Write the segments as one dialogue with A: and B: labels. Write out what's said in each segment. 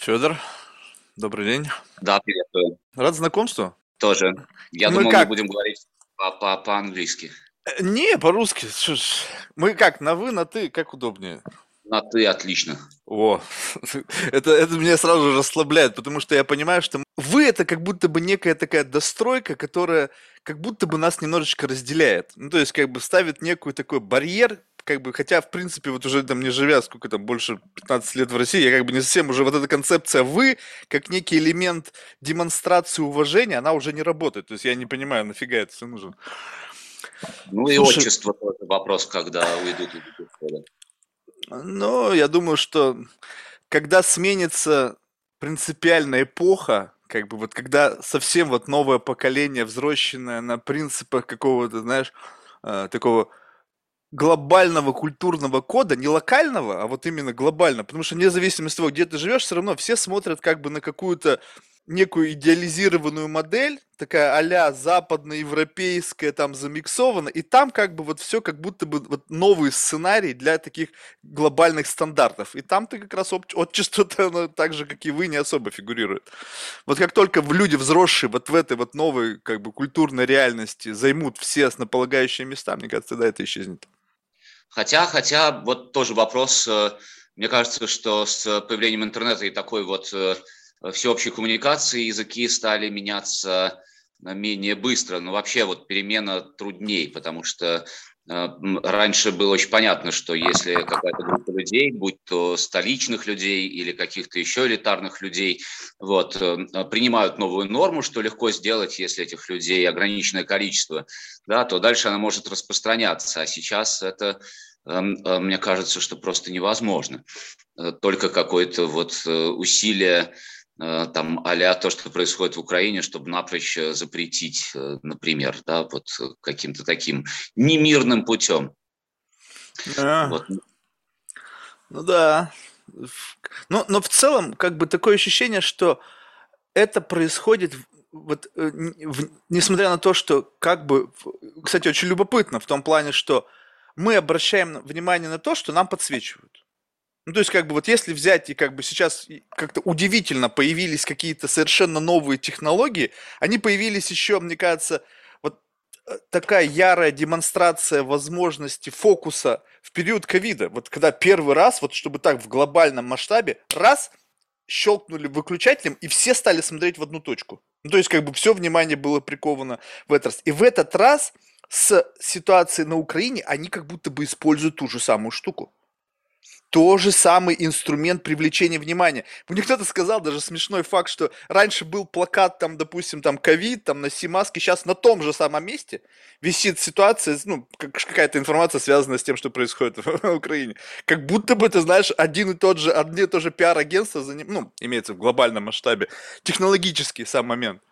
A: Федор, добрый день.
B: Да, приветствую.
A: Рад знакомству.
B: Тоже. Я
A: Мы
B: думал, мы
A: как?
B: будем говорить по- по- по-английски.
A: Э, Не, по-русски. Мы как, на вы, на ты, как удобнее?
B: На ты отлично.
A: О, это, это меня сразу же расслабляет, потому что я понимаю, что вы это как будто бы некая такая достройка, которая как будто бы нас немножечко разделяет. Ну, то есть как бы ставит некую такой барьер, как бы, хотя, в принципе, вот уже там не живя, сколько там, больше 15 лет в России, я как бы не совсем уже вот эта концепция «вы», как некий элемент демонстрации уважения, она уже не работает. То есть я не понимаю, нафига это все нужно.
B: Ну и
A: Слушай,
B: отчество тоже вопрос, когда уйдут
A: ну, я думаю, что когда сменится принципиальная эпоха, как бы вот когда совсем вот новое поколение, взросшенное на принципах какого-то, знаешь, э, такого глобального культурного кода, не локального, а вот именно глобально, потому что вне зависимости от того, где ты живешь, все равно все смотрят как бы на какую-то некую идеализированную модель, такая а-ля западноевропейская, там замиксована, и там как бы вот все как будто бы вот новый сценарий для таких глобальных стандартов. И там ты как раз отчество-то оно так же, как и вы, не особо фигурирует. Вот как только люди взросшие вот в этой вот новой как бы культурной реальности займут все основополагающие места, мне кажется, тогда это исчезнет.
B: Хотя, хотя, вот тоже вопрос, э, мне кажется, что с появлением интернета и такой вот э, всеобщей коммуникации языки стали меняться э, менее быстро. Но вообще вот перемена трудней, потому что раньше было очень понятно, что если какая-то группа людей, будь то столичных людей или каких-то еще элитарных людей, вот, э, э, принимают новую норму, что легко сделать, если этих людей ограниченное количество, да, то дальше она может распространяться. А сейчас это, эм, э, мне кажется, что просто невозможно. Э, Только какое-то вот э, усилие там а то, что происходит в Украине, чтобы напрочь э, запретить, э, например, да, вот э, каким-то таким немирным путем.
A: А,
B: Вот.
A: ну да. Но, но в целом, как бы такое ощущение, что это происходит, вот, э, в- несмотря на то, что как бы, кстати, очень любопытно в том плане, что мы обращаем внимание на то, что нам подсвечивают. Ну, то есть, как бы, вот если взять и как бы сейчас как-то удивительно появились какие-то совершенно новые технологии, они появились еще, мне кажется, вот э, такая ярая демонстрация возможности фокуса в период ковида. Вот когда первый раз, вот чтобы так в глобальном масштабе, раз, щелкнули выключателем, и все стали смотреть в одну точку. Ну, то есть, как бы все внимание было приковано в этот раз. И в этот раз с ситуацией на Украине они как будто бы используют ту же самую штуку. То же самый инструмент привлечения внимания. Мне кто-то сказал, даже смешной факт, что раньше был плакат, там, допустим, там, ковид, там, носи маски, сейчас на том же самом месте висит ситуация, ну, как- какая-то информация, связанная с тем, что происходит в Украине. Как будто бы, ты знаешь, один и тот же, одни и то же пиар-агентство, за ним, ну, имеется в глобальном масштабе, технологический сам момент.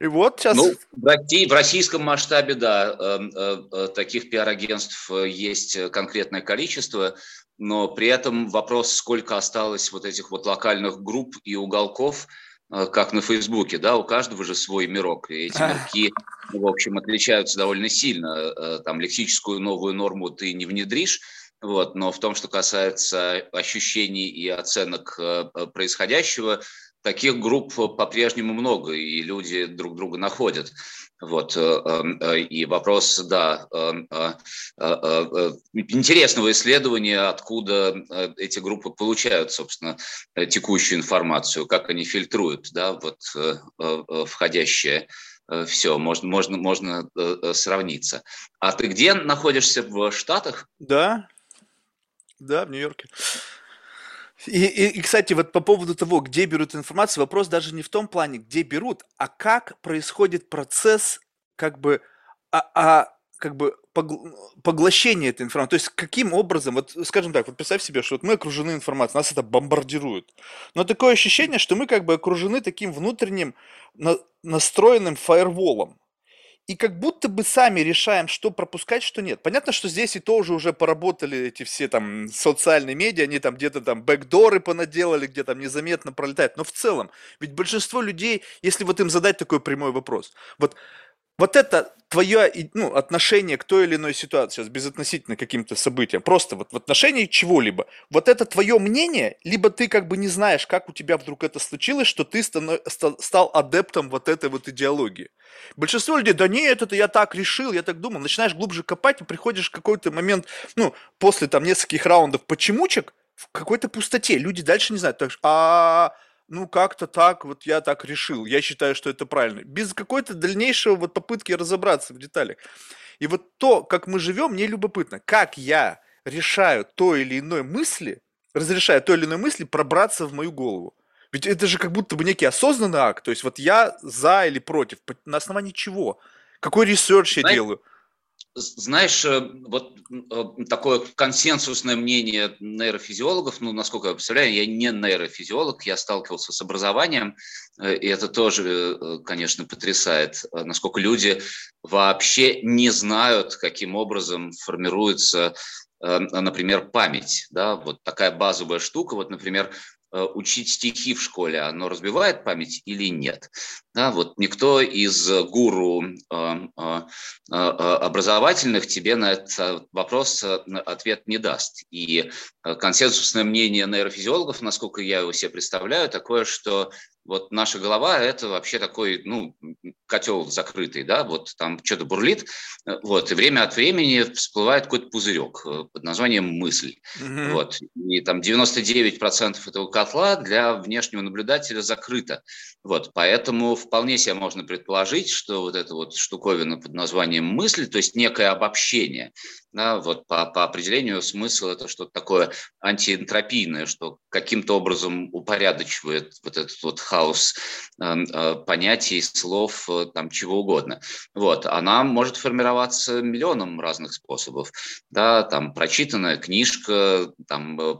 A: И вот сейчас...
B: Ну, в, в российском масштабе, да, э, э, э, таких пиар-агентств есть конкретное количество, но при этом вопрос, сколько осталось вот этих вот локальных групп и уголков, э, как на Фейсбуке, да, у каждого же свой мирок, и эти мирки, в общем, отличаются довольно сильно. Э, Там лексическую новую норму ты не внедришь, вот, но в том, что касается ощущений и оценок э, происходящего, таких групп по-прежнему много, и люди друг друга находят. Вот, э, э, и вопрос, да, э, э, э, э, интересного исследования, откуда э, эти группы получают, собственно, э, текущую информацию, как они фильтруют, да, вот э, э, э, входящее все, можно, можно, можно э, э, сравниться. А ты где находишься в Штатах?
A: Да, да, в Нью-Йорке. И, и, и, кстати, вот по поводу того, где берут информацию, вопрос даже не в том плане, где берут, а как происходит процесс, как бы, а, а, как бы погл- поглощения этой информации. То есть каким образом, вот скажем так, вот представь себе, что вот мы окружены информацией, нас это бомбардирует. Но такое ощущение, что мы как бы окружены таким внутренним на- настроенным фаерволом. И как будто бы сами решаем, что пропускать, что нет. Понятно, что здесь и тоже уже поработали эти все там социальные медиа, они там где-то там бэкдоры понаделали, где там незаметно пролетает. Но в целом, ведь большинство людей, если вот им задать такой прямой вопрос, вот вот это твое ну, отношение к той или иной ситуации, сейчас безотносительно каким-то событиям, просто вот в отношении чего-либо, вот это твое мнение, либо ты как бы не знаешь, как у тебя вдруг это случилось, что ты станов, стал адептом вот этой вот идеологии. Большинство людей, да нет, это я так решил, я так думал. Начинаешь глубже копать и приходишь в какой-то момент, ну, после там нескольких раундов почемучек, в какой-то пустоте. Люди дальше не знают. Так, а ну как-то так, вот я так решил, я считаю, что это правильно. Без какой-то дальнейшего вот попытки разобраться в деталях. И вот то, как мы живем, мне любопытно, как я решаю то или иное мысли, разрешаю то или иное мысли пробраться в мою голову. Ведь это же как будто бы некий осознанный акт. То есть вот я за или против. На основании чего? Какой research я делаю?
B: Знаешь, э, вот э, такое консенсусное мнение нейрофизиологов, ну, насколько я представляю, я не нейрофизиолог, я сталкивался с образованием, э, и это тоже, конечно, потрясает, насколько люди вообще не знают, каким образом формируется например, память, да, вот такая базовая штука, вот, например, учить стихи в школе, оно разбивает память или нет? Да, вот никто из гуру э, э, образовательных тебе на этот вопрос ответ не даст. И консенсусное мнение нейрофизиологов, насколько я его себе представляю, такое, что вот наша голова – это вообще такой, ну, котел закрытый, да, вот там что-то бурлит, вот, и время от времени всплывает какой-то пузырек э, под названием мысль, mm-hmm. вот, и там 99% этого котла для внешнего наблюдателя закрыто, вот, поэтому вполне себе можно предположить, что вот эта вот штуковина под названием мысль, то есть некое обобщение, да, вот по, по определению смысл это что-то такое антиэнтропийное, что каким-то образом упорядочивает вот этот вот хаос э, э, понятий, слов, э, там чего угодно. Вот, она может формироваться миллионом разных способов, да, там прочитанная книжка, там э,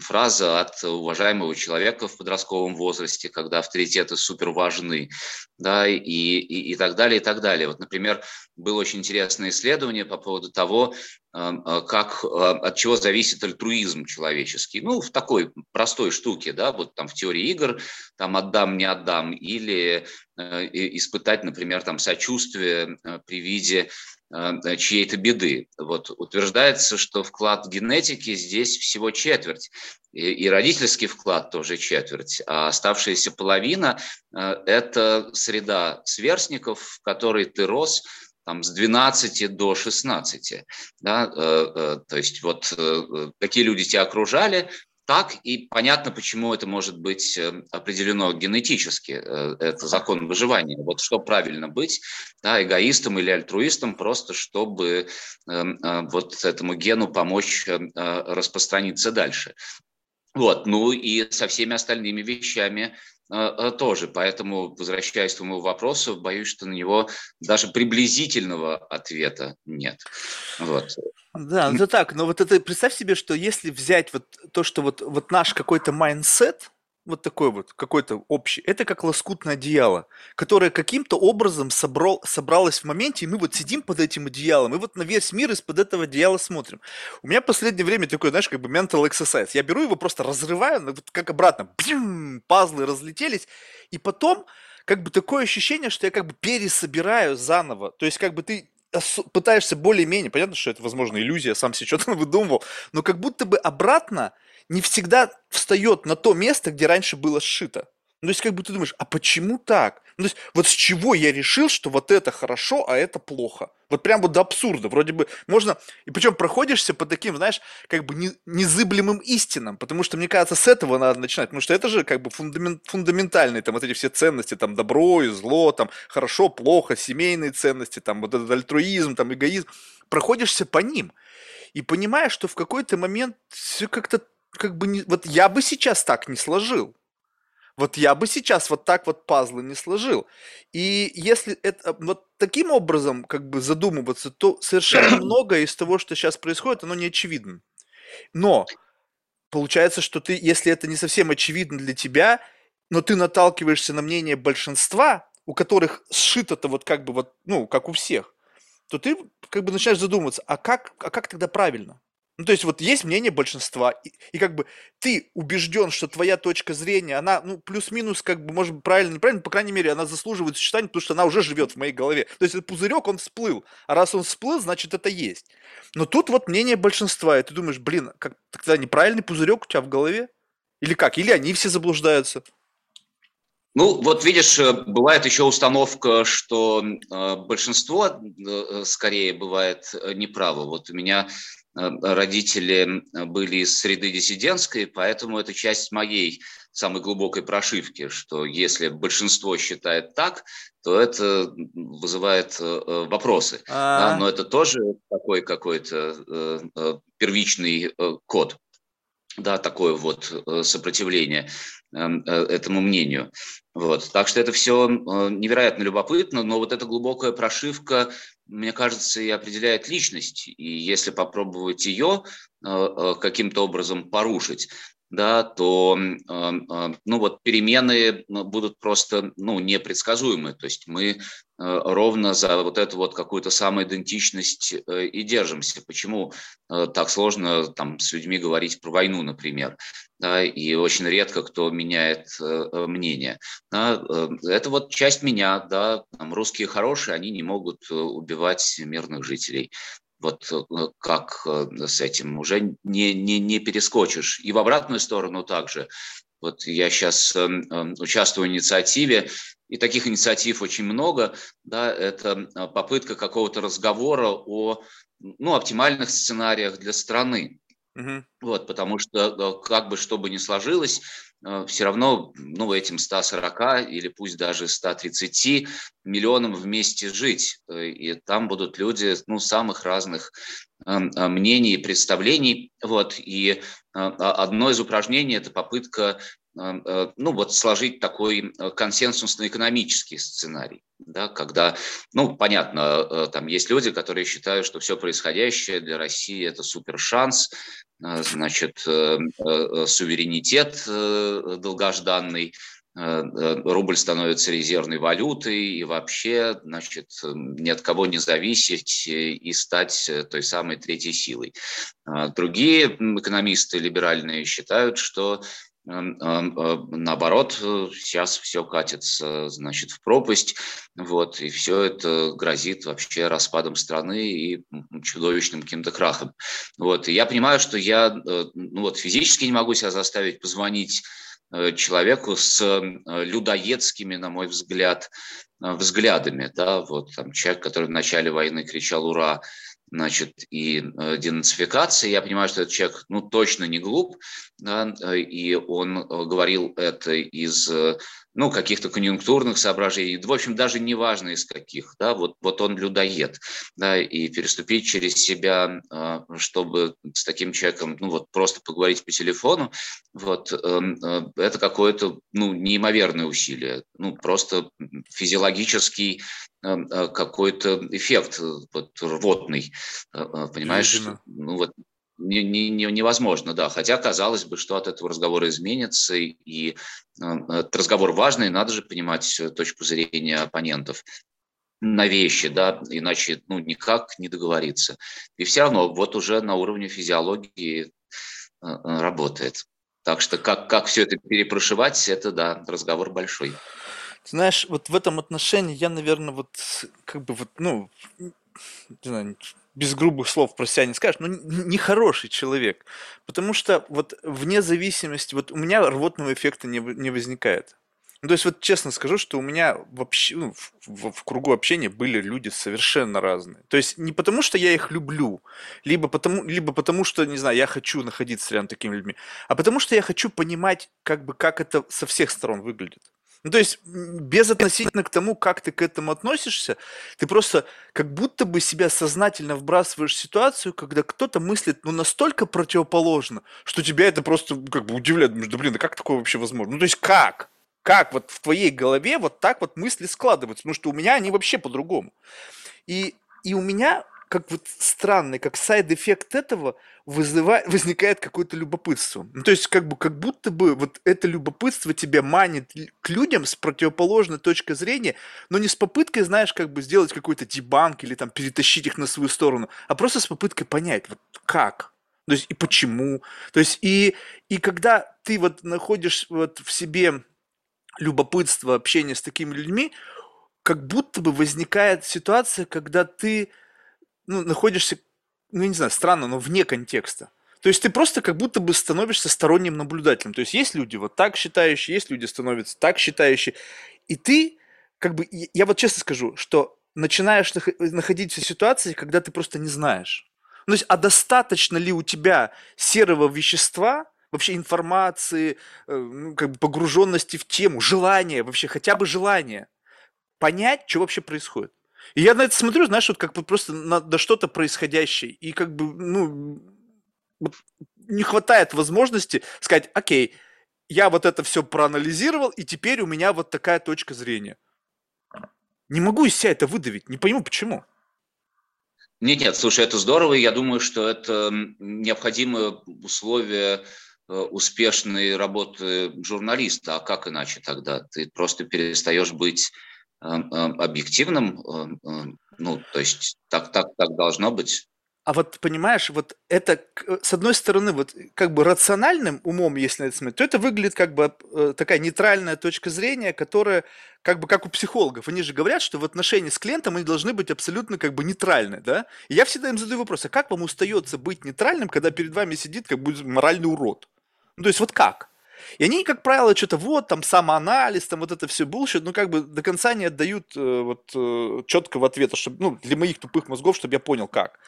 B: фраза от уважаемого человека в подростковом возрасте, когда авторитеты супер важны, да, и, и, и так далее, и так далее. Вот, например, было очень интересное исследование по поводу того, а, как, а, от чего зависит альтруизм человеческий. Ну, в такой простой штуке, да, вот там в теории игр, там отдам, не отдам, или э, испытать, например, там сочувствие э, при виде э, чьей-то беды. Вот утверждается, что вклад генетики здесь всего четверть, и, и родительский вклад тоже четверть, а оставшаяся половина – это среда сверстников, в которой ты рос – там, с 12 до 16. Да? Э, э, то есть вот э, какие люди тебя окружали, так, и понятно, почему это может быть определено генетически. Это закон выживания. Вот что правильно быть, да, эгоистом или альтруистом, просто чтобы вот этому гену помочь распространиться дальше. Вот, ну и со всеми остальными вещами а, а, тоже. Поэтому, возвращаясь к твоему вопросу, боюсь, что на него даже приблизительного ответа нет. Вот.
A: Да, это так. Но вот это представь себе, что если взять вот то, что вот, вот наш какой-то mindset, вот такой вот, какой-то общий. Это как лоскутное одеяло, которое каким-то образом собрал, собралось в моменте, и мы вот сидим под этим одеялом, и вот на весь мир из-под этого одеяла смотрим. У меня в последнее время такой, знаешь, как бы mental exercise. Я беру его, просто разрываю, ну, вот как обратно, бьюм, пазлы разлетелись, и потом как бы такое ощущение, что я как бы пересобираю заново. То есть как бы ты пытаешься более-менее, понятно, что это, возможно, иллюзия, сам себе что-то выдумывал, но как будто бы обратно не всегда встает на то место, где раньше было сшито. Ну, то есть, как бы ты думаешь, а почему так? Ну, то есть, вот с чего я решил, что вот это хорошо, а это плохо? Вот прям вот до абсурда. Вроде бы можно... И причем проходишься по таким, знаешь, как бы не, незыблемым истинам. Потому что, мне кажется, с этого надо начинать. Потому что это же как бы фундамент, фундаментальные там вот эти все ценности, там добро и зло, там хорошо, плохо, семейные ценности, там вот этот альтруизм, там эгоизм. Проходишься по ним. И понимаешь, что в какой-то момент все как-то как бы не, вот я бы сейчас так не сложил. Вот я бы сейчас вот так вот пазлы не сложил. И если это вот таким образом как бы задумываться, то совершенно многое из того, что сейчас происходит, оно не очевидно. Но получается, что ты, если это не совсем очевидно для тебя, но ты наталкиваешься на мнение большинства, у которых сшито-то вот как бы вот, ну, как у всех, то ты как бы начинаешь задумываться, а как, а как тогда правильно? Ну, то есть вот есть мнение большинства, и, и как бы ты убежден, что твоя точка зрения, она, ну, плюс-минус, как бы, может быть, правильно, неправильно, по крайней мере, она заслуживает существования, потому что она уже живет в моей голове. То есть этот пузырек, он всплыл. А раз он всплыл, значит, это есть. Но тут вот мнение большинства, и ты думаешь, блин, как тогда неправильный пузырек у тебя в голове? Или как? Или они все заблуждаются?
B: Ну, вот видишь, э, бывает еще установка, что э, большинство э, скорее бывает неправо. Вот у меня родители были из среды диссидентской, поэтому это часть моей самой глубокой прошивки, что если большинство считает так, то это вызывает вопросы. Да, но это тоже такой какой-то первичный код да, такое вот сопротивление этому мнению. Вот. Так что это все э, невероятно любопытно, но вот эта глубокая прошивка, мне кажется, и определяет личность. И если попробовать ее э, э, каким-то образом порушить, да, то ну вот перемены будут просто ну, непредсказуемы. То есть мы ровно за вот эту вот какую-то самоидентичность и держимся. Почему так сложно там, с людьми говорить про войну, например? Да, и очень редко кто меняет э, мнение. Да, э, это вот часть меня, да, там, русские хорошие, они не могут э, убивать мирных жителей. Вот э, как э, с этим уже не, не, не перескочишь. И в обратную сторону также. Вот я сейчас участвую в инициативе, и таких инициатив очень много. Да, это попытка какого-то разговора о ну, оптимальных сценариях для страны. Угу. Вот, потому что э, как бы что бы ни сложилось, э, все равно ну, этим 140 или пусть даже 130 миллионам вместе жить. Э, и там будут люди ну, самых разных мнений и представлений. Вот, и одно из упражнений – это попытка ну, вот сложить такой консенсусно-экономический сценарий да, когда, ну, понятно, там есть люди, которые считают, что все происходящее для России – это супер шанс, Э, значит, э, э, суверенитет долгожданный, рубль становится резервной валютой и вообще, значит, ни от кого не зависеть и стать той самой третьей силой. А другие экономисты либеральные считают, что наоборот, сейчас все катится, значит, в пропасть, вот, и все это грозит вообще распадом страны и чудовищным каким-то крахом. Вот, и я понимаю, что я, э, ну вот, физически не могу себя заставить позвонить э, человеку с э, людоедскими, на мой взгляд, взглядами, да, вот там человек, который в начале войны кричал «Ура!», значит, и э, денацификации. Я понимаю, что этот человек, ну, точно не глуп, да, и он э, говорил это из э, ну, каких-то конъюнктурных соображений, в общем, даже неважно из каких, да, вот, вот он людоед, да, и переступить через себя, чтобы с таким человеком, ну, вот просто поговорить по телефону, вот, это какое-то, ну, неимоверное усилие, ну, просто физиологический какой-то эффект вот, рвотный, э, понимаешь? Ну, вот не, не, невозможно, да. Хотя казалось бы, что от этого разговора изменится, и э, этот разговор важный, надо же понимать э, точку зрения оппонентов на вещи, да, иначе ну, никак не договориться. И все равно вот уже на уровне физиологии э, работает. Так что как, как все это перепрошивать, это, да, разговор большой.
A: Знаешь, вот в этом отношении я, наверное, вот как бы вот, ну, не знаю, без грубых слов про себя не скажешь, но нехороший человек. Потому что вот вне зависимости, вот у меня рвотного эффекта не, не возникает. Ну, то есть вот честно скажу, что у меня вообще ну, в, в, в кругу общения были люди совершенно разные. То есть не потому, что я их люблю, либо потому, либо потому, что, не знаю, я хочу находиться рядом с такими людьми, а потому что я хочу понимать, как бы, как это со всех сторон выглядит. Ну, то есть, без относительно к тому, как ты к этому относишься, ты просто как будто бы себя сознательно вбрасываешь в ситуацию, когда кто-то мыслит, ну, настолько противоположно, что тебя это просто как бы удивляет. Да блин, да как такое вообще возможно? Ну, то есть, как? Как вот в твоей голове вот так вот мысли складываются? Потому что у меня они вообще по-другому. И, и у меня как вот странный, как side-эффект этого вызывает, возникает какое-то любопытство. Ну, то есть как бы как будто бы вот это любопытство тебя манит к людям с противоположной точки зрения, но не с попыткой, знаешь, как бы сделать какой-то debunk или там перетащить их на свою сторону, а просто с попыткой понять, вот как, То есть и почему? То есть и, и когда ты вот находишь вот в себе любопытство, общение с такими людьми, как будто бы возникает ситуация, когда ты ну, находишься, ну, я не знаю, странно, но вне контекста. То есть ты просто как будто бы становишься сторонним наблюдателем. То есть есть люди вот так считающие, есть люди становятся так считающие. И ты, как бы, я вот честно скажу, что начинаешь находиться в ситуации, когда ты просто не знаешь. Ну, то есть, а достаточно ли у тебя серого вещества, вообще информации, э, ну, как бы погруженности в тему, желания, вообще хотя бы желания, понять, что вообще происходит. И я на это смотрю, знаешь, вот как бы просто на, на что-то происходящее. И как бы, ну, не хватает возможности сказать, окей, я вот это все проанализировал, и теперь у меня вот такая точка зрения. Не могу из себя это выдавить, не пойму почему.
B: Нет, нет, слушай, это здорово, и я думаю, что это необходимое условие э, успешной работы журналиста. А как иначе тогда? Ты просто перестаешь быть объективным, ну, то есть так, так, так должно быть.
A: А вот понимаешь, вот это с одной стороны вот как бы рациональным умом, если на это смотреть, то это выглядит как бы э, такая нейтральная точка зрения, которая как бы как у психологов. Они же говорят, что в отношении с клиентом они должны быть абсолютно как бы нейтральны, да? И я всегда им задаю вопрос, а как вам удается быть нейтральным, когда перед вами сидит как бы моральный урод? Ну, то есть вот как? И они, как правило, что-то вот, там, самоанализ, там, вот это все bullshit, ну, как бы до конца не отдают э, вот э, четкого ответа, чтобы, ну, для моих тупых мозгов, чтобы я понял, как.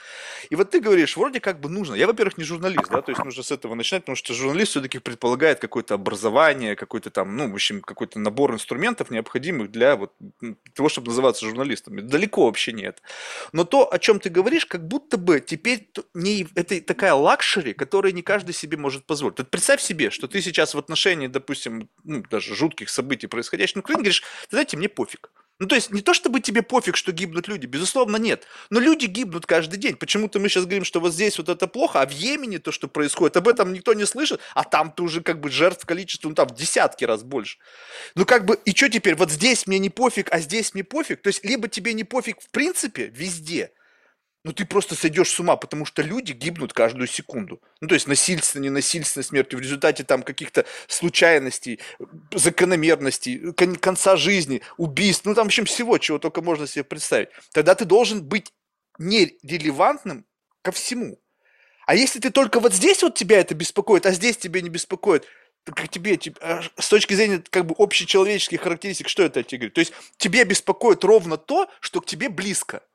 A: И вот ты говоришь, вроде как бы нужно. Я, во-первых, не журналист, да, то есть нужно с этого начинать, потому что журналист все-таки предполагает какое-то образование, какой-то там, ну, в общем, какой-то набор инструментов, необходимых для вот того, чтобы называться журналистом. Далеко вообще нет. Но то, о чем ты говоришь, как будто бы теперь не, это такая luxury, которую не каждый себе может позволить. Вот представь себе, что ты сейчас вот отношении, допустим, ну, даже жутких событий, происходящих на Украине, говоришь, знаете, мне пофиг. Ну, то есть не то, чтобы тебе пофиг, что гибнут люди, безусловно, нет. Но люди гибнут каждый день. Почему-то мы сейчас говорим, что вот здесь вот это плохо, а в Йемене то, что происходит, об этом никто не слышит, а там ты уже как бы жертв количество, ну, там в десятки раз больше. Ну, как бы, и что теперь, вот здесь мне не пофиг, а здесь мне пофиг? То есть, либо тебе не пофиг в принципе везде, ну ты просто сойдешь с ума, потому что люди гибнут каждую секунду. Ну, то есть насильственно, ненасильственной смертью в результате там каких-то случайностей, закономерностей, конца жизни, убийств, ну там, в общем, всего, чего только можно себе представить. Тогда ты должен быть нерелевантным ко всему. А если ты только вот здесь вот тебя это беспокоит, а здесь тебя не беспокоит, как тебе, а, с точки зрения как бы общечеловеческих характеристик, что это тебе говорит? То есть тебе беспокоит ровно то, что к тебе близко –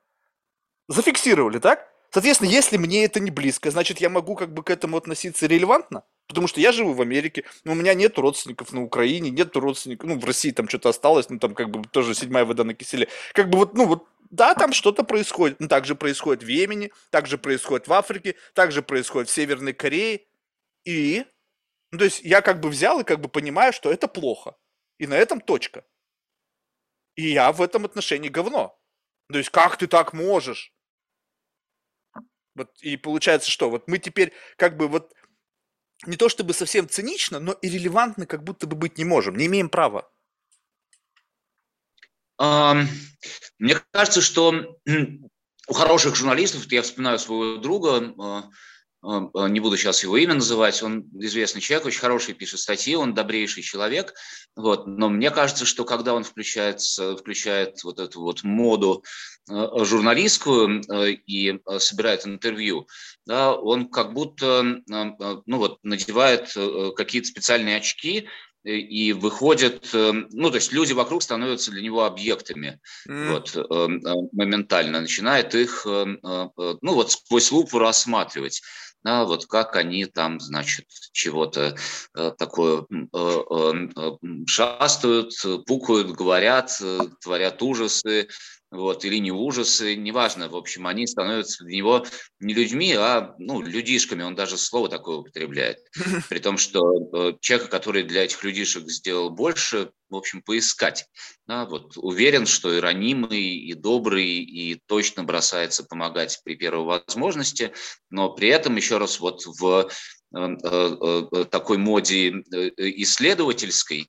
A: Зафиксировали, так? Соответственно, если мне это не близко, значит, я могу как бы к этому относиться релевантно, потому что я живу в Америке, но у меня нет родственников на Украине, нет родственников, ну, в России там что-то осталось, ну, там как бы тоже седьмая вода на киселе. Как бы вот, ну, вот, да, там что-то происходит. Ну, так же происходит в Йемене, так же происходит в Африке, так же происходит в Северной Корее. И, ну, то есть я как бы взял и как бы понимаю, что это плохо. И на этом точка. И я в этом отношении говно. То есть как ты так можешь? Вот, и получается, что вот мы теперь как бы вот не то чтобы совсем цинично, но и релевантны как будто бы быть не можем, не имеем права.
B: Мне кажется, что у хороших журналистов, я вспоминаю своего друга, а, не буду сейчас его имя называть, он известный человек, очень хороший пишет статьи, он добрейший человек, вот, но мне кажется, что когда он включает, включает вот эту вот моду Э, журналистскую э, и э, собирает интервью, да, он как будто ну вот, надевает какие-то специальные очки и выходит, ну, то есть люди вокруг становятся для него объектами, mm. вот, моментально, начинает их, ну, вот сквозь лупу рассматривать да, вот как они там, значит, чего-то э, такое э, э, шастают, пукают, говорят, творят ужасы, вот, или не ужасы, неважно, в общем, они становятся для него не людьми, а, ну, людишками, он даже слово такое употребляет, при том, что человека, который для этих людишек сделал больше, в общем, поискать. Да, вот, уверен, что и ранимый, и добрый, и точно бросается помогать при первой возможности, но при этом, еще раз, вот в э, э, э, такой моде исследовательской,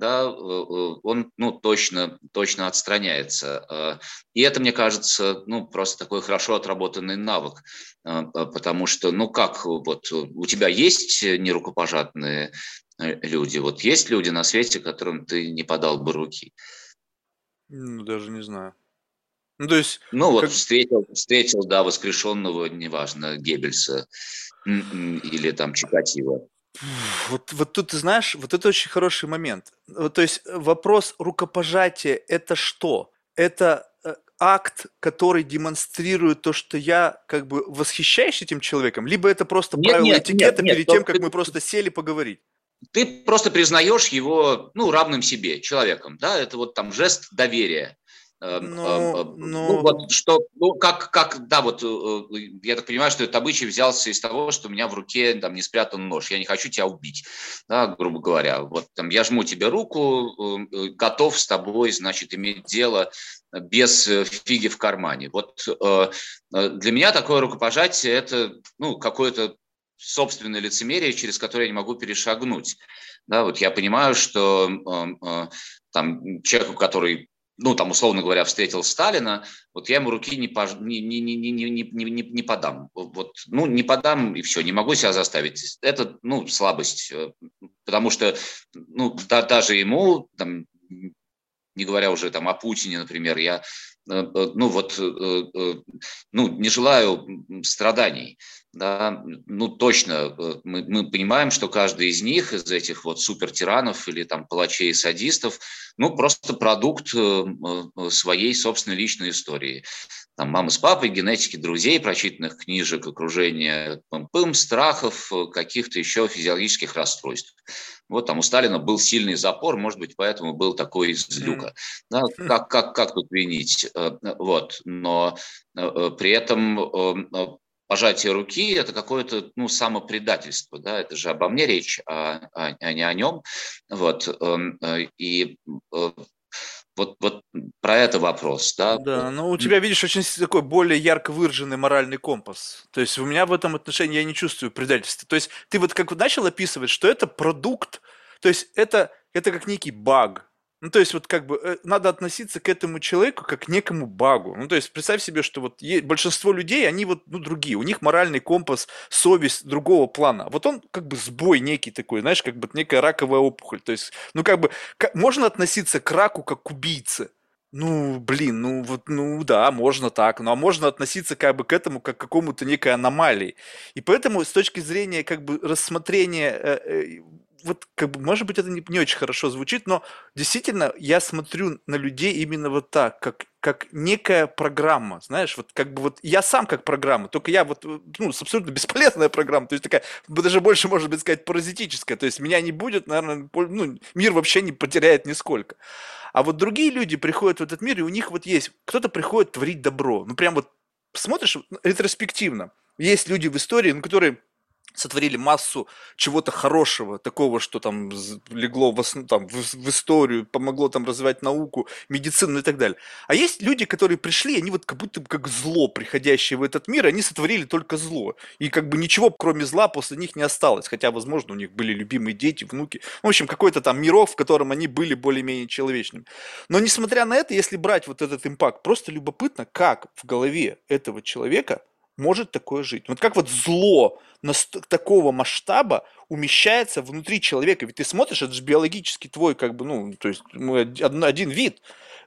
B: да, он ну, точно, точно отстраняется. И это, мне кажется, ну, просто такой хорошо отработанный навык, потому что, ну как, вот у тебя есть нерукопожатные люди, вот есть люди на свете, которым ты не подал бы руки?
A: Ну, даже не знаю. Ну, то есть...
B: Ну, вот как... встретил, встретил, да, воскрешенного, неважно, Геббельса или там Чикатило.
A: Вот, вот тут, ты знаешь, вот это очень хороший момент. Вот, то есть вопрос рукопожатия – это что? Это э, акт, который демонстрирует то, что я как бы восхищаюсь этим человеком, либо это просто нет, правило нет, этикета нет, перед нет, тем, как ты, мы просто сели поговорить?
B: Ты просто признаешь его, ну, равным себе, человеком, да, это вот там жест доверия. Эм, ну, эм, эм, ну, ну, вот что, ну, как, как, да, вот э, я так понимаю, что этот обычай взялся из того, что у меня в руке там не спрятан нож, я не хочу тебя убить, да, грубо говоря. Вот там я жму тебе руку, э, готов с тобой, значит, иметь дело без э, фиги в кармане. Вот для меня такое рукопожатие – это, ну, какое-то собственное лицемерие, через которое я не могу перешагнуть. Да, вот я понимаю, что э, э, там человеку, который ну, там, условно говоря, встретил Сталина, вот я ему руки не, пож... не, не, не, не, не, не, не подам. Вот, ну, не подам, и все, не могу себя заставить. Это, ну, слабость, э, потому что, ну, да, даже ему, там, не говоря уже там о Путине, например, я, э, э, ну, вот, ну, не желаю страданий да, ну точно э, мы, мы понимаем, что каждый из них, из этих вот супертиранов или там палачей и садистов, ну просто продукт э, э, своей собственной личной истории. Там мамы с папой, генетики друзей, прочитанных книжек, окружения пым-пым, страхов, каких-то еще физиологических расстройств. Вот там у Сталина был сильный запор, может быть, поэтому был такой злюка. Да, как, как, как тут винить? Вот. Но при этом пожатие руки – это какое-то ну, самопредательство, да, это же обо мне речь, а, а, а не о нем. Вот, эм, э, и э, вот, вот про это вопрос, да.
A: Да, ну у тебя, видишь, очень такой более ярко выраженный моральный компас. То есть у меня в этом отношении я не чувствую предательства. То есть ты вот как начал описывать, что это продукт, то есть это, это как некий баг, ну, то есть, вот как бы э, надо относиться к этому человеку как к некому багу. Ну, то есть, представь себе, что вот большинство людей, они вот, ну, другие. У них моральный компас, совесть другого плана. Вот он как бы сбой некий такой, знаешь, как бы некая раковая опухоль. То есть, ну, как бы, как, можно относиться к раку как к убийце. Ну, блин, ну вот, ну да, можно так, ну а можно относиться как бы к этому как к какому-то некой аномалии. И поэтому с точки зрения как бы рассмотрения э, э, вот как бы, может быть, это не, не очень хорошо звучит, но действительно я смотрю на людей именно вот так, как, как некая программа, знаешь, вот как бы вот я сам как программа, только я вот, ну, абсолютно бесполезная программа, то есть такая, даже больше, может быть, сказать, паразитическая, то есть меня не будет, наверное, ну, мир вообще не потеряет нисколько. А вот другие люди приходят в этот мир, и у них вот есть, кто-то приходит творить добро, ну, прям вот смотришь ретроспективно, есть люди в истории, ну, которые сотворили массу чего-то хорошего, такого, что там легло в, основ, там, в, в историю, помогло там развивать науку, медицину и так далее. А есть люди, которые пришли, они вот как будто как зло, приходящее в этот мир, они сотворили только зло. И как бы ничего, кроме зла, после них не осталось. Хотя, возможно, у них были любимые дети, внуки. В общем, какой-то там миров, в котором они были более-менее человечными. Но несмотря на это, если брать вот этот импакт, просто любопытно, как в голове этого человека может такое жить. Вот как вот зло такого масштаба умещается внутри человека. Ведь ты смотришь, это же биологически твой, как бы, ну, то есть мы один, один вид.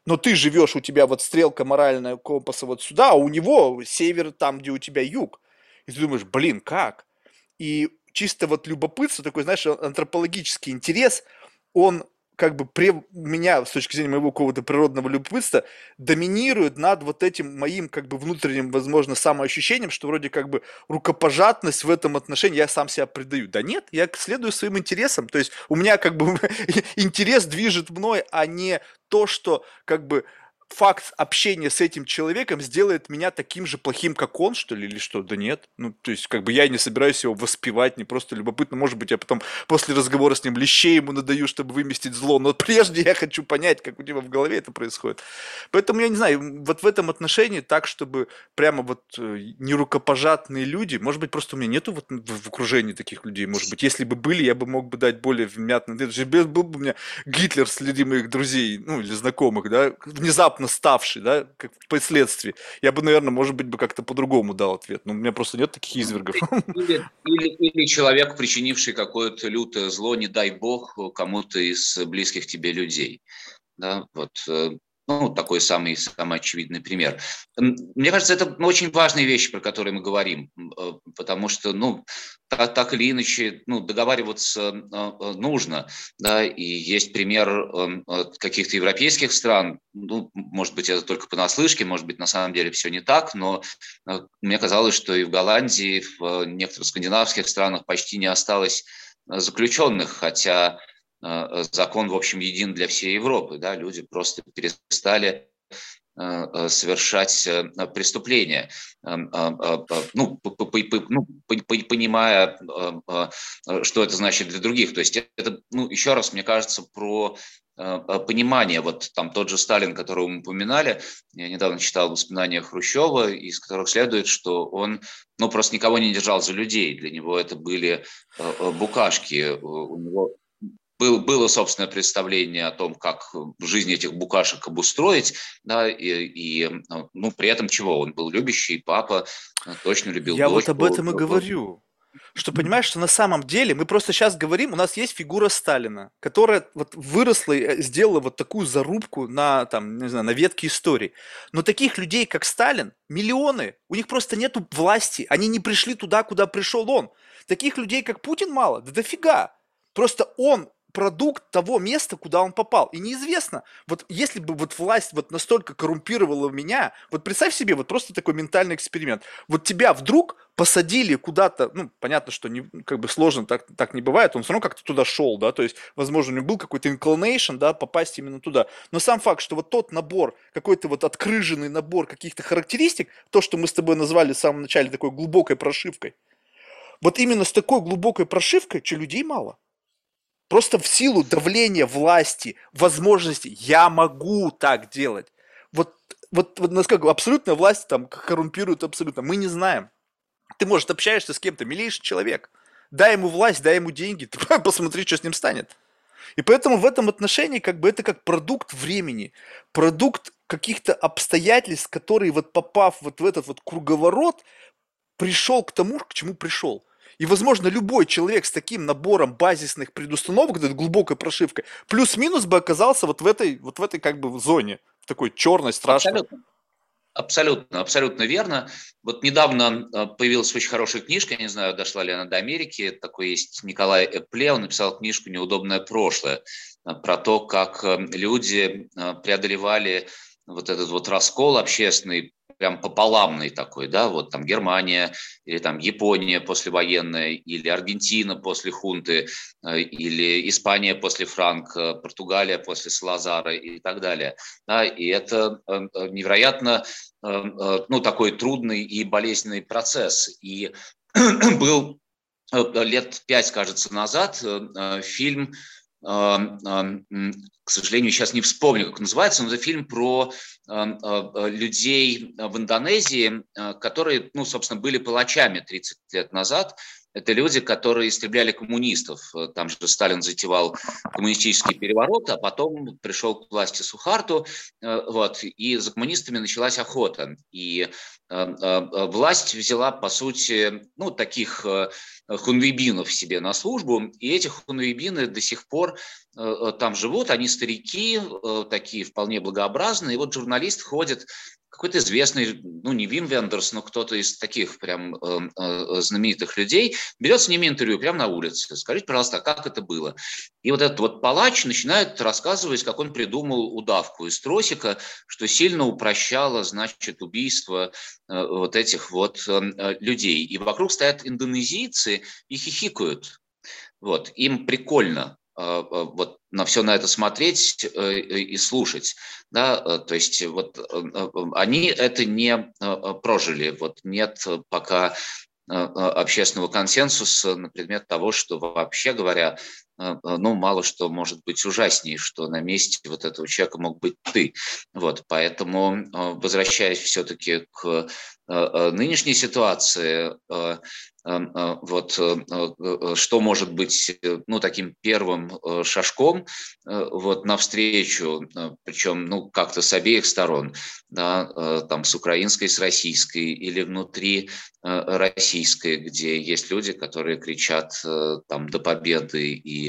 A: Но ты живешь, у тебя вот стрелка моральная компаса вот сюда, а у него север там, где у тебя юг. И ты думаешь, блин, как? И чисто вот любопытство, такой, знаешь, антропологический интерес, он как бы при, меня, с точки зрения моего какого-то природного любопытства, доминирует над вот этим моим как бы внутренним, возможно, самоощущением, что вроде как бы рукопожатность в этом отношении я сам себя предаю. Да нет, я следую своим интересам. То есть у меня как бы интерес движет мной, а не то, что как бы факт общения с этим человеком сделает меня таким же плохим, как он, что ли, или что? Да нет. Ну, то есть, как бы я не собираюсь его воспевать, не просто любопытно. Может быть, я потом после разговора с ним лещей ему надаю, чтобы выместить зло. Но прежде я хочу понять, как у тебя в голове это происходит. Поэтому я не знаю, вот в этом отношении так, чтобы прямо вот э, не рукопожатные люди, может быть, просто у меня нету вот в окружении таких людей, может быть, если бы были, я бы мог бы дать более вмятный, был бы у меня Гитлер среди моих друзей, ну, или знакомых, да, внезапно ставший, да, как последствии, я бы, наверное, может быть, бы как-то по-другому дал ответ. Но у меня просто нет таких извергов.
B: Или, или, или человек, причинивший какое-то лютое зло, не дай бог, кому-то из близких тебе людей. Да, вот э, ну, такой самый, самый очевидный пример. Мне кажется, это очень важные вещи, про которые мы говорим, э, потому что, ну, так, так или иначе, ну, договариваться э, э, нужно, да, и есть пример каких-то европейских стран, ну, может быть, это только понаслышке, может быть, на самом деле все не так, но мне казалось, что и в Голландии, и в некоторых скандинавских странах почти не осталось заключенных, хотя закон, в общем, един для всей Европы. Да? Люди просто перестали э, э, совершать преступления, ну, понимая, что это значит для других. То есть это, ну, еще раз, мне кажется, про понимание, вот там тот же Сталин, которого мы упоминали, я недавно читал воспоминания Хрущева, из которых следует, что он, ну, просто никого не держал за людей, для него это были букашки, у него был, было собственное представление о том, как жизнь этих букашек обустроить, да, и, и ну, при этом чего? Он был любящий папа, точно любил
A: Я дочку. вот об этом и говорю. Что понимаешь, что на самом деле мы просто сейчас говорим, у нас есть фигура Сталина, которая вот выросла и сделала вот такую зарубку на, там, не знаю, на ветке истории. Но таких людей, как Сталин, миллионы. У них просто нету власти. Они не пришли туда, куда пришел он. Таких людей, как Путин, мало. Да дофига. Просто он продукт того места, куда он попал. И неизвестно, вот если бы вот власть вот настолько коррумпировала меня, вот представь себе, вот просто такой ментальный эксперимент. Вот тебя вдруг посадили куда-то, ну, понятно, что не, как бы сложно, так, так не бывает, он все равно как-то туда шел, да, то есть, возможно, у него был какой-то inclination, да, попасть именно туда. Но сам факт, что вот тот набор, какой-то вот открыженный набор каких-то характеристик, то, что мы с тобой назвали в самом начале такой глубокой прошивкой, вот именно с такой глубокой прошивкой, что людей мало. Просто в силу давления власти, возможности, я могу так делать. Вот, вот, вот насколько абсолютная власть там коррумпирует абсолютно, мы не знаем. Ты, может, общаешься с кем-то, милейший человек, дай ему власть, дай ему деньги, ты посмотри, что с ним станет. И поэтому в этом отношении как бы это как продукт времени, продукт каких-то обстоятельств, которые вот попав вот в этот вот круговорот, пришел к тому, к чему пришел. И, возможно, любой человек с таким набором базисных предустановок, этой глубокой прошивкой, плюс-минус бы оказался вот в этой, вот в этой как бы зоне, в такой черной, страшной.
B: Абсолютно. Абсолютно, абсолютно верно. Вот недавно а, появилась очень хорошая книжка, я не знаю, дошла ли она до Америки, такой есть Николай Эпле, он написал книжку «Неудобное прошлое», а, про то, как а, люди преодолевали вот этот вот раскол общественный прям пополамный такой, да, вот там Германия или там Япония послевоенная, или Аргентина после хунты, э, или Испания после Франка, Португалия после Салазара и так далее. Да, и это э, э, невероятно ну, такой трудный и болезненный процесс. И был лет пять, кажется, назад фильм к сожалению, сейчас не вспомню, как называется, но это фильм про людей в Индонезии, которые, ну, собственно, были палачами 30 лет назад, это люди, которые истребляли коммунистов. Там же Сталин затевал коммунистический переворот, а потом пришел к власти Сухарту, э, вот, и за коммунистами началась охота. И э, э, власть взяла, по сути, ну, таких хунвейбинов себе на службу, и эти хунвейбины до сих пор там живут, они старики, такие вполне благообразные, и вот журналист ходит какой-то известный, ну не Вим Вендерс, но кто-то из таких прям э, э, знаменитых людей берет с ними интервью прямо на улице. Скажите, пожалуйста, а как это было? И вот этот вот палач начинает рассказывать, как он придумал удавку из тросика, что сильно упрощало, значит, убийство э, вот этих вот э, э людей. И вокруг стоят индонезийцы и хихикают. Вот, им прикольно, вот на все на это смотреть и слушать, да, то есть вот они это не прожили, вот нет пока общественного консенсуса на предмет того, что вообще говоря, ну, мало что может быть ужаснее, что на месте вот этого человека мог быть ты. Вот, поэтому, возвращаясь все-таки к нынешней ситуации, э, вот э, э, что может быть ну, таким первым шажком вот, навстречу, причем ну, как-то с обеих сторон, да, там, с украинской, с российской или внутри российской, где есть люди, которые кричат там, до победы и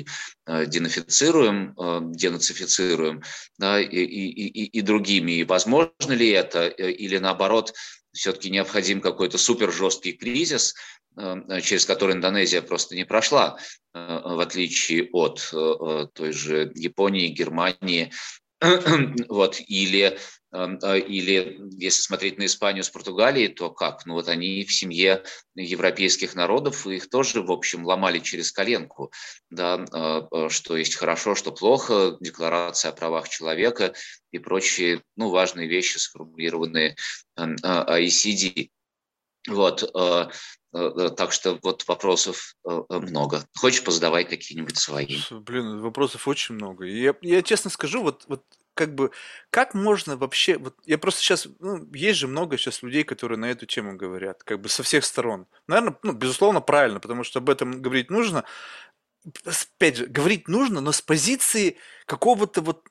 B: денацифицируем, денацифицируем, да, и, и, и, и другими. И возможно ли это, или наоборот, все-таки необходим какой-то супер жесткий кризис, Э, через который Индонезия просто не прошла, э, в отличие от э, той же Японии, Германии, вот, или, или если смотреть на Испанию с Португалией, то как? Ну вот они в семье европейских народов, их тоже, в общем, ломали через коленку, да, что есть хорошо, что плохо, декларация о правах человека и прочие, ну, важные вещи, сформулированные OECD. Вот, э, э, э, так что вот вопросов много. Хочешь, позадавай какие-нибудь свои.
A: Блин, вопросов очень много. Я, я честно скажу, вот, вот как бы, как можно вообще, вот я просто сейчас, ну, есть же много сейчас людей, которые на эту тему говорят, как бы со всех сторон. Наверное, ну, безусловно, правильно, потому что об этом говорить нужно. Опять же, говорить нужно, но с позиции какого-то вот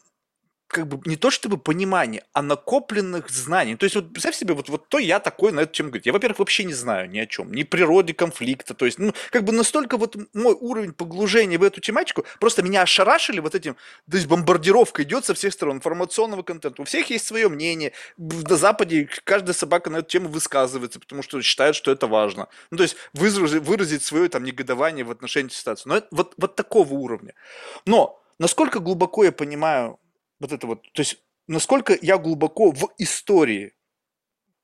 A: как бы не то чтобы понимание, а накопленных знаний. То есть вот представь себе, вот, вот то я такой на эту тему говорит. Я, во-первых, вообще не знаю ни о чем, ни природе конфликта. То есть, ну, как бы настолько вот мой уровень погружения в эту тематику, просто меня ошарашили вот этим, то есть бомбардировка идет со всех сторон информационного контента. У всех есть свое мнение. На Западе каждая собака на эту тему высказывается, потому что считает, что это важно. Ну, то есть выразить, выразить свое там негодование в отношении ситуации. Но это вот, вот такого уровня. Но насколько глубоко я понимаю вот это вот, то есть насколько я глубоко в истории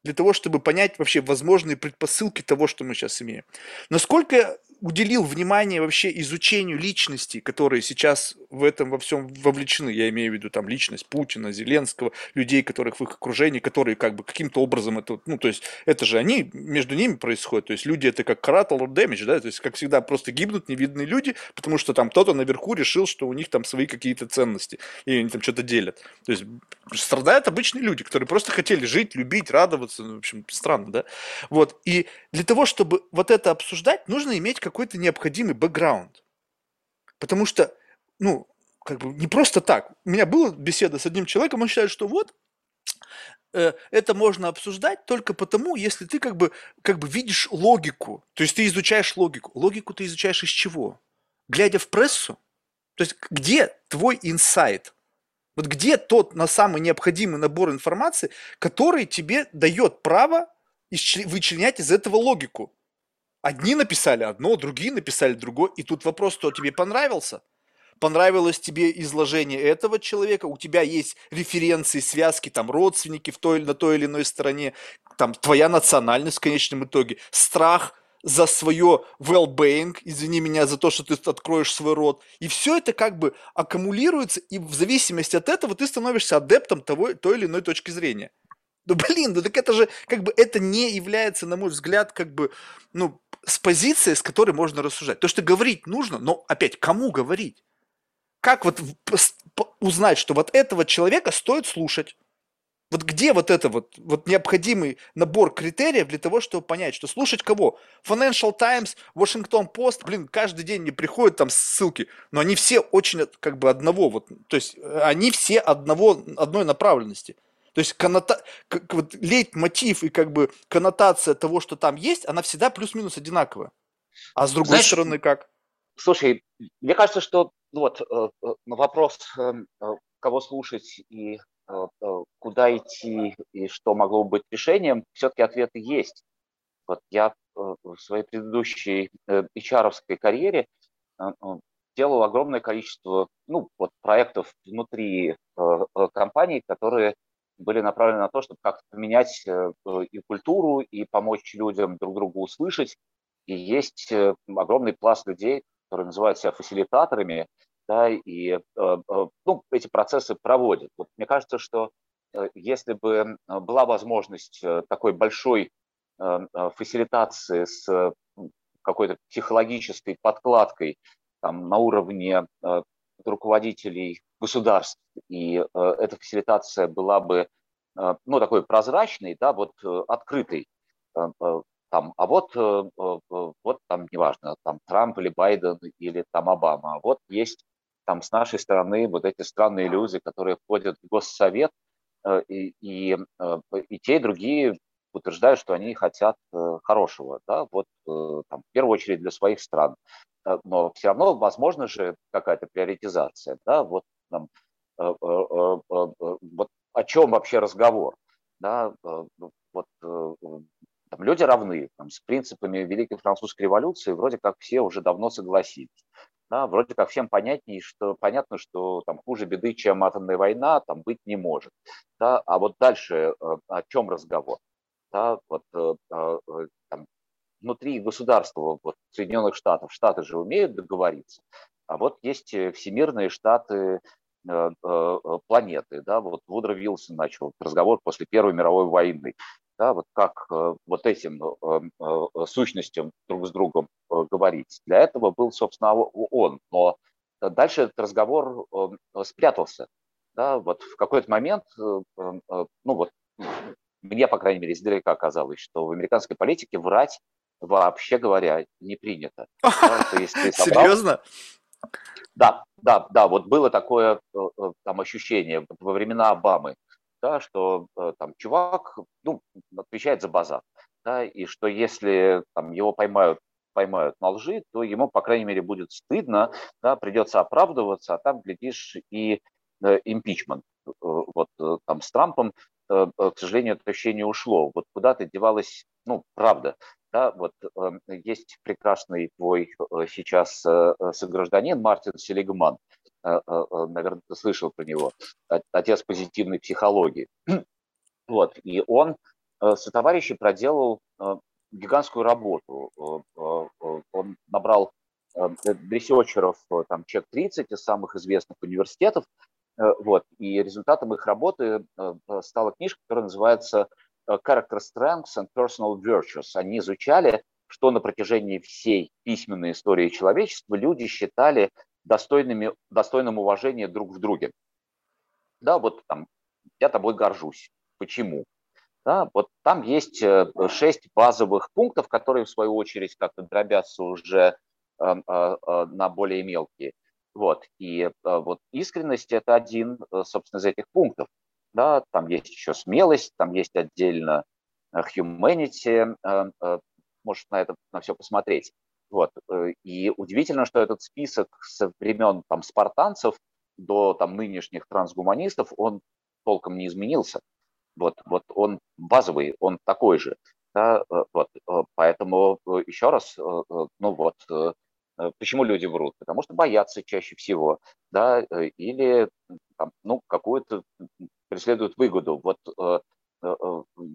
A: для того, чтобы понять вообще возможные предпосылки того, что мы сейчас имеем. Насколько уделил внимание вообще изучению личности, которые сейчас в этом во всем вовлечены. Я имею в виду там личность Путина, Зеленского, людей, которых в их окружении, которые как бы каким-то образом это, ну, то есть это же они, между ними происходит. То есть люди это как collateral damage, да, то есть как всегда просто гибнут невидные люди, потому что там кто-то наверху решил, что у них там свои какие-то ценности, и они там что-то делят. То есть страдают обычные люди, которые просто хотели жить, любить, радоваться, ну, в общем, странно, да. Вот, и для того, чтобы вот это обсуждать, нужно иметь какой-то необходимый бэкграунд. Потому что, ну, как бы не просто так. У меня была беседа с одним человеком, он считает, что вот э, это можно обсуждать только потому, если ты как бы, как бы видишь логику. То есть ты изучаешь логику. Логику ты изучаешь из чего? Глядя в прессу? То есть где твой инсайт? Вот где тот на самый необходимый набор информации, который тебе дает право вычленять из этого логику? Одни написали одно, другие написали другое, и тут вопрос, кто тебе понравился? Понравилось тебе изложение этого человека, у тебя есть референции, связки, там, родственники в той, на той или иной стороне, там, твоя национальность в конечном итоге, страх за свое well-being, извини меня за то, что ты откроешь свой рот. И все это как бы аккумулируется, и в зависимости от этого ты становишься адептом того, той или иной точки зрения. Ну, блин, ну так это же, как бы, это не является, на мой взгляд, как бы, ну, с позиции, с которой можно рассуждать. То, что говорить нужно, но, опять, кому говорить? Как вот узнать, что вот этого человека стоит слушать? Вот где вот это вот, вот необходимый набор критериев для того, чтобы понять, что слушать кого? Financial Times, Washington Post, блин, каждый день мне приходят там ссылки, но они все очень как бы одного, вот, то есть э, они все одного, одной направленности – то есть коннота... как, вот, лейтмотив и как бы коннотация того, что там есть, она всегда плюс-минус одинаковая. А с другой Знаешь, стороны как?
C: Слушай, мне кажется, что ну вот э, э, вопрос, эм, э, кого слушать и куда идти и что могло быть решением, все-таки ответы есть. Вот я в своей предыдущей HR карьере делал огромное количество ну, вот, проектов внутри компаний, которые были направлены на то, чтобы как-то поменять и культуру, и помочь людям друг другу услышать. И есть огромный пласт людей, которые называют себя фасилитаторами,
B: да, и ну, эти процессы проводят. Вот мне кажется, что если бы была возможность такой большой фасилитации с какой-то психологической подкладкой там, на уровне руководителей государств, и эта фасилитация была бы ну, такой прозрачной, да, вот открытой, там, а вот, вот там, неважно, там Трамп или Байден или там Обама, а вот есть там с нашей стороны вот эти странные люди, которые входят в Госсовет, и, и, и те, и другие утверждают, что они хотят хорошего, да, вот там, в первую очередь для своих стран. Но все равно возможно же какая-то приоритизация, да, вот там, вот о чем вообще разговор, да, вот там, люди равны, там, с принципами Великой Французской революции вроде как все уже давно согласились. Да, вроде как всем понятнее, что, понятно, что там хуже беды, чем атомная война, там быть не может. Да, а вот дальше э, о чем разговор? Да, вот, э, э, там, внутри государства, вот, Соединенных Штатов, Штаты же умеют договориться, а вот есть всемирные штаты планеты. Да, вот Вудро Вилсон начал разговор после Первой мировой войны да, вот как э, вот этим э, э, сущностям друг с другом говорить. Для этого был, собственно, он. Но дальше этот разговор спрятался. Да, вот в какой-то момент, ну вот, мне, по крайней мере, издалека казалось, что в американской политике врать, вообще говоря, не принято.
A: Серьезно?
B: Да, да, да, вот было такое там ощущение во времена Обамы да, что э, там чувак ну, отвечает за базар, да, и что если там, его поймают поймают на лжи, то ему, по крайней мере, будет стыдно, да, придется оправдываться, а там, глядишь, и э, импичмент. Э, вот там с Трампом, к сожалению, это ощущение ушло. Вот куда-то девалась, ну, правда. Да, вот есть прекрасный твой сейчас согражданин Мартин Селигман, наверное, ты слышал про него, отец позитивной психологии. Вот, и он со товарищем проделал гигантскую работу. Он набрал ресерчеров, там, чек 30 из самых известных университетов, вот, и результатом их работы стала книжка, которая называется Character Strengths and Personal Virtues. Они изучали, что на протяжении всей письменной истории человечества люди считали достойными, достойным уважения друг в друге. Да, вот там, я тобой горжусь. Почему? Да, вот там есть э, шесть базовых пунктов, которые, в свою очередь, как-то дробятся уже э, э, на более мелкие. Вот. И вот искренность – это один, собственно, из этих пунктов. Да, там есть еще смелость, там есть отдельно humanity, может на это на все посмотреть. Вот. Э, и удивительно, что этот список со времен там, спартанцев до там, нынешних трансгуманистов, он толком не изменился. Вот, вот он базовый, он такой же. Да, э, вот, э, поэтому еще раз, ну вот, почему люди врут? Потому что боятся чаще всего, да, или там, ну, какую-то преследуют выгоду. Вот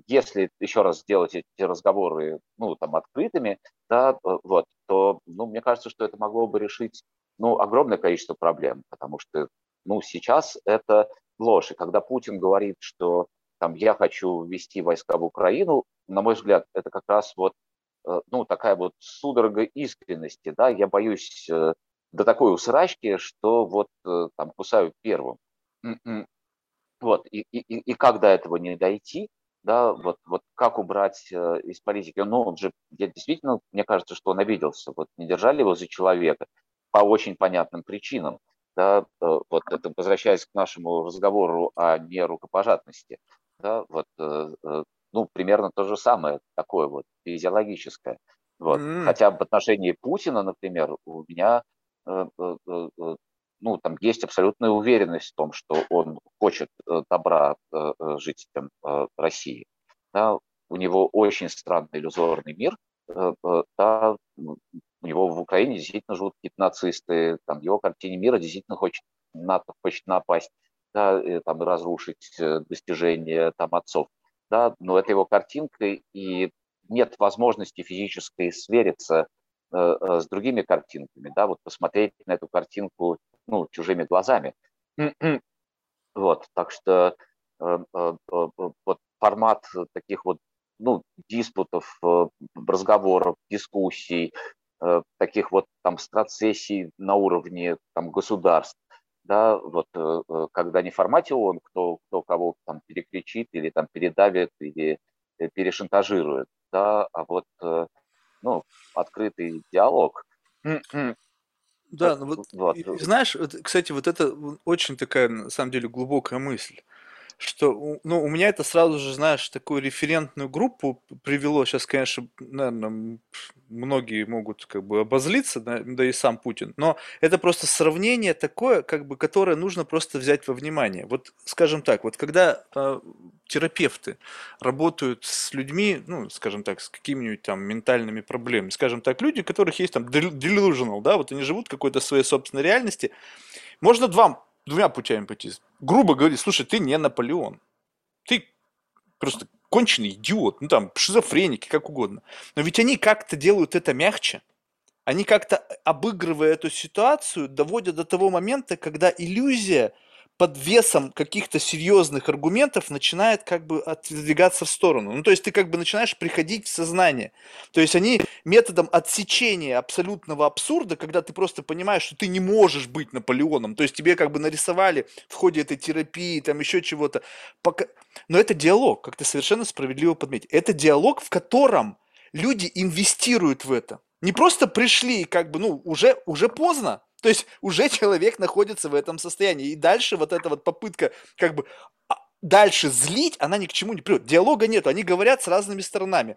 B: если еще раз сделать эти разговоры ну, там, открытыми, да, э, вот, то ну, мне кажется, что это могло бы решить ну, огромное количество проблем, потому что ну, сейчас это ложь. И когда Путин говорит, что там, я хочу ввести войска в Украину, на мой взгляд, это как раз вот ну, такая вот судорога искренности. Да? Я боюсь до такой усрачки, что вот там кусаю первым. Вот, и, и, и как до этого не дойти, да, вот, вот как убрать э, из политики, ну, он же, я действительно, мне кажется, что он обиделся, вот не держали его за человека по очень понятным причинам, да, э, вот это возвращаясь к нашему разговору о нерукопожатности, да, вот, э, ну, примерно то же самое, такое вот физиологическое, вот, mm. хотя в отношении Путина, например, у меня ну, там есть абсолютная уверенность в том, что он хочет э, добра э, э, жителям России. Да, у него очень странный иллюзорный мир. Да, у него в Украине действительно живут какие-то нацисты, там, его картине мира действительно хочет, НАТО хочет напасть, да, и, там, разрушить достижения там, отцов. Да, но это его картинка, и нет возможности физической свериться с другими картинками, да, вот посмотреть на эту картинку ну, чужими глазами. Вот, так что вот формат таких вот ну, диспутов, разговоров, дискуссий, таких вот там страцессий на уровне там государств, да, вот когда не в формате ООН, кто, кто кого там перекричит или там передавит или э, перешантажирует, да, а вот ну, открытый диалог.
A: Да, ну вот, вот. знаешь, кстати, вот это очень такая, на самом деле, глубокая мысль что, ну, у меня это сразу же, знаешь, такую референтную группу привело. Сейчас, конечно, наверное, многие могут как бы обозлиться, да, и сам Путин. Но это просто сравнение такое, как бы, которое нужно просто взять во внимание. Вот, скажем так, вот когда э, терапевты работают с людьми, ну, скажем так, с какими-нибудь там ментальными проблемами, скажем так, люди, у которых есть там delusional, да, вот они живут в какой-то своей собственной реальности, можно два двумя путями пойти. Грубо говоря, слушай, ты не Наполеон. Ты просто конченый идиот, ну там, шизофреники, как угодно. Но ведь они как-то делают это мягче. Они как-то, обыгрывая эту ситуацию, доводят до того момента, когда иллюзия под весом каких-то серьезных аргументов начинает как бы отодвигаться в сторону. Ну, то есть ты как бы начинаешь приходить в сознание. То есть они методом отсечения абсолютного абсурда, когда ты просто понимаешь, что ты не можешь быть Наполеоном. То есть тебе как бы нарисовали в ходе этой терапии, там еще чего-то. Пока... Но это диалог, как ты совершенно справедливо подметил. Это диалог, в котором люди инвестируют в это. Не просто пришли, как бы, ну, уже, уже поздно, то есть уже человек находится в этом состоянии. И дальше вот эта вот попытка как бы а, дальше злить, она ни к чему не приводит. Диалога нет, они говорят с разными сторонами.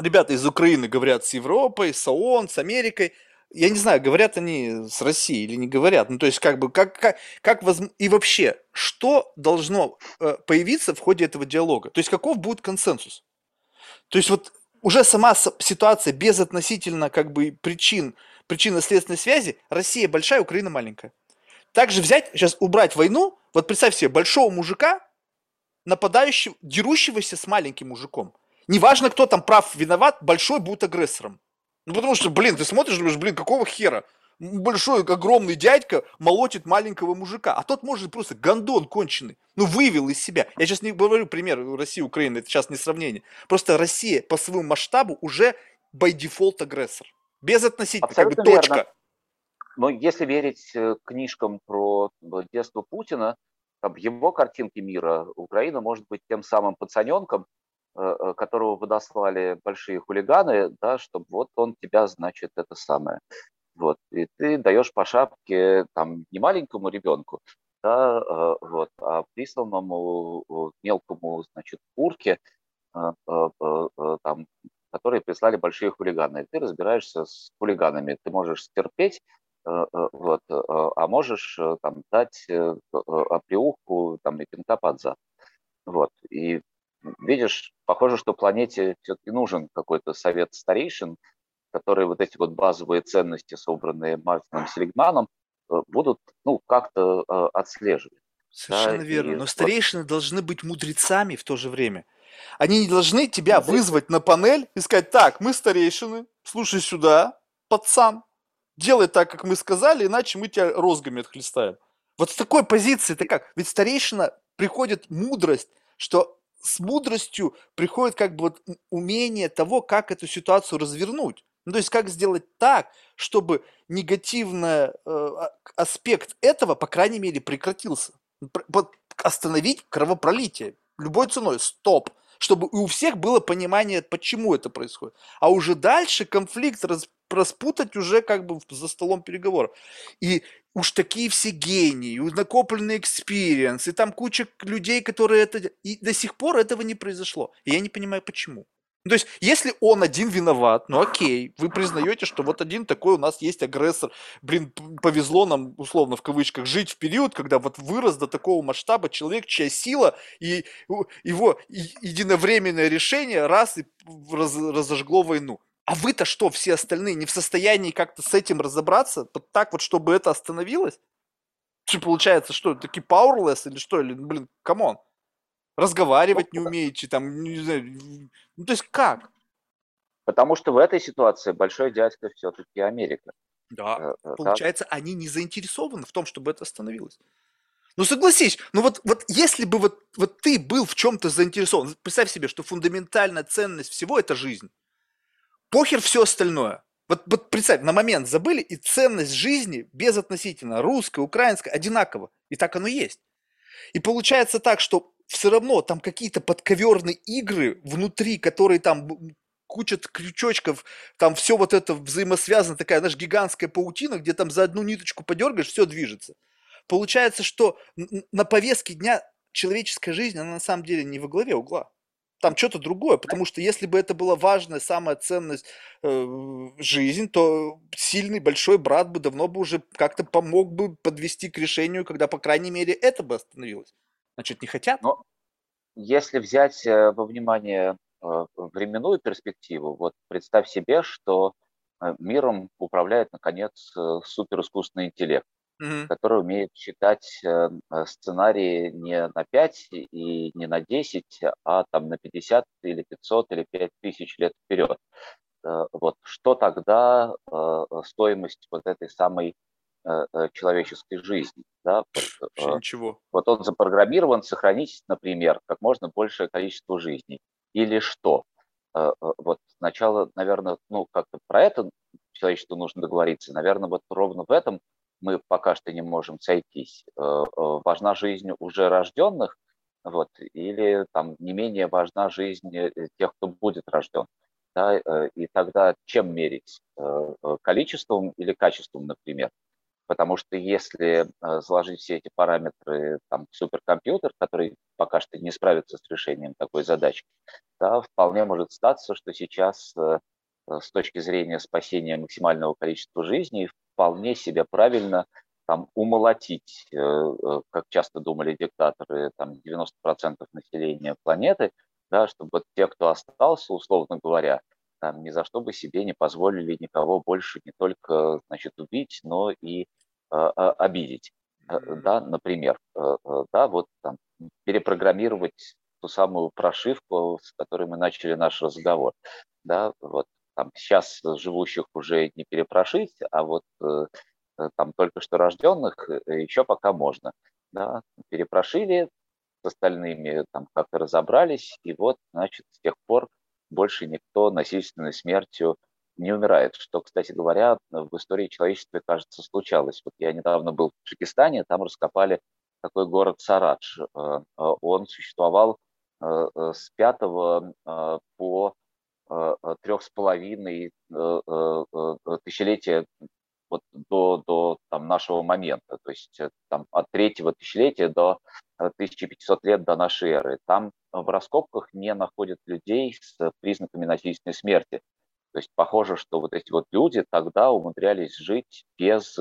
A: Ребята из Украины говорят с Европой, с ООН, с Америкой. Я не знаю, говорят они с Россией или не говорят. Ну, то есть, как бы, как, как, как воз... и вообще, что должно э, появиться в ходе этого диалога? То есть, каков будет консенсус? То есть, вот уже сама ситуация без относительно, как бы, причин причинно-следственной связи, Россия большая, Украина маленькая. Также взять, сейчас убрать войну, вот представь себе большого мужика, нападающего, дерущегося с маленьким мужиком. Неважно, кто там прав, виноват, большой будет агрессором. Ну, потому что, блин, ты смотришь, думаешь, блин, какого хера? Большой, огромный дядька молотит маленького мужика, а тот может просто гондон конченый. Ну, вывел из себя. Я сейчас не говорю пример России, Украины, это сейчас не сравнение. Просто Россия по своему масштабу уже by default агрессор. Без относительно, Абсолютно как бы точка. Верно.
B: Но если верить э, книжкам про э, детство Путина, там, его картинки мира, Украина может быть тем самым пацаненком, э, которого подослали большие хулиганы, да, чтобы вот он тебя, значит, это самое. Вот, и ты даешь по шапке там не маленькому ребенку, да, вот, а присланному мелкому, значит, курке, там, которые прислали большие хулиганы. ты разбираешься с хулиганами. Ты можешь стерпеть, э, э, вот, э, а можешь там, дать оплеуху там, и пинка под зад. Вот. И видишь, похоже, что планете все-таки нужен какой-то совет старейшин, которые вот эти вот базовые ценности, собранные Мартином Селигманом, будут ну, как-то отслеживать.
A: Совершенно да, верно. Но старейшины должны быть мудрецами в то же время. Они не должны тебя вызвать на панель и сказать, так, мы старейшины, слушай сюда, пацан, делай так, как мы сказали, иначе мы тебя розгами отхлестаем. Вот с такой позиции ты как? Ведь старейшина приходит мудрость, что с мудростью приходит как бы вот умение того, как эту ситуацию развернуть. Ну, то есть как сделать так, чтобы негативный э, а, аспект этого, по крайней мере, прекратился. Остановить кровопролитие любой ценой. Стоп чтобы у всех было понимание, почему это происходит. А уже дальше конфликт распутать уже как бы за столом переговоров. И уж такие все гении, накопленный experience, и там куча людей, которые это... И до сих пор этого не произошло. И я не понимаю, почему. Ну, то есть, если он один виноват, ну окей, вы признаете, что вот один такой у нас есть агрессор. Блин, повезло нам, условно, в кавычках, жить в период, когда вот вырос до такого масштаба человек, чья сила и его единовременное решение раз и раз, разожгло войну. А вы-то что, все остальные, не в состоянии как-то с этим разобраться, вот так вот, чтобы это остановилось? Что получается, что, такие powerless или что? Или, блин, come on разговаривать не умеете, там, не знаю, ну, то есть как?
B: Потому что в этой ситуации большой дядька все-таки Америка.
A: Да, получается, да? они не заинтересованы в том, чтобы это остановилось. Ну согласись, ну вот, вот если бы вот, вот ты был в чем-то заинтересован, представь себе, что фундаментальная ценность всего – это жизнь. Похер все остальное. Вот, вот представь, на момент забыли, и ценность жизни безотносительно русская, украинская одинаково. И так оно есть. И получается так, что все равно там какие-то подковерные игры внутри, которые там куча крючочков, там все вот это взаимосвязано, такая, знаешь, гигантская паутина, где там за одну ниточку подергаешь, все движется. Получается, что на повестке дня человеческая жизнь, она на самом деле не во главе угла. Там что-то другое, потому что если бы это была важная самая ценность э, жизнь, то сильный большой брат бы давно бы уже как-то помог бы подвести к решению, когда, по крайней мере, это бы остановилось. Значит, не хотят? Но
B: если взять э, во внимание э, временную перспективу, вот представь себе, что э, миром управляет, наконец, суперискусственный интеллект угу. который умеет читать сценарии не на 5 и не на 10, а там на 50 или 500 или 5000 лет вперед. Вот что тогда стоимость вот этой самой человеческой жизни. Да?
A: Вот, ничего.
B: Вот он запрограммирован сохранить, например, как можно большее количество жизней. Или что? Вот сначала, наверное, ну как-то про это человечеству нужно договориться. Наверное, вот ровно в этом мы пока что не можем сойтись. Э, э, важна жизнь уже рожденных, вот, или там не менее важна жизнь э, тех, кто будет рожден. Да, и тогда чем мерить? Количеством или качеством, например? Потому что если заложить все эти параметры там, в суперкомпьютер, который пока что не справится с решением такой задачи, да, вполне может статься, что сейчас с точки зрения спасения максимального количества жизней вполне себе правильно там, умолотить, э, э, как часто думали диктаторы, там 90% населения планеты, да, чтобы те, кто остался, условно говоря, там, ни за что бы себе не позволили никого больше не только значит, убить, но и э, обидеть. Да, например, да, вот там, перепрограммировать ту самую прошивку, с которой мы начали наш разговор. Да, вот там сейчас живущих уже не перепрошить, а вот э, э, там только что рожденных э, еще пока можно. Да? Перепрошили, с остальными там как-то разобрались, и вот, значит, с тех пор больше никто насильственной смертью не умирает, что, кстати говоря, в истории человечества, кажется, случалось. Вот я недавно был в Таджикистане, там раскопали такой город Сарадж. Он существовал с 5 по Э, э, трех с половиной э, тысячелетия вот до, до там, нашего момента, то есть там, от третьего тысячелетия до 1500 лет до нашей эры. Там в раскопках не находят людей с признаками насильственной смерти. То есть похоже, что вот эти вот люди тогда умудрялись жить без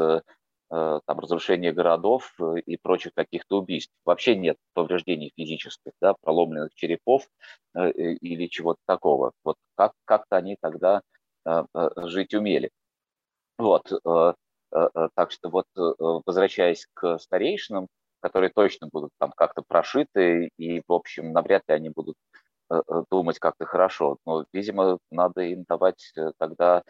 B: Э, там, разрушения городов э, и прочих каких-то убийств. Вообще нет повреждений физических, да, проломленных черепов э, или чего-то такого. Вот как, как-то они тогда жить умели. Вот, так что вот возвращаясь к старейшинам, которые точно будут там как-то прошиты, и, в общем, навряд ли они будут думать как-то хорошо. Но, видимо, надо им давать тогда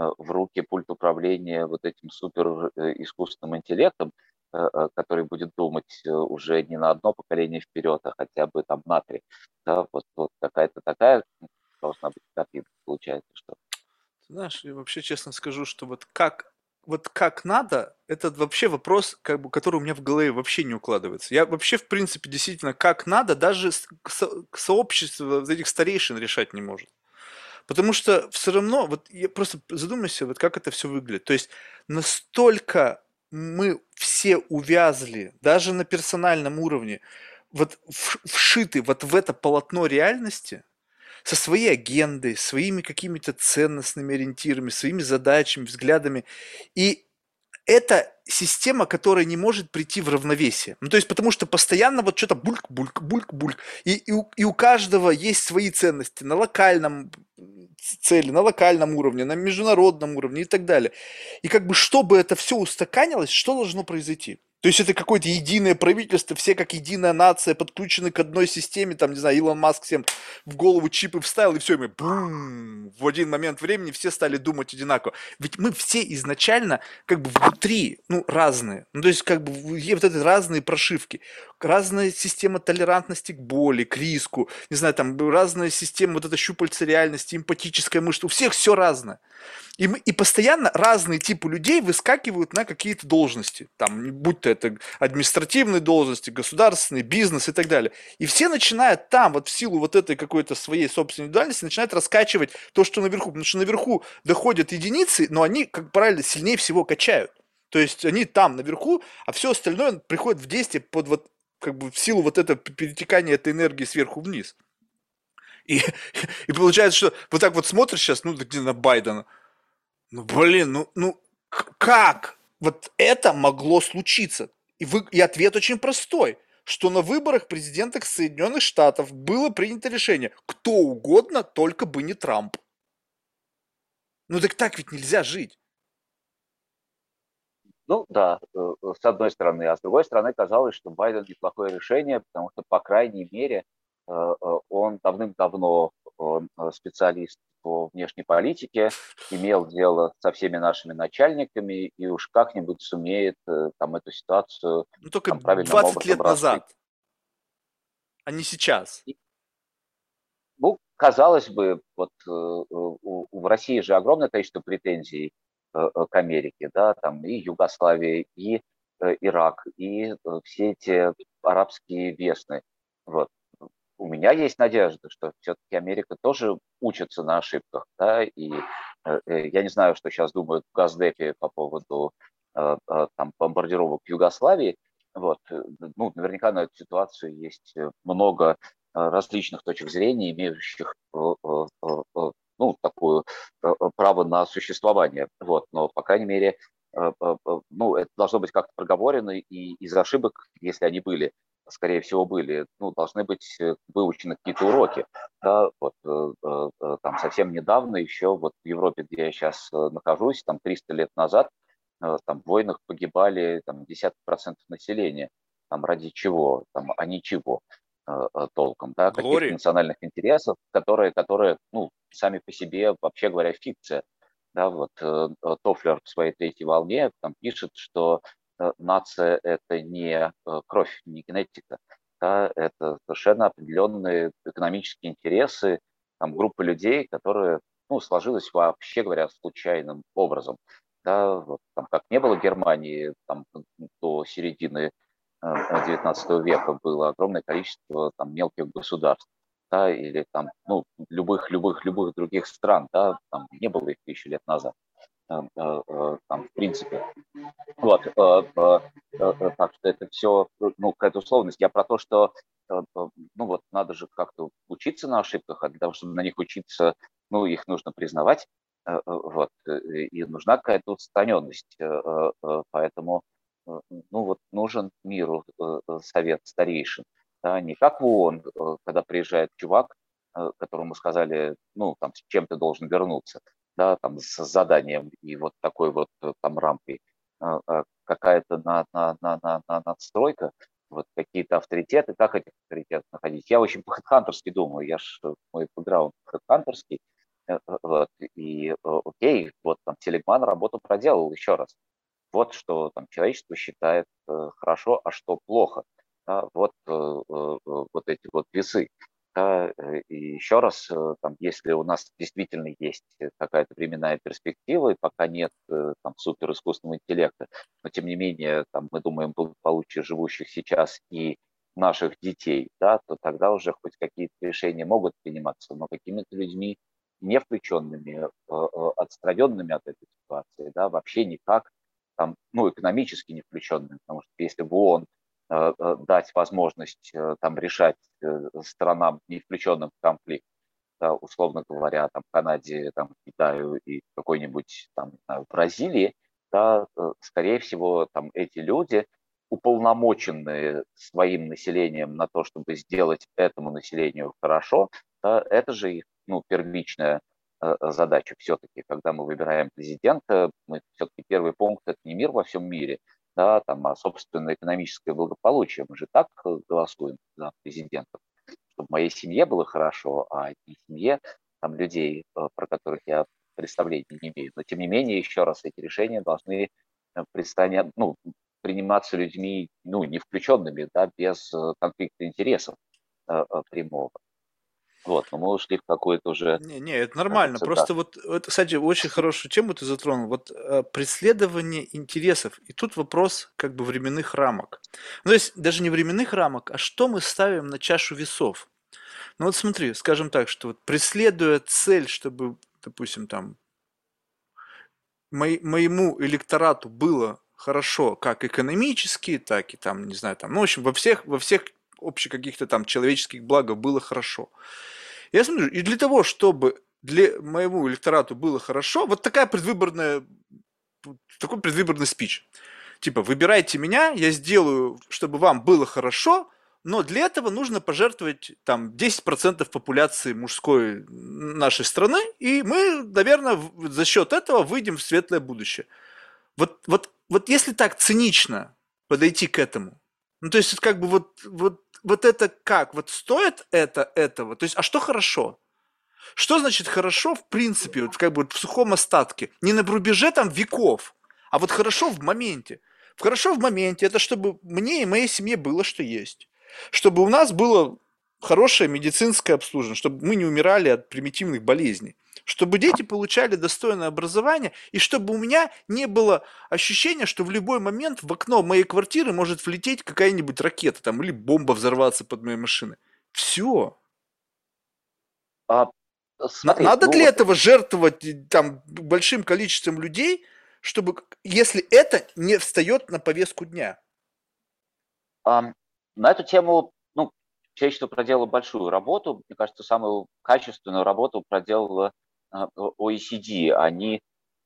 B: Э, в руки пульт управления вот этим супер э, искусственным интеллектом, э, который будет думать уже не на одно поколение вперед, а хотя бы там на три. Да, вот, вот какая-то такая должна быть картина, получается, что.
A: Знаешь, я вообще честно скажу, что вот как вот как надо, это вообще вопрос, как бы, который у меня в голове вообще не укладывается. Я вообще, в принципе, действительно, как надо, даже со- сообщество этих старейшин решать не может. Потому что все равно, вот я просто задумайся, вот как это все выглядит. То есть настолько мы все увязли, даже на персональном уровне, вот вшиты вот в это полотно реальности, со своей агендой, своими какими-то ценностными ориентирами, своими задачами, взглядами. И это система, которая не может прийти в равновесие. Ну, то есть, потому что постоянно вот что-то бульк, бульк, бульк, бульк. И, и, у, и у каждого есть свои ценности на локальном цели, на локальном уровне, на международном уровне и так далее. И как бы, чтобы это все устаканилось, что должно произойти? То есть это какое-то единое правительство, все как единая нация подключены к одной системе, там, не знаю, Илон Маск всем в голову чипы вставил, и все, и мы бум, в один момент времени все стали думать одинаково. Ведь мы все изначально как бы внутри, ну, разные. Ну, то есть как бы вот эти разные прошивки, разная система толерантности к боли, к риску, не знаю, там разная система вот эта щупальца реальности, эмпатическая мышца, у всех все разное. И, и постоянно разные типы людей выскакивают на какие-то должности. Там, будь то это административные должности, государственные, бизнес и так далее. И все начинают там, вот в силу вот этой какой-то своей собственной индивидуальности, начинают раскачивать то, что наверху. Потому что наверху доходят единицы, но они, как правило, сильнее всего качают. То есть они там наверху, а все остальное приходит в действие под вот как бы в силу вот этого перетекания этой энергии сверху вниз. И, и получается, что вот так вот смотришь сейчас, ну, где на Байдена, ну, блин, ну, ну, как? Вот это могло случиться. И, вы, и ответ очень простой, что на выборах президента Соединенных Штатов было принято решение, кто угодно, только бы не Трамп. Ну так так ведь нельзя жить.
B: Ну да, э, э, с одной стороны. А с другой стороны, казалось, что Байден неплохое решение, потому что, по крайней мере, э, он давным-давно специалист по внешней политике, имел дело со всеми нашими начальниками и уж как-нибудь сумеет э, там эту ситуацию
A: ну, только там, 20 лет назад, а не сейчас.
B: Ну, казалось бы, вот э, у, в России же огромное количество претензий э, к Америке, да, там и Югославия, и Ирак, и все эти арабские весны. Вот у меня есть надежда, что все-таки Америка тоже учится на ошибках, да, и э, э, я не знаю, что сейчас думают в Газдепе по поводу э, там, бомбардировок Югославии, вот, ну, наверняка на эту ситуацию есть много различных точек зрения, имеющих ну, такую право на существование, вот, но, по крайней мере, ну, это должно быть как-то проговорено, и из ошибок, если они были, скорее всего, были, ну, должны быть э, выучены какие-то уроки. Да, вот, э, э, там совсем недавно еще вот в Европе, где я сейчас нахожусь, там 300 лет назад, там в войнах погибали там, десятки процентов населения. Там ради чего? Там, а ничего толком, да, каких-то национальных интересов, которые, которые, ну, сами по себе, вообще говоря, фикция. Да, вот Тофлер в своей третьей волне там пишет, что нация – это не э, кровь, не генетика, да, это совершенно определенные экономические интересы там, группы людей, которые ну, сложилась вообще говоря случайным образом. Да, вот, там, как не было Германии там, до середины XIX э, века было огромное количество там, мелких государств, да, или там, ну, любых, любых, любых других стран, да, там не было их тысячу лет назад. Э, э, там, в принципе. Вот, э, так что это все, ну, какая-то условность. Я про то, что, ну, вот, надо же как-то учиться на ошибках, а для того, чтобы на них учиться, ну, их нужно признавать, вот, и нужна какая-то устраненность, поэтому, ну, вот, нужен миру совет старейшин, да, не как в ООН, когда приезжает чувак, которому сказали, ну, там, с чем ты должен вернуться, да, там с заданием и вот такой вот э, там рамкой, а, а, какая-то на, на, на, на, на надстройка, вот какие-то авторитеты, как этих авторитетов находить. Я очень по-хедхантерски думаю, я ж, мой бэкграунд хедхантерский, э, э, вот, и окей, вот там Телегман работу проделал еще раз. Вот что там человечество считает хорошо, а что плохо. Да, вот, вот эти вот весы. Да, э, и еще раз, э, там, если у нас действительно есть какая-то временная перспектива, и пока нет э, там, супер искусственного интеллекта, но тем не менее там, мы думаем благополучие живущих сейчас и наших детей, да, то тогда уже хоть какие-то решения могут приниматься, но какими-то людьми не включенными, отстраненными от этой ситуации, да, вообще никак, там, ну, экономически не включенными, потому что если в ООН Э, э, дать возможность э, там решать странам, не включенным в конфликт, да, условно говоря, там, Канаде, там, Китаю и какой-нибудь там, Бразилии, да, скорее всего, там эти люди, уполномоченные своим населением на то, чтобы сделать этому населению хорошо, да, это же их ну, первичная задача все-таки. Когда мы выбираем президента, мы все-таки первый пункт – это не мир во всем мире, да, там, а собственное экономическое благополучие. Мы же так голосуем за президентов, чтобы моей семье было хорошо, а не семье там, людей, про которых я представления не имею. Но, тем не менее, еще раз, эти решения должны предстать, ну, приниматься людьми, ну, не включенными, да, без конфликта интересов прямого. Вот, но мы ушли в какую-то уже...
A: Не, не, это нормально. Кажется, Просто да. вот, это, кстати, очень хорошую тему ты затронул. Вот э, преследование интересов. И тут вопрос как бы временных рамок. Ну, то есть даже не временных рамок, а что мы ставим на чашу весов. Ну вот смотри, скажем так, что вот преследуя цель, чтобы, допустим, там мой, моему электорату было хорошо как экономически, так и там, не знаю, там, ну, в общем, во всех, во всех общих каких-то там человеческих благов было хорошо. Я смотрю, и для того, чтобы для моему электорату было хорошо, вот такая предвыборная, такой предвыборный спич. Типа, выбирайте меня, я сделаю, чтобы вам было хорошо, но для этого нужно пожертвовать там 10% популяции мужской нашей страны, и мы, наверное, за счет этого выйдем в светлое будущее. Вот, вот, вот если так цинично подойти к этому, ну то есть как бы вот, вот вот это как? Вот стоит это этого? То есть, а что хорошо? Что значит хорошо, в принципе, вот как бы в сухом остатке? Не на рубеже там веков, а вот хорошо в моменте. Хорошо в моменте, это чтобы мне и моей семье было, что есть. Чтобы у нас было хорошее медицинское обслуживание, чтобы мы не умирали от примитивных болезней чтобы дети получали достойное образование, и чтобы у меня не было ощущения, что в любой момент в окно моей квартиры может влететь какая-нибудь ракета там, или бомба взорваться под моей машиной. Все. А, смотри, Надо ну, для вот... этого жертвовать э, там большим количеством людей, чтобы, если это не встает на повестку дня.
B: А, на эту тему ну, человечество проделало большую работу. Мне кажется, самую качественную работу проделала OECD, они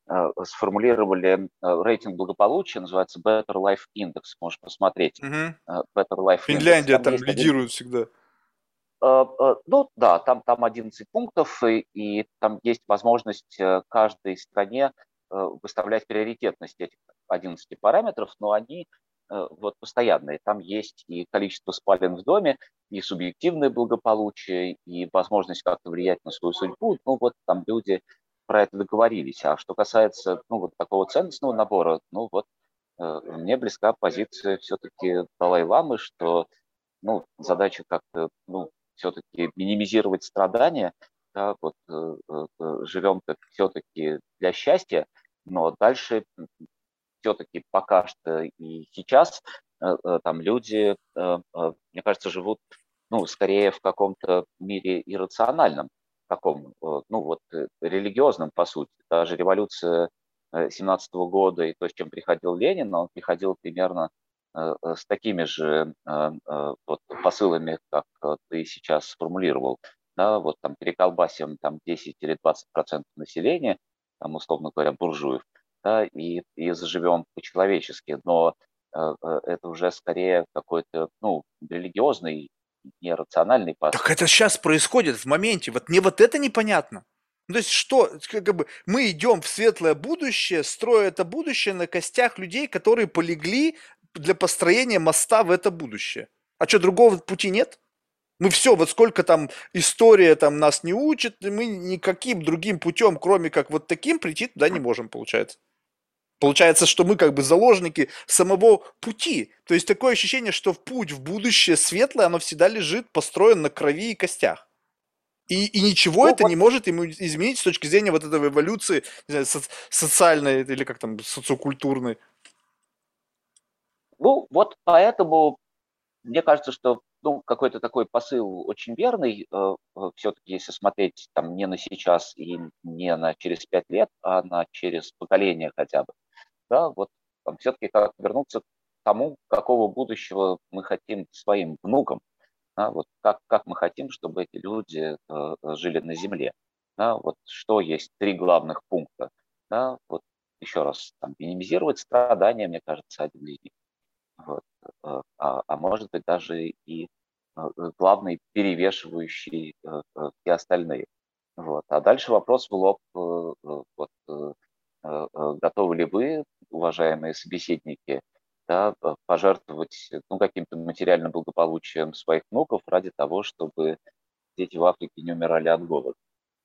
B: а, сформулировали а, рейтинг благополучия, называется Better Life Index, можешь посмотреть.
A: Угу. Better Life Финляндия Index. там, там лидирует один... всегда.
B: Ну да, там, там 11 пунктов, и, и там есть возможность э, каждой стране э, выставлять приоритетность этих 11 параметров, но они Э, вот постоянные. Там есть и количество спален в доме, и субъективное благополучие, и возможность как-то влиять на свою судьбу. Ну вот там люди про это договорились. А что касается ну, вот такого ценностного набора, ну вот э, мне близка позиция все-таки Далай-Ламы, что ну, задача как-то ну, все-таки минимизировать страдания, да, вот э, э, живем так все-таки для счастья, но дальше все-таки пока что и сейчас э, э, там люди, э, мне кажется, живут ну, скорее в каком-то мире иррациональном, таком, ну вот, религиозном, по сути. Даже революция 17 года и то, с чем приходил Ленин, он приходил примерно с такими же вот, посылами, как ты сейчас сформулировал. Да, вот там переколбасим там 10 или 20 процентов населения, там, условно говоря, буржуев, да, и, и заживем по-человечески. Но э, э, это уже скорее какой-то ну, религиозный, нерациональный
A: посыл. Так это сейчас происходит в моменте. Вот мне вот это непонятно. Ну, то есть что, как бы мы идем в светлое будущее, строя это будущее на костях людей, которые полегли для построения моста в это будущее. А что, другого пути нет? Мы все, вот сколько там история там нас не учит, мы никаким другим путем, кроме как вот таким, прийти туда не можем, получается. Получается, что мы как бы заложники самого пути. То есть такое ощущение, что в путь в будущее светлое, оно всегда лежит построен на крови и костях. И, и ничего ну, это вот... не может ему изменить с точки зрения вот этой эволюции не знаю, со- социальной или как там, социокультурной.
B: Ну, вот поэтому мне кажется, что ну, какой-то такой посыл очень верный, э, э, все-таки если смотреть там не на сейчас и не на через пять лет, а на через поколение хотя бы да, вот все-таки как вернуться к тому, какого будущего мы хотим своим внукам, да, вот как, как мы хотим, чтобы эти люди э, жили на Земле. Да, вот что есть три главных пункта. Да, вот еще раз, там, минимизировать страдания, мне кажется, один из них. Вот, э, а, а может быть даже и э, главный перевешивающий э, все остальные. Вот. А дальше вопрос в лоб, вот, готовы ли вы уважаемые собеседники, да, пожертвовать ну, каким-то материальным благополучием своих внуков ради того, чтобы дети в Африке не умирали от голода,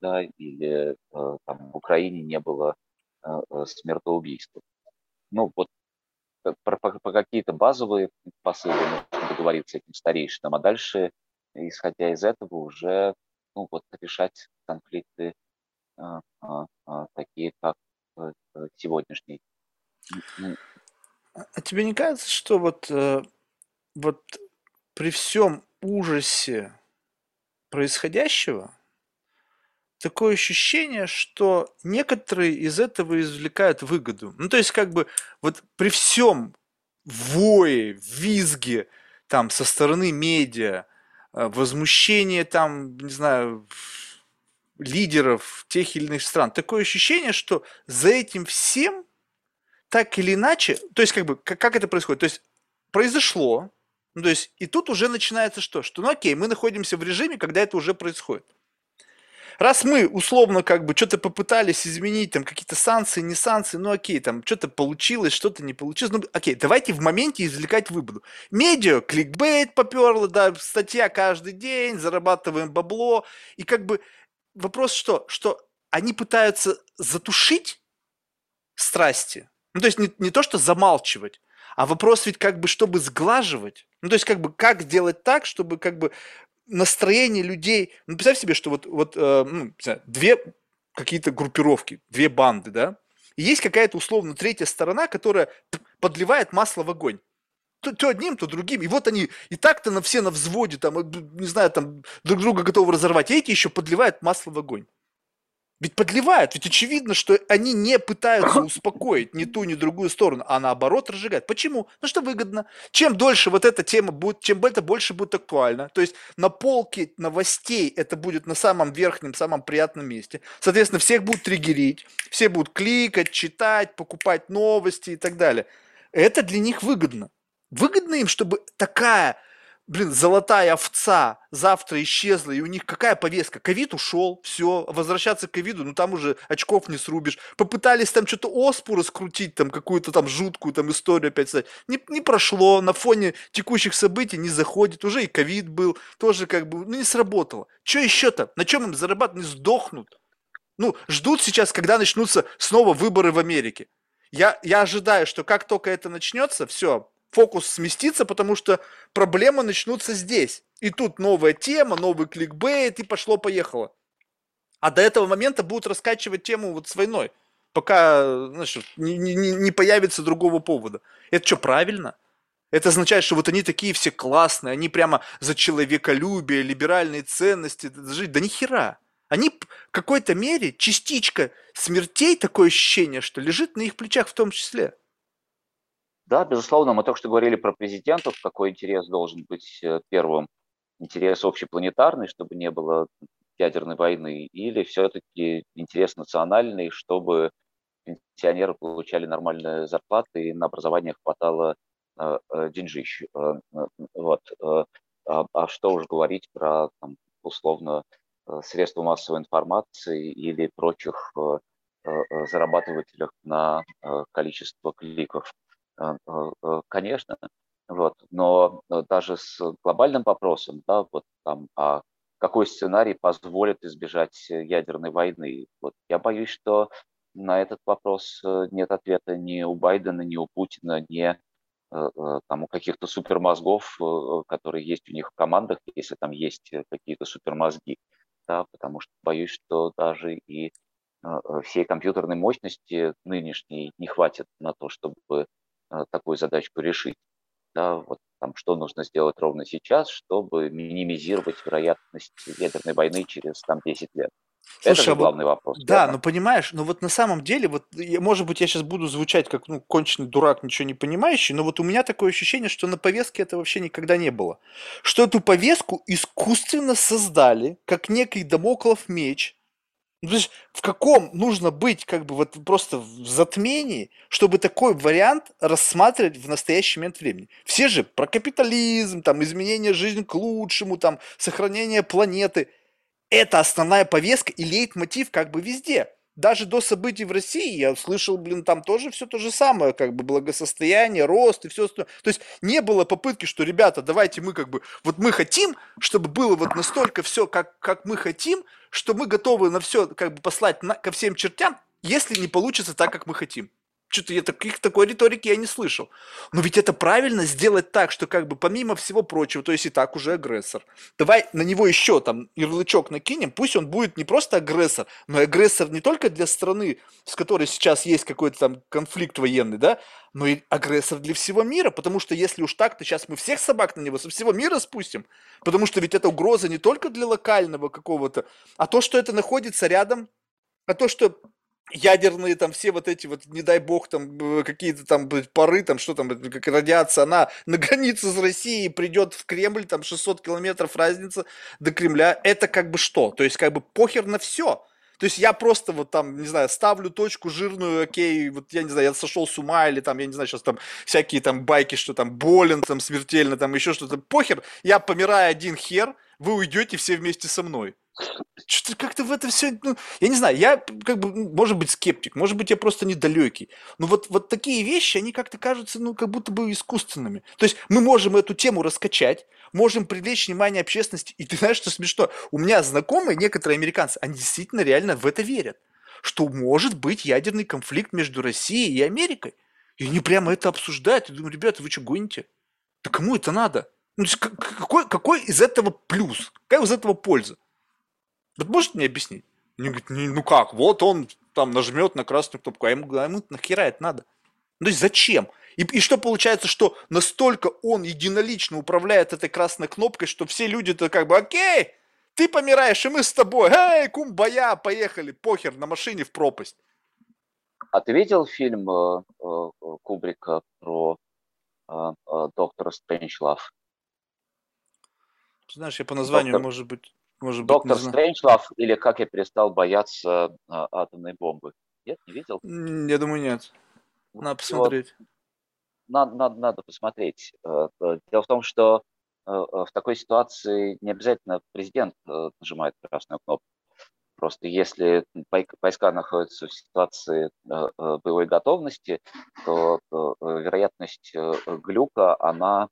B: да, или э, там, в Украине не было э, э смертоубийства. Ну, вот про, про, про какие-то базовые посылы нужно договориться с этим старейшинам, а дальше, исходя из этого, уже ну, вот, решать конфликты а, а, а, такие, как э, сегодняшний.
A: А тебе не кажется, что вот, э, вот при всем ужасе происходящего, такое ощущение, что некоторые из этого извлекают выгоду. Ну, то есть, как бы, вот при всем вое, визге, там, со стороны медиа, э, возмущение, там, не знаю, лидеров тех или иных стран, такое ощущение, что за этим всем так или иначе, то есть как бы, как, как это происходит? То есть произошло, ну, то есть и тут уже начинается что? Что ну окей, мы находимся в режиме, когда это уже происходит. Раз мы условно как бы что-то попытались изменить, там какие-то санкции, не санкции, ну окей, там что-то получилось, что-то не получилось, ну окей, давайте в моменте извлекать выбоду. Медиа, кликбейт поперло, да, статья каждый день, зарабатываем бабло, и как бы вопрос что? Что они пытаются затушить страсти, ну, то есть не, не то, что замалчивать, а вопрос ведь как бы, чтобы сглаживать. Ну, то есть как бы, как сделать так, чтобы как бы настроение людей... Ну, представь себе, что вот, вот э, ну, две какие-то группировки, две банды, да, и есть какая-то условно третья сторона, которая подливает масло в огонь. То, то одним, то другим. И вот они и так-то на все на взводе, там, не знаю, там, друг друга готовы разорвать, а эти еще подливают масло в огонь. Ведь подливают, ведь очевидно, что они не пытаются успокоить ни ту, ни другую сторону, а наоборот разжигают. Почему? Ну что выгодно. Чем дольше вот эта тема будет, чем это больше будет актуально. То есть на полке новостей это будет на самом верхнем, самом приятном месте. Соответственно, всех будут триггерить, все будут кликать, читать, покупать новости и так далее. Это для них выгодно. Выгодно им, чтобы такая блин, золотая овца завтра исчезла, и у них какая повестка? Ковид ушел, все, возвращаться к ковиду, ну там уже очков не срубишь. Попытались там что-то оспу раскрутить, там какую-то там жуткую там историю опять сказать. Не, не прошло, на фоне текущих событий не заходит, уже и ковид был, тоже как бы, ну не сработало. Что еще-то? На чем им зарабатывать? Не сдохнут. Ну, ждут сейчас, когда начнутся снова выборы в Америке. Я, я ожидаю, что как только это начнется, все, фокус сместится, потому что проблемы начнутся здесь. И тут новая тема, новый кликбейт, и пошло-поехало. А до этого момента будут раскачивать тему вот с войной, пока значит, не, не, не появится другого повода. Это что, правильно? Это означает, что вот они такие все классные, они прямо за человеколюбие, либеральные ценности. Да ни хера. Они в какой-то мере частичка смертей, такое ощущение, что лежит на их плечах в том числе.
B: Да, безусловно, мы только что говорили про президентов, какой интерес должен быть э, первым. Интерес общепланетарный, чтобы не было ядерной войны, или все-таки интерес национальный, чтобы пенсионеры получали нормальные зарплаты и на образование хватало э, э, деньжищ. Вот. А, а что уж говорить про там, условно средства массовой информации или прочих зарабатывателях на количество кликов. А, а, а, конечно, вот, но даже с глобальным вопросом, да, вот там, а какой сценарий позволит избежать ядерной войны? Вот я боюсь, что на этот вопрос э, нет ответа ни у Байдена, ни у Путина, ни э, э, там, у каких-то супермозгов, которые есть у них в командах, если там есть какие-то супермозги. Да, потому что боюсь, что даже и всей компьютерной мощности нынешней не хватит на то, чтобы Э, такую задачку решить. Да, вот там, что нужно сделать ровно сейчас, чтобы минимизировать вероятность ядерной войны через там, 10 лет. Слушай, Это же а главный вопрос.
A: Да, верно? ну понимаешь, ну вот на самом деле, вот, может быть, я сейчас буду звучать как ну, конченый дурак, ничего не понимающий, но вот у меня такое ощущение, что на повестке это вообще никогда не было. Что эту повестку искусственно создали, как некий домоклов меч, ну, то есть в каком нужно быть как бы вот просто в затмении, чтобы такой вариант рассматривать в настоящий момент времени? Все же про капитализм, там, изменение жизни к лучшему, там, сохранение планеты. Это основная повестка и лейтмотив как бы везде. даже до событий в России я слышал, блин, там тоже все то же самое, как бы благосостояние, рост и все остальное. То есть не было попытки, что, ребята, давайте мы как бы, вот мы хотим, чтобы было вот настолько все, как, как мы хотим, что мы готовы на все как бы послать на, ко всем чертям, если не получится так, как мы хотим. Что-то я таких, такой риторики я не слышал. Но ведь это правильно сделать так, что как бы помимо всего прочего, то есть и так уже агрессор. Давай на него еще там ярлычок накинем, пусть он будет не просто агрессор, но и агрессор не только для страны, с которой сейчас есть какой-то там конфликт военный, да, но и агрессор для всего мира, потому что если уж так, то сейчас мы всех собак на него со всего мира спустим, потому что ведь это угроза не только для локального какого-то, а то, что это находится рядом, а то, что ядерные там все вот эти вот, не дай бог, там какие-то там пары, там что там, как радиация, она на границе с Россией придет в Кремль, там 600 километров разница до Кремля, это как бы что? То есть как бы похер на все. То есть я просто вот там, не знаю, ставлю точку жирную, окей, вот я не знаю, я сошел с ума или там, я не знаю, сейчас там всякие там байки, что там болен там смертельно, там еще что-то, похер, я помираю один хер, вы уйдете все вместе со мной. Что-то как-то в это все, ну, я не знаю, я как бы, ну, может быть, скептик, может быть, я просто недалекий. Но вот, вот такие вещи, они как-то кажутся, ну, как будто бы искусственными. То есть мы можем эту тему раскачать, можем привлечь внимание общественности. И ты знаешь, что смешно? У меня знакомые, некоторые американцы, они действительно реально в это верят. Что может быть ядерный конфликт между Россией и Америкой. И они прямо это обсуждают. Я думаю, ребята, вы что, гоните? Да кому это надо? Ну, какой, какой из этого плюс? Какая из этого польза? Вот можете мне объяснить? Они говорят, ну как, вот он там нажмет на красную кнопку, а ему, а ему нахера это надо? Ну, то есть зачем? И, и что получается, что настолько он единолично управляет этой красной кнопкой, что все люди-то как бы, окей, ты помираешь, и мы с тобой, эй, кумбая, поехали, похер, на машине в пропасть.
B: А ты видел фильм э, э, Кубрика про э, э, доктора Стрэнджлав?
A: Знаешь, я по названию, Доктор... может быть, может
B: Доктор быть, Стрэнджлав или «Как я перестал бояться а, атомной бомбы». Нет, не видел?
A: Я думаю, нет. Надо посмотреть.
B: Надо, надо, надо посмотреть. Э, э, дело в том, что э, в такой ситуации не обязательно президент нажимает красную кнопку. Просто если войска находятся в ситуации боевой готовности, то вероятность глюка, она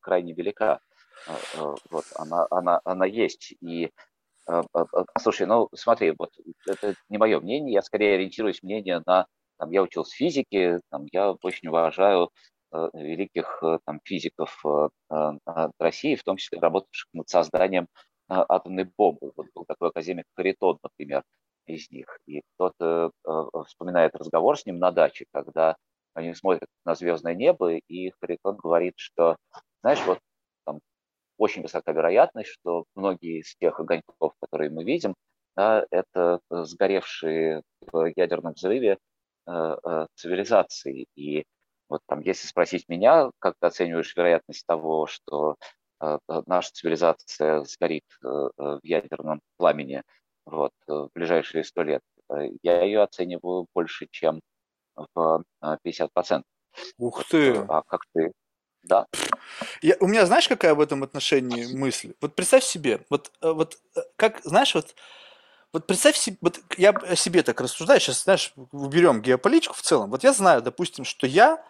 B: крайне велика. Э, э, вот, она, она, она есть. И э, Слушай, ну смотри, вот это не мое мнение, я скорее ориентируюсь мнение на, там, я учился физике, там, я очень уважаю э, великих там, физиков э, России, в том числе работавших над созданием э, атомной бомбы. Вот был такой академик Харитон, например, из них. И кто-то э, вспоминает разговор с ним на даче, когда они смотрят на звездное небо, и Харитон говорит, что, знаешь, вот очень высока вероятность, что многие из тех огоньков, которые мы видим, да, это сгоревшие в ядерном взрыве э, э, цивилизации. И вот там, если спросить меня, как ты оцениваешь вероятность того, что э, наша цивилизация сгорит э, в ядерном пламени вот, в ближайшие сто лет, э, я ее оцениваю больше, чем в 50%.
A: Ух ты!
B: А как ты, да.
A: Я, у меня, знаешь, какая в этом отношении мысль? Вот представь себе, вот, э, вот э, как, знаешь, вот, вот представь себе, вот я о себе так рассуждаю, сейчас, знаешь, уберем геополитику в целом. Вот я знаю, допустим, что я,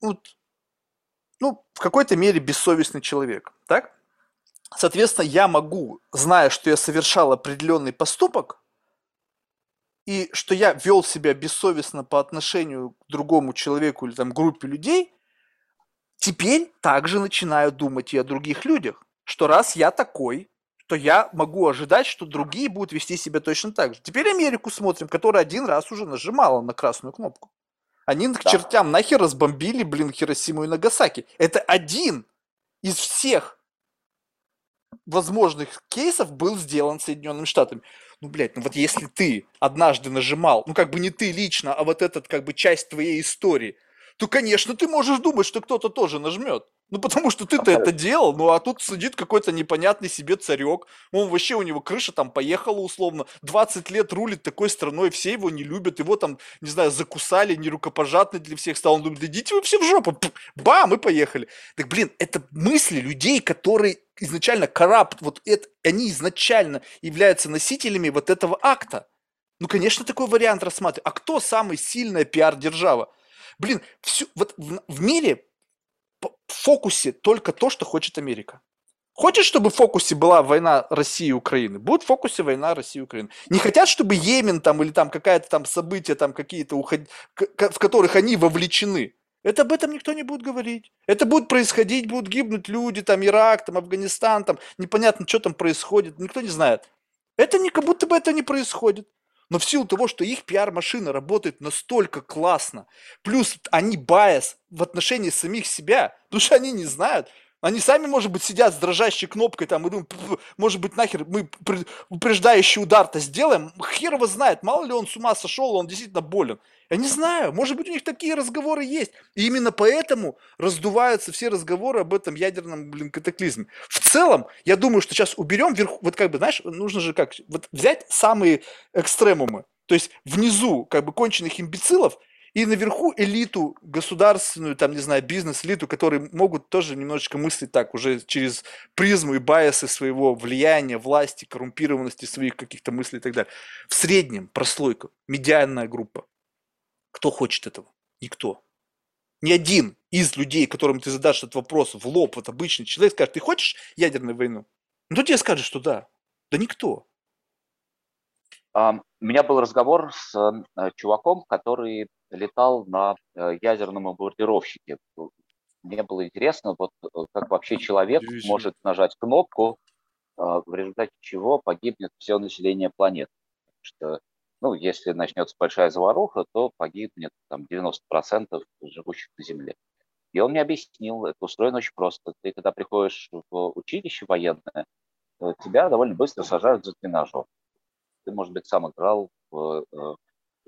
A: вот, ну, в какой-то мере бессовестный человек, так? Соответственно, я могу, зная, что я совершал определенный поступок, и что я вел себя бессовестно по отношению к другому человеку или там группе людей, Теперь также начинаю думать и о других людях, что раз я такой, то я могу ожидать, что другие будут вести себя точно так же. Теперь Америку смотрим, которая один раз уже нажимала на красную кнопку. Они к да. чертям нахер разбомбили, блин, Хиросиму и Нагасаки. Это один из всех возможных кейсов был сделан Соединенными Штатами. Ну, блядь, ну вот если ты однажды нажимал, ну как бы не ты лично, а вот этот как бы часть твоей истории – то, конечно, ты можешь думать, что кто-то тоже нажмет. Ну, потому что ты-то это делал, ну, а тут сидит какой-то непонятный себе царек. Он вообще, у него крыша там поехала условно. 20 лет рулит такой страной, все его не любят. Его там, не знаю, закусали, нерукопожатный для всех стал. Он думает, идите вы все в жопу. Бам, и поехали. Так, блин, это мысли людей, которые изначально коррупт, вот это, они изначально являются носителями вот этого акта. Ну, конечно, такой вариант рассматривать. А кто самый сильная пиар-держава? Блин, все, вот в, в мире в фокусе только то, что хочет Америка. Хочешь, чтобы в фокусе была война России и Украины? Будет в фокусе война России и Украины. Не хотят, чтобы Йемен там или там какая-то там события там какие-то, уход... в которых они вовлечены. Это об этом никто не будет говорить. Это будет происходить, будут гибнуть люди, там Ирак, там Афганистан, там непонятно, что там происходит, никто не знает. Это не как будто бы это не происходит. Но в силу того, что их пиар-машина работает настолько классно, плюс они байс в отношении самих себя, потому что они не знают, они сами, может быть, сидят с дрожащей кнопкой там и думают, может быть, нахер мы упреждающий удар-то сделаем. Хер его знает, мало ли он с ума сошел, он действительно болен. Я не знаю, может быть, у них такие разговоры есть. И именно поэтому раздуваются все разговоры об этом ядерном, блин, катаклизме. В целом, я думаю, что сейчас уберем вверху, вот как бы, знаешь, нужно же как, вот взять самые экстремумы. То есть внизу, как бы, конченых имбецилов – и наверху элиту государственную, там, не знаю, бизнес-элиту, которые могут тоже немножечко мыслить так, уже через призму и байесы своего влияния, власти, коррумпированности своих каких-то мыслей и так далее. В среднем прослойка, медианная группа. Кто хочет этого? Никто. Ни один из людей, которым ты задашь этот вопрос в лоб, вот обычный человек скажет, ты хочешь ядерную войну? Ну, то тебе скажет, что да. Да никто.
B: У меня был разговор с э, чуваком, который летал на э, ядерном бомбардировщике. Мне было интересно, вот э, как вообще человек может нажать кнопку, в результате чего погибнет все население планеты. что, ну, если начнется большая заваруха, то погибнет там 90% живущих на Земле. И он мне объяснил, это устроено очень просто. Ты, когда приходишь в училище военное, тебя довольно быстро сажают за тренажер ты, может быть, сам играл в э,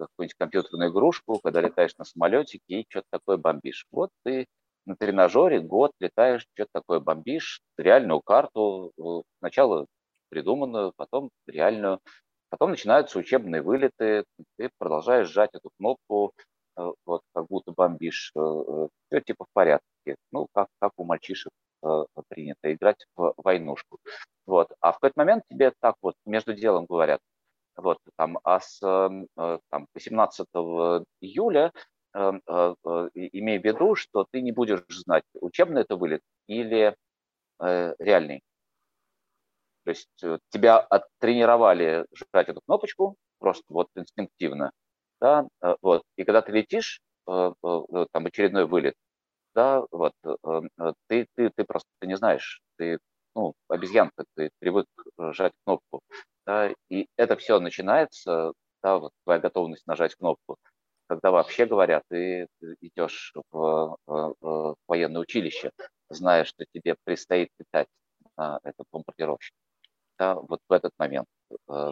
B: какую-нибудь компьютерную игрушку, когда летаешь на самолетике и что-то такое бомбишь. Вот ты на тренажере год летаешь, что-то такое бомбишь, реальную карту, э, сначала придуманную, потом реальную. Потом начинаются учебные вылеты, ты продолжаешь сжать эту кнопку, э, вот как будто бомбишь. Все типа в порядке. Ну, как, как у мальчишек принято играть в войнушку. Вот. А в какой-то момент тебе так вот между делом говорят, вот, там, а с э, там, 18 июля э, э, имей в виду, что ты не будешь знать, учебный это вылет или реальный. То есть тебя оттренировали жать эту кнопочку просто вот инстинктивно, да, вот. И когда ты летишь, там очередной вылет, да, вот, ты, ты, ты просто не знаешь, ты, ну, обезьянка, ты привык жать кнопку да, и это все начинается, да, вот твоя готовность нажать кнопку, когда вообще говоря, ты идешь в, в, в военное училище, зная, что тебе предстоит летать на этот бомбардировщик. Да, вот в этот момент.
A: Э,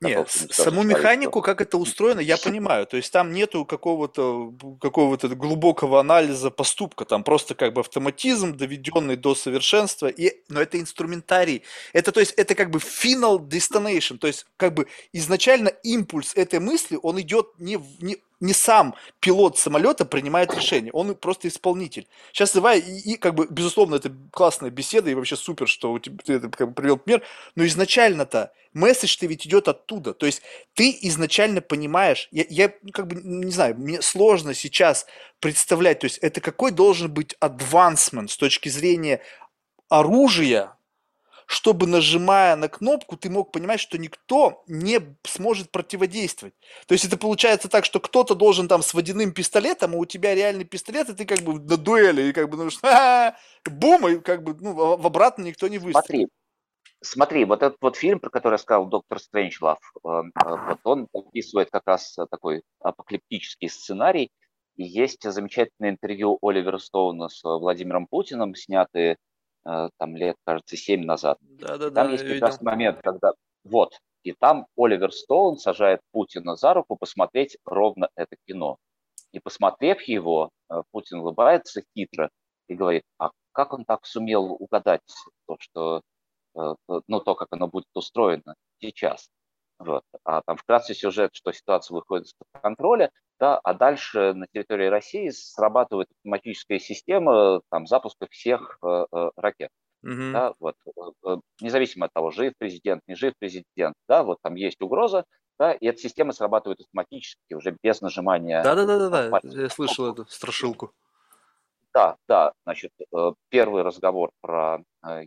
A: Нет, саму механику, как это устроено, я понимаю. То есть там нету какого-то какого глубокого анализа поступка, там просто как бы автоматизм, доведенный до совершенства, и, но это инструментарий. Это, то есть, это как бы final destination, то есть как бы изначально импульс этой мысли, он идет не, не не сам пилот самолета принимает решение, он просто исполнитель. Сейчас давай, и, и как бы, безусловно, это классная беседа, и вообще супер, что у тебя, ты это как бы привел пример, но изначально-то месседж-то ведь идет оттуда. То есть ты изначально понимаешь, я, я как бы, не знаю, мне сложно сейчас представлять, то есть это какой должен быть advancement с точки зрения оружия, чтобы, нажимая на кнопку, ты мог понимать, что никто не сможет противодействовать. То есть это получается так, что кто-то должен там с водяным пистолетом, а у тебя реальный пистолет, и ты как бы на дуэли, и как бы, ну, что, бум, и как бы, ну, в обратно никто не выстрелит.
B: Смотри, смотри, вот этот вот фильм, про который сказал, «Доктор Стрэнджлав», э, э, вот он описывает как раз такой апокалиптический сценарий, и есть замечательное интервью Оливера Стоуна с Владимиром Путиным, снятые там лет, кажется, 7 назад. Да, да, там да, есть прекрасный момент, когда вот, и там Оливер Стоун сажает Путина за руку посмотреть ровно это кино. И посмотрев его, э, Путин улыбается хитро и говорит, а как он так сумел угадать то, что, э, ну, то, как оно будет устроено сейчас. Вот. А там вкратце сюжет, что ситуация выходит из-под контроля, да, а дальше на территории России срабатывает автоматическая система там, запуска всех э, э, ракет. Mm-hmm. Да, вот, э, э, независимо от того, жив президент, не жив президент, да, вот там есть угроза, Да, и эта система срабатывает автоматически, уже без нажимания.
A: Да-да-да, я слышал эту страшилку.
B: Да, да, значит, первый разговор про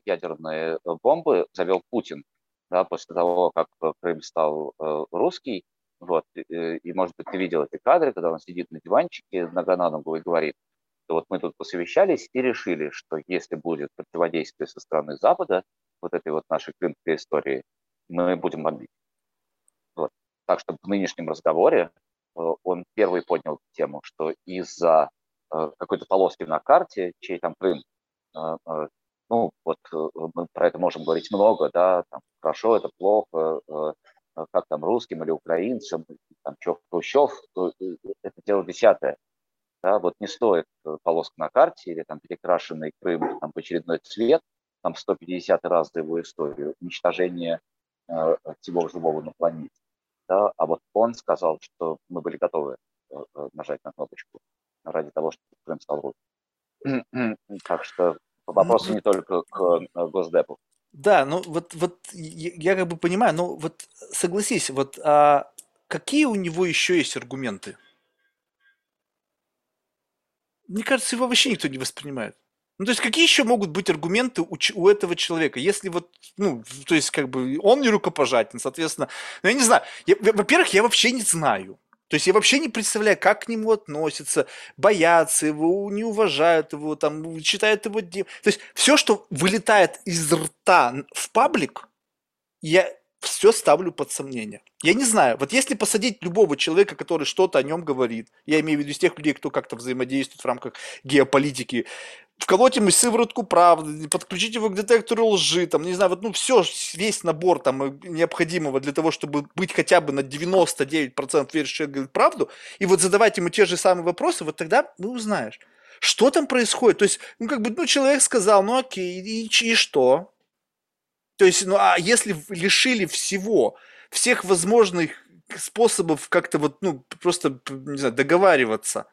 B: ядерные бомбы завел Путин, да, после того, как Крым стал русский, вот, и, и, может быть, ты видел эти кадры, когда он сидит на диванчике, нога на ногу и говорит, что вот мы тут посовещались и решили, что если будет противодействие со стороны Запада, вот этой вот нашей крымской истории, мы будем бомбить. Вот. Так что в нынешнем разговоре э, он первый поднял тему, что из-за э, какой-то полоски на карте, чей там Крым, э, ну, вот мы про это можем говорить много, да, там, хорошо, это плохо, как там русским или украинцам, там, что Хрущев, это дело десятое. Да, вот не стоит полоска на карте или там перекрашенный Крым там, в очередной цвет, там 150 раз за его историю, уничтожение э, всего живого на планете. Да? А вот он сказал, что мы были готовы э, э нажать на кнопочку ради того, чтобы Крым стал русским. Так что вопрос не только к э, Госдепу.
A: Да, ну вот, вот я, как бы понимаю, но вот согласись, вот а какие у него еще есть аргументы? Мне кажется, его вообще никто не воспринимает. Ну, то есть, какие еще могут быть аргументы у, у этого человека, если вот, ну, то есть, как бы, он не рукопожатен, соответственно, ну, я не знаю, во-первых, я вообще не знаю, то есть я вообще не представляю, как к нему относятся, боятся его, не уважают его, там, считают его... То есть все, что вылетает из рта в паблик, я все ставлю под сомнение. Я не знаю, вот если посадить любого человека, который что-то о нем говорит, я имею в виду из тех людей, кто как-то взаимодействует в рамках геополитики, вколоть ему сиворотку правды, подключить его к детектору лжи, там, не знаю, вот, ну, все, весь набор там э, необходимого для того, чтобы быть хотя бы на 99% верить, что говорит правду, и вот задавать ему те же самые вопросы, вот тогда мы узнаешь, что там происходит. То есть, ну, как бы, ну, человек сказал, ну, окей, и, и что? То есть, ну, а если лишили всего, всех возможных способов как-то вот, ну, просто, не знаю, договариваться,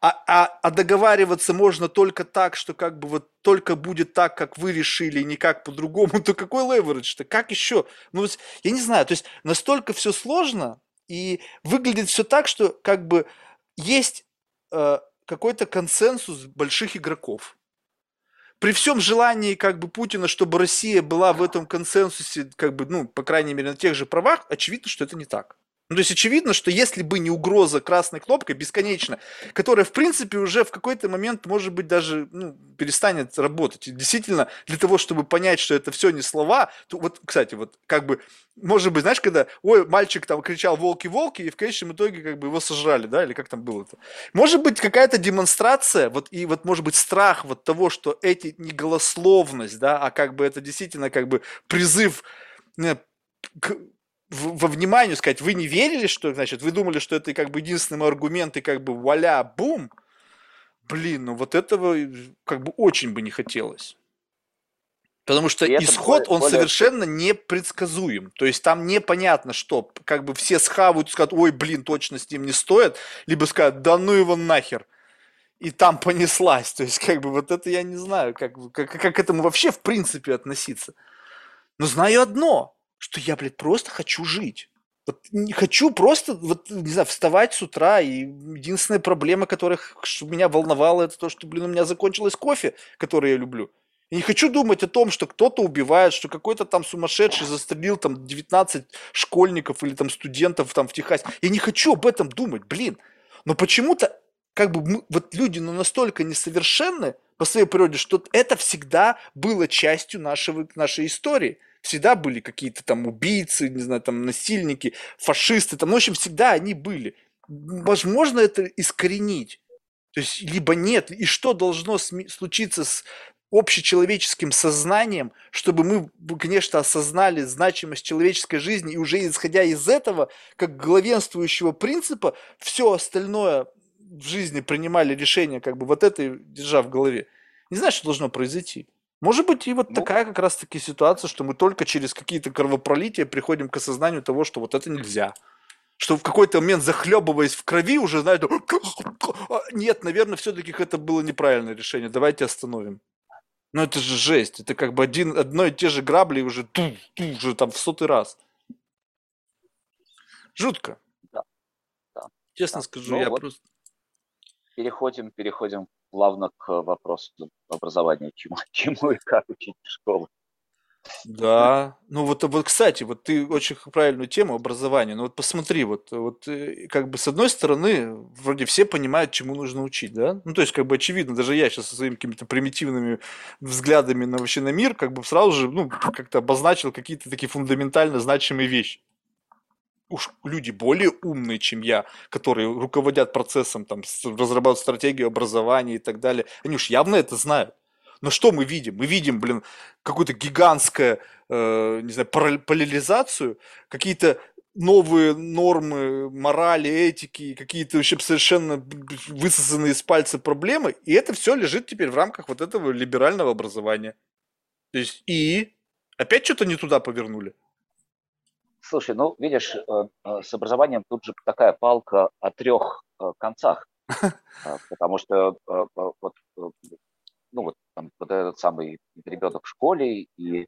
A: а, а, а договариваться можно только так, что как бы вот только будет так, как вы решили, и никак по-другому, то какой леверидж-то? Как еще? Ну, я не знаю, то есть настолько все сложно, и выглядит все так, что как бы есть э, какой-то консенсус больших игроков при всем желании как бы Путина, чтобы Россия была в этом консенсусе, как бы, ну, по крайней мере, на тех же правах, очевидно, что это не так. Ну, то есть очевидно, что если бы не угроза красной кнопкой бесконечно, которая, в принципе, уже в какой-то момент, может быть, даже ну, перестанет работать. И действительно, для того, чтобы понять, что это все не слова, то вот, кстати, вот как бы, может быть, знаешь, когда, ой, мальчик там кричал «волки-волки», и в конечном итоге как бы его сожрали, да, или как там было-то. Может быть, какая-то демонстрация, вот, и вот, может быть, страх вот того, что эти не голословность, да, а как бы это действительно как бы призыв к во внимание сказать, вы не верили, что, значит, вы думали, что это как бы единственный аргумент, и как бы вуаля, бум. Блин, ну вот этого как бы очень бы не хотелось. Потому что исход, более, он более... совершенно непредсказуем. То есть там непонятно, что как бы все схавают скажут, ой, блин, точно с ним не стоит, либо скажут, да ну его нахер. И там понеслась. То есть как бы вот это я не знаю, как, как, как к этому вообще в принципе относиться. Но знаю одно, что я, блядь, просто хочу жить. Вот не хочу просто, вот, не знаю, вставать с утра, и единственная проблема, которая что меня волновала, это то, что, блин, у меня закончилось кофе, который я люблю. Я не хочу думать о том, что кто-то убивает, что какой-то там сумасшедший застрелил там 19 школьников или там студентов там в Техасе. Я не хочу об этом думать, блин. Но почему-то как бы мы, вот люди ну, настолько несовершенны по своей природе, что это всегда было частью нашего, нашей истории всегда были какие-то там убийцы, не знаю, там насильники, фашисты, там, ну, в общем, всегда они были. Возможно это искоренить. То есть, либо нет. И что должно случиться с общечеловеческим сознанием, чтобы мы, конечно, осознали значимость человеческой жизни, и уже исходя из этого, как главенствующего принципа, все остальное в жизни принимали решение, как бы вот это держа в голове. Не знаю, что должно произойти. Может быть, и вот ну, такая как раз-таки ситуация, что мы только через какие-то кровопролития приходим к осознанию того, что вот это нельзя. Что в какой-то момент, захлебываясь в крови, уже знают, нет, наверное, все-таки это было неправильное решение, давайте остановим. Но это же жесть, это как бы один, одно и те же грабли уже, ту, ту, уже там в сотый раз. Жутко.
B: Да. да.
A: Честно
B: да.
A: скажу,
B: ну,
A: я
B: вот
A: просто...
B: Переходим, переходим плавно к вопросу образования, чему, чему и как учить школы.
A: Да, ну вот, вот, кстати, вот ты очень правильную тему образования. Ну вот посмотри, вот, вот э, как бы с одной стороны, вроде все понимают, чему нужно учить, да? Ну то есть как бы очевидно, даже я сейчас со своими какими-то примитивными взглядами на вообще на мир, как бы сразу же, ну, как-то обозначил какие-то такие фундаментально значимые вещи. Уж люди более умные, чем я, которые руководят процессом, там, разрабатывают стратегию образования и так далее, они уж явно это знают. Но что мы видим? Мы видим, блин, какую-то гигантскую, э, не знаю, параллелизацию, какие-то новые нормы морали, этики, какие-то вообще совершенно высосанные из пальца проблемы, и это все лежит теперь в рамках вот этого либерального образования. То есть и опять что-то не туда повернули.
B: Слушай, ну видишь, э, э, с образованием тут же такая палка о трех э, концах, потому что вот ну вот, там, вот этот самый ребенок в школе и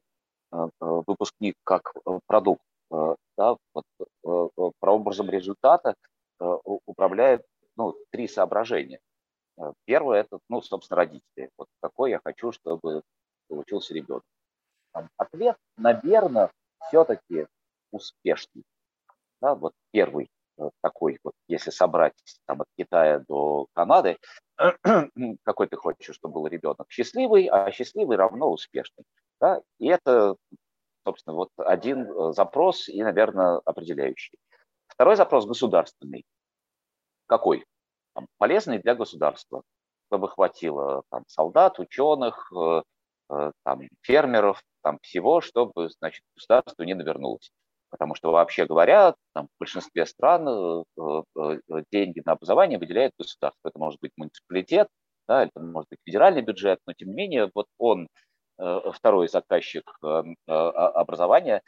B: выпускник как продукт, да, вот, прообразом результата управляет ну, три соображения. Первое это, ну, собственно, родители. Вот какой я хочу, чтобы получился ребенок. Ответ, наверное, все-таки успешный. Да, вот первый Э, такой вот, если собрать там, от Китая до Канады, какой ты хочешь, чтобы был ребенок? Счастливый, а счастливый равно успешный. Да? И это, собственно, вот один э, запрос и, наверное, определяющий. Второй запрос государственный. Какой? Там, полезный для государства, чтобы хватило там, солдат, ученых, э, там, фермеров, там, всего, чтобы значит, государство не навернулось. Потому что, вообще говоря, там, в большинстве стран э, э, э, деньги на образование выделяет государство. Это может быть муниципалитет, да, это может быть федеральный бюджет, но тем не менее вот он второй заказчик образования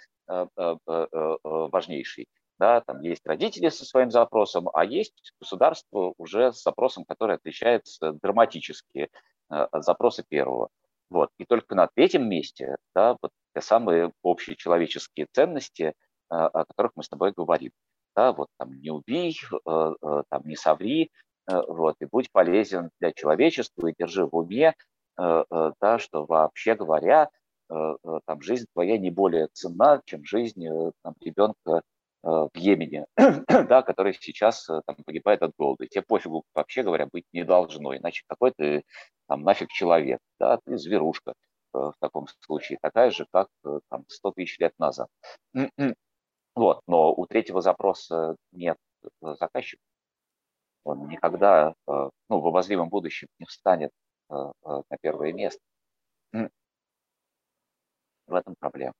B: важнейший. Да, там есть родители со своим запросом, а есть государство уже с запросом, который отличается драматически от запроса первого. Вот. И только на третьем месте да, вот те самые общие человеческие ценности, о которых мы с тобой говорим. Да, вот там не убей, э, э, там не соври, э, вот, и будь полезен для человечества, и держи в уме, да, что вообще говоря, там жизнь твоя не более ценна, чем жизнь там, ребенка в Йемене, да, который сейчас там, погибает от голода. Тебе пофигу, вообще говоря, быть не должно, иначе какой ты там нафиг человек, да, ты зверушка в таком случае, такая же, как там 100 тысяч лет назад. Вот, но у третьего запроса нет э, заказчика. Он никогда э, ну, в обозримом будущем не встанет э, на первое место. В этом проблема.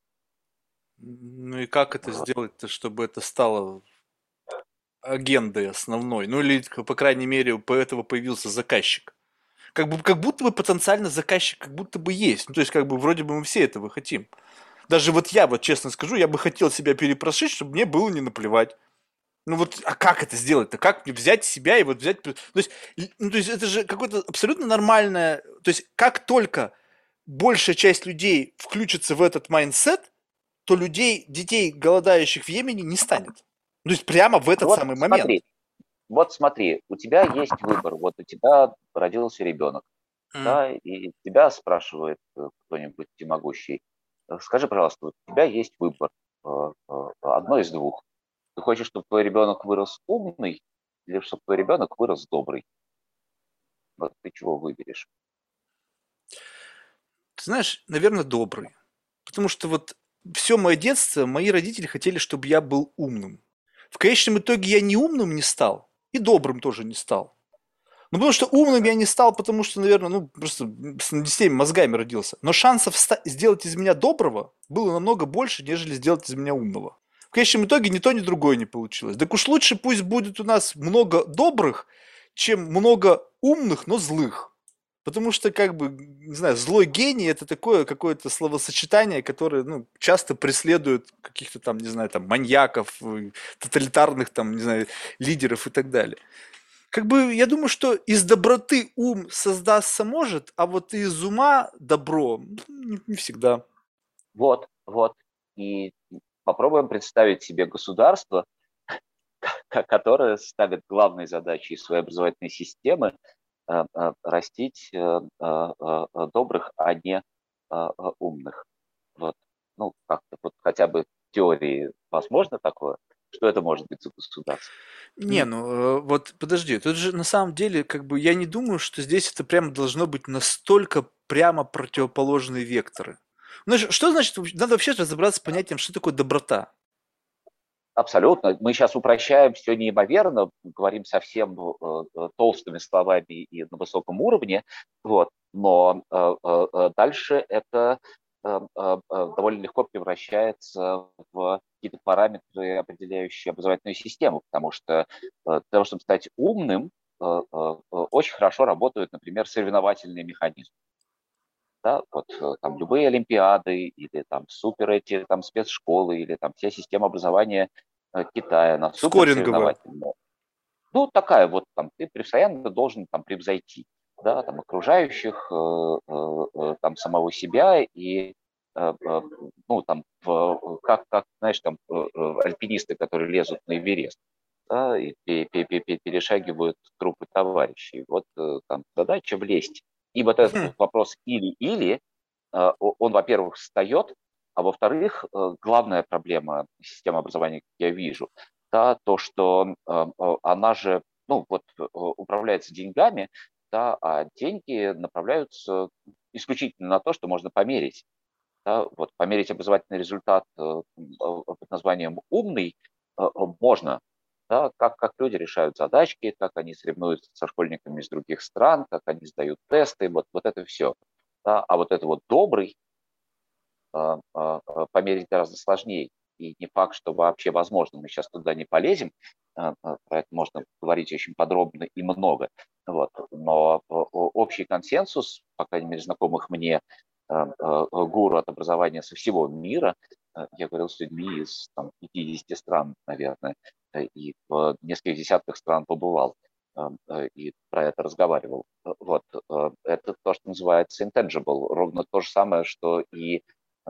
A: Ну и как это сделать-то, чтобы это стало агендой основной? Ну или, по крайней мере, у этого появился заказчик. Как, бы, как будто бы потенциально заказчик как будто бы есть. Ну то есть как бы вроде бы мы все этого хотим. Даже вот я, вот честно скажу, я бы хотел себя перепрошить, чтобы мне было не наплевать. Ну вот, а как это сделать-то? Как мне взять себя и вот взять... То есть, ну, то есть это же какое-то абсолютно нормальное... То есть как только большая часть людей включится в этот mindset, то людей, детей, голодающих в Йемене, не станет. То есть прямо в этот
B: вот
A: самый
B: смотри,
A: момент.
B: Вот смотри, у тебя есть выбор. Вот у тебя родился ребенок. Mm. Да, и тебя спрашивает э, кто-нибудь всемогущий, скажи, пожалуйста, у тебя есть выбор, э, э, одно из двух. Ты хочешь, чтобы твой ребенок вырос умный, или чтобы твой ребенок вырос добрый? Вот ты чего выберешь?
A: Ты знаешь, наверное, добрый. Потому что вот все мое детство мои родители хотели, чтобы я был умным. В конечном итоге я не умным не стал, и добрым тоже не стал. Ну, потому что умным я не стал, потому что, наверное, ну, просто с детьми мозгами родился. Но шансов сделать из меня доброго было намного больше, нежели сделать из меня умного. В конечном итоге ни то, ни другое не получилось. Так уж лучше пусть будет у нас много добрых, чем много умных, но злых. Потому что, как бы, не знаю, злой гений это такое какое-то словосочетание, которое, ну, часто преследует каких-то там, не знаю, там, маньяков, э, тоталитарных там, не знаю, лидеров и так далее как бы я думаю, что из доброты ум создастся может, а вот из ума добро не, не всегда.
B: Вот, вот. И попробуем представить себе государство, которая ставит главной задачей своей образовательной системы растить добрых, а не умных. Вот. Ну, как-то вот хотя бы в теории возможно такое, что это может быть за государство?
A: Не, ну вот подожди, тут же на самом деле, как бы я не думаю, что здесь это прямо должно быть настолько прямо противоположные векторы. Ну, что значит, надо вообще разобраться с понятием, что такое доброта.
B: Абсолютно. Мы сейчас упрощаем все неимоверно, говорим совсем э, э, толстыми словами и на высоком уровне, вот. но э, э, дальше это э, э, довольно легко превращается в какие-то параметры, определяющие образовательную систему, потому что для того, чтобы стать умным, очень хорошо работают, например, соревновательные механизмы да, вот э, там любые олимпиады или там супер эти там спецшколы или там вся система образования э, Китая, она супер соревновательная. Ну, такая вот там, ты постоянно должен там превзойти, да, там окружающих, э, там самого себя и ну, там, в, как, как, знаешь, там, альпинисты, которые лезут на Эверест, да, и перешагивают трупы товарищей. Вот там задача влезть и вот этот хм. вопрос или-или, э, он, во-первых, встает, а во-вторых, э, главная проблема системы образования, как я вижу, да, то, что э, она же ну, вот, управляется деньгами, да, а деньги направляются исключительно на то, что можно померить. Да, вот, померить образовательный результат под названием «умный» можно, да, как, как люди решают задачки, как они соревнуются со школьниками из других стран, как они сдают тесты, вот, вот это все. Да, а вот это вот добрый э, э, померить гораздо сложнее. И не факт, что вообще возможно. Мы сейчас туда не полезем, э, про это можно говорить очень подробно и много. Вот. Но общий консенсус, по крайней мере, знакомых мне гуру от образования со всего мира, я говорил с людьми из там, 50 стран, наверное, Э, и в нескольких десятках стран побывал э, и про это разговаривал. Вот. Э, это то, что называется intangible, ровно то же самое, что и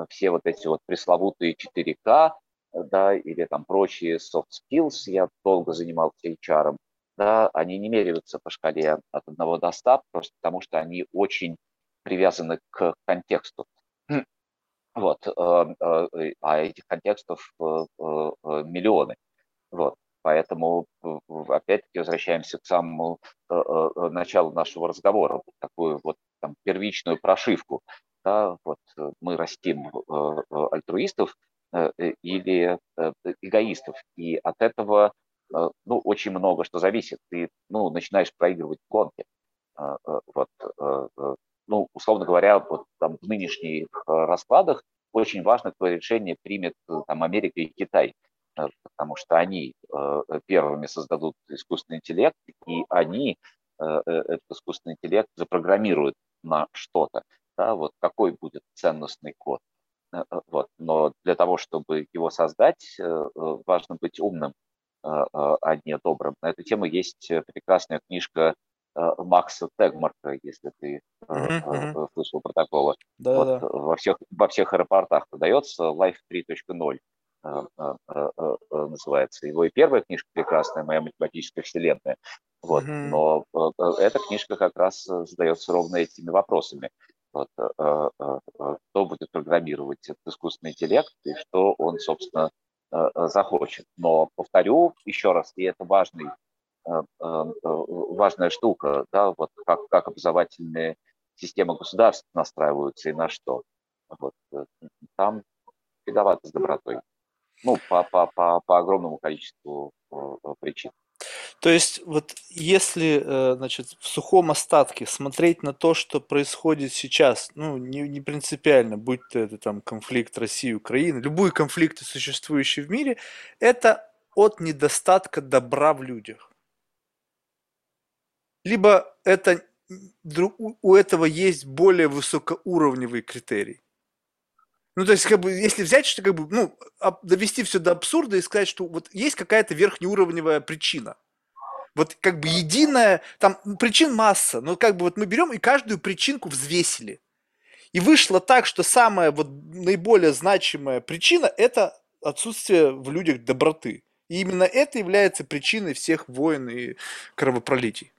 B: все вот эти вот пресловутые 4К, да, или там прочие soft skills, я долго занимался HR, да, они не меряются по шкале от 1 до 100, просто потому что они очень привязаны к контексту. Вот, а этих контекстов миллионы. Вот. Поэтому, опять-таки, возвращаемся к самому э, э, началу нашего разговора, такую вот там, первичную прошивку. Да, вот мы растим э, альтруистов или эгоистов, и от этого ну, очень много что зависит. Ты ну, начинаешь проигрывать в гонке. Вот, ну, условно говоря, вот там в нынешних раскладах очень важно, какое решение примет там, Америка и Китай – Э, потому что они э, первыми создадут искусственный интеллект, и они э, этот искусственный интеллект запрограммируют на что-то. Да, вот какой будет ценностный код. Вот. Но для того, чтобы его создать, важно быть умным, а не добрым. На эту тему есть прекрасная книжка Макса Тегмарка, если ты mm-hmm. слышал про такого. Да, вот да. Во, всех, во всех аэропортах продается Life 3.0. А, а, а, называется. Его и первая книжка прекрасная, «Моя математическая вселенная». Вот. Mm-hmm. Но эта книжка как раз задается ровно этими вопросами. Вот, кто будет программировать этот искусственный интеллект и что он, собственно, захочет. Но повторю еще раз, и это важный, важная штука, да, вот как, как образовательные системы государств настраиваются и на что. Вот. Э, там бедовато с добротой ну, по, по, по, по огромному количеству э, э, причин.
A: То есть, вот если, э, значит, в сухом остатке смотреть на то, что происходит сейчас, ну, не, не принципиально, будь то это там конфликт России Украины, любые конфликты, существующие в мире, это от недостатка добра в людях. Либо это у этого есть более высокоуровневый критерий. Ну, то есть, как бы, если взять, что как бы, ну, довести все до абсурда и сказать, что вот есть какая-то верхнеуровневая причина. Вот как бы единая, там причин масса, но как бы вот мы берем и каждую причинку взвесили. И вышло так, что самая вот наиболее значимая причина – это отсутствие в людях доброты. И именно это является причиной всех войн и кровопролитий.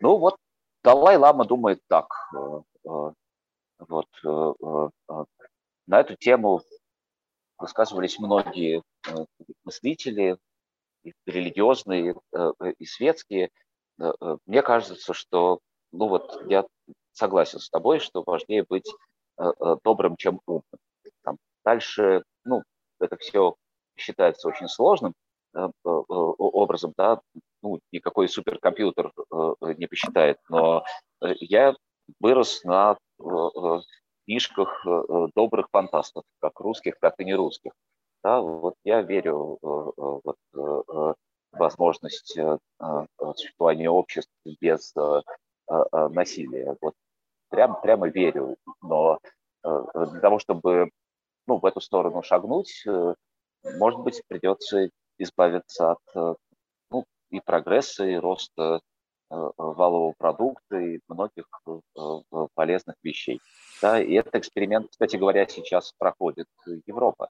B: Ну вот Далай-Лама думает так. Э, э, вот, э, на эту тему высказывались многие мыслители, и религиозные, и светские. Мне кажется, что, ну вот, я согласен с тобой, что важнее быть добрым, чем умным. Там дальше, ну, это все считается очень сложным образом, да, ну, никакой суперкомпьютер не посчитает, но я вырос на книжках добрых фантастов, как русских, так и не русских. Да, вот я верю вот, в возможность существования обществ без насилия. Вот прям, прямо верю, но для того, чтобы ну, в эту сторону шагнуть, может быть, придется избавиться от и прогресса, и роста Э, валового продукта и многих э, полезных вещей. Да, и этот эксперимент, кстати говоря, сейчас проходит Европа.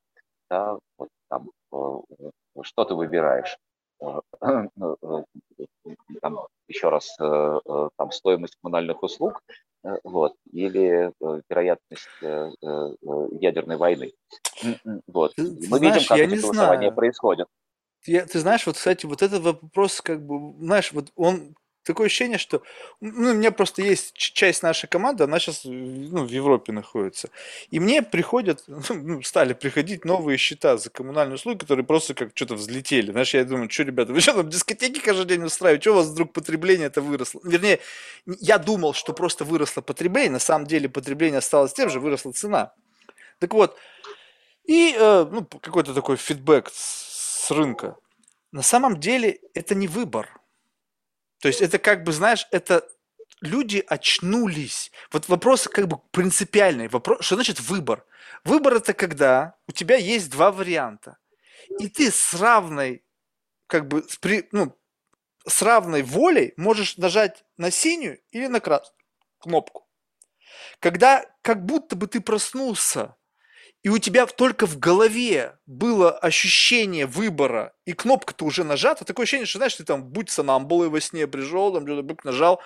B: Да, вот там, э, что ты выбираешь? Там, еще раз, там, стоимость коммунальных услуг вот, или вероятность ядерной войны. Вот.
A: Ты,
B: Мы
A: знаешь,
B: видим, как эти голосования
A: знаю.
B: происходят.
A: Я, ты знаешь, вот, кстати, вот этот вопрос, как бы, знаешь, вот он такое ощущение, что ну, у меня просто есть часть нашей команды, она сейчас ну, в Европе находится. И мне приходят, ну, стали приходить новые счета за коммунальные услуги, которые просто как что-то взлетели. Знаешь, я думаю, что, ребята, вы что там дискотеки каждый день устраиваете? Что у вас вдруг потребление это выросло? Вернее, я думал, что просто выросло потребление, на самом деле потребление осталось тем же, выросла цена. Так вот, и э, ну, какой-то такой фидбэк с, с рынка. На самом деле это не выбор. То есть это как бы, знаешь, это люди очнулись. Вот вопрос как бы принципиальный. Вопрос, что значит выбор? Выбор это когда у тебя есть два варианта. И ты с равной, как бы, с, при, ну, с равной волей можешь нажать на синюю или на красную кнопку. Когда как будто бы ты проснулся и у тебя только в голове было ощущение выбора, и кнопка-то уже нажата, такое ощущение, что, знаешь, ты там будь сонамбулой во сне пришел, там что-то бык нажал.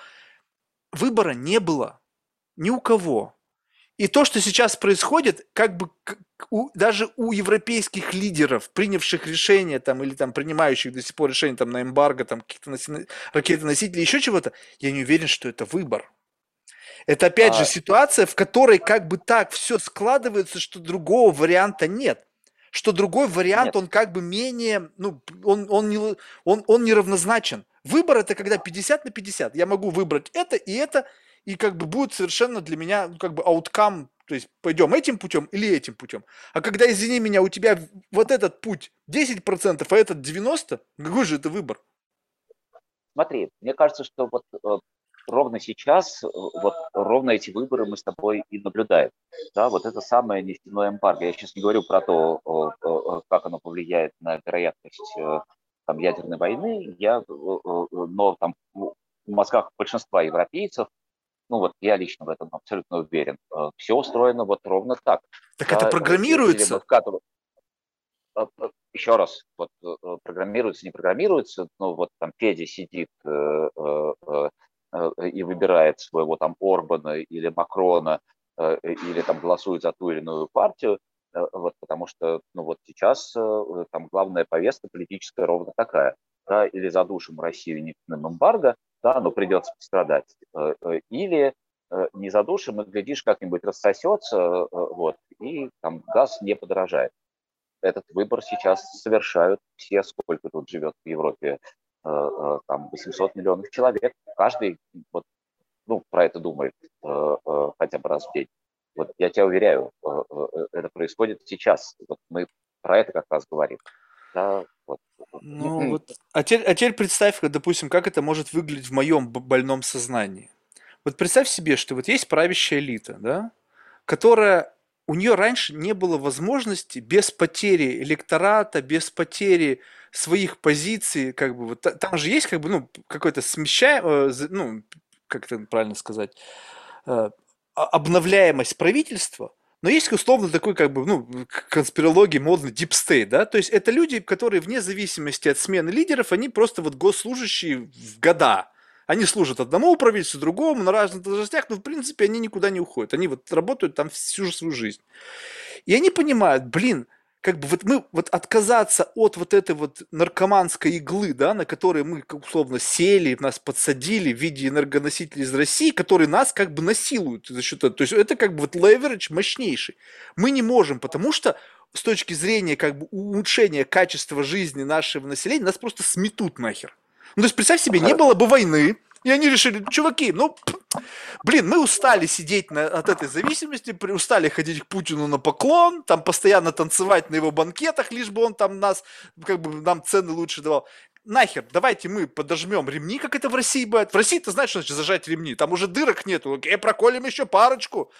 A: Выбора не было ни у кого. И то, что сейчас происходит, как бы у, даже у европейских лидеров, принявших решения там, или там принимающих до сих пор решения там, на эмбарго, там, каких-то носи... ракетоносителей, еще чего-то, я не уверен, что это выбор. Это опять а... же ситуация, в которой как бы так все складывается, что другого варианта нет. Что другой вариант, нет. он как бы менее, ну, он, он, не, он, он неравнозначен. Выбор это когда 50 на 50. Я могу выбрать это и это, и как бы будет совершенно для меня ну, как бы ауткам, то есть пойдем этим путем или этим путем. А когда, извини меня, у тебя вот этот путь 10%, а этот 90%, какой же это выбор?
B: Смотри, мне кажется, что вот э, ровно сейчас, э, вот ровно эти выборы мы с тобой и наблюдаем. Да, вот это самое нефтяное эмбарго. Я сейчас не говорю про то, как оно повлияет на вероятность э, там, ядерной войны, я, э, но там в мозгах большинства европейцев, ну вот я лично в этом абсолютно уверен, все устроено вот ровно так.
A: Так да, это программируется?
B: Еще раз, вот программируется, не программируется, ну вот там Федя сидит Э, и выбирает своего там Орбана или Макрона, э, или там голосует за ту или иную партию, э, вот, потому что ну, вот сейчас там главная повестка политическая ровно такая. Да, или задушим Россию нефтяным эмбарго, да, но придется пострадать, или не задушим, и, глядишь, как-нибудь рассосется, вот, и там газ не подорожает. Этот выбор сейчас совершают все, сколько тут живет в Европе Э, э, там 800 миллионов человек, каждый вот, ну, про это думает э, хотя бы раз в день. Вот я тебя уверяю, это происходит сейчас. Вот мы про это как раз говорим. Да, вот.
A: Ну, вот. А, теперь, а теперь представь, допустим, как это может выглядеть в моем больном сознании. Вот представь себе, что вот есть правящая элита, да, которая у нее раньше не было возможности без потери электората, без потери своих позиций, как бы вот там же есть как бы ну какой-то смещаем, э, ну как это правильно сказать, э, обновляемость правительства, Но есть условно такой, как бы, ну, конспирологии модный deep state, да, то есть это люди, которые вне зависимости от смены лидеров, они просто вот госслужащие в года. Они служат одному правительству, другому, на разных должностях, но в принципе они никуда не уходят. Они вот работают там всю свою жизнь. И они понимают, блин, как бы вот мы вот отказаться от вот этой вот наркоманской иглы, да, на которой мы условно сели, нас подсадили в виде энергоносителей из России, которые нас как бы насилуют за счет этого. То есть это как бы вот леверидж мощнейший. Мы не можем, потому что с точки зрения как бы улучшения качества жизни нашего населения нас просто сметут нахер. Ну, то есть представь себе, не было бы войны, и они решили, чуваки, ну, блин, мы устали сидеть на, от этой зависимости, устали ходить к Путину на поклон, там постоянно танцевать на его банкетах, лишь бы он там нас, как бы нам цены лучше давал. Нахер, давайте мы подожмем ремни, как это в России бывает. В России ты знаешь, что значит зажать ремни? Там уже дырок нету. Окей, проколем еще парочку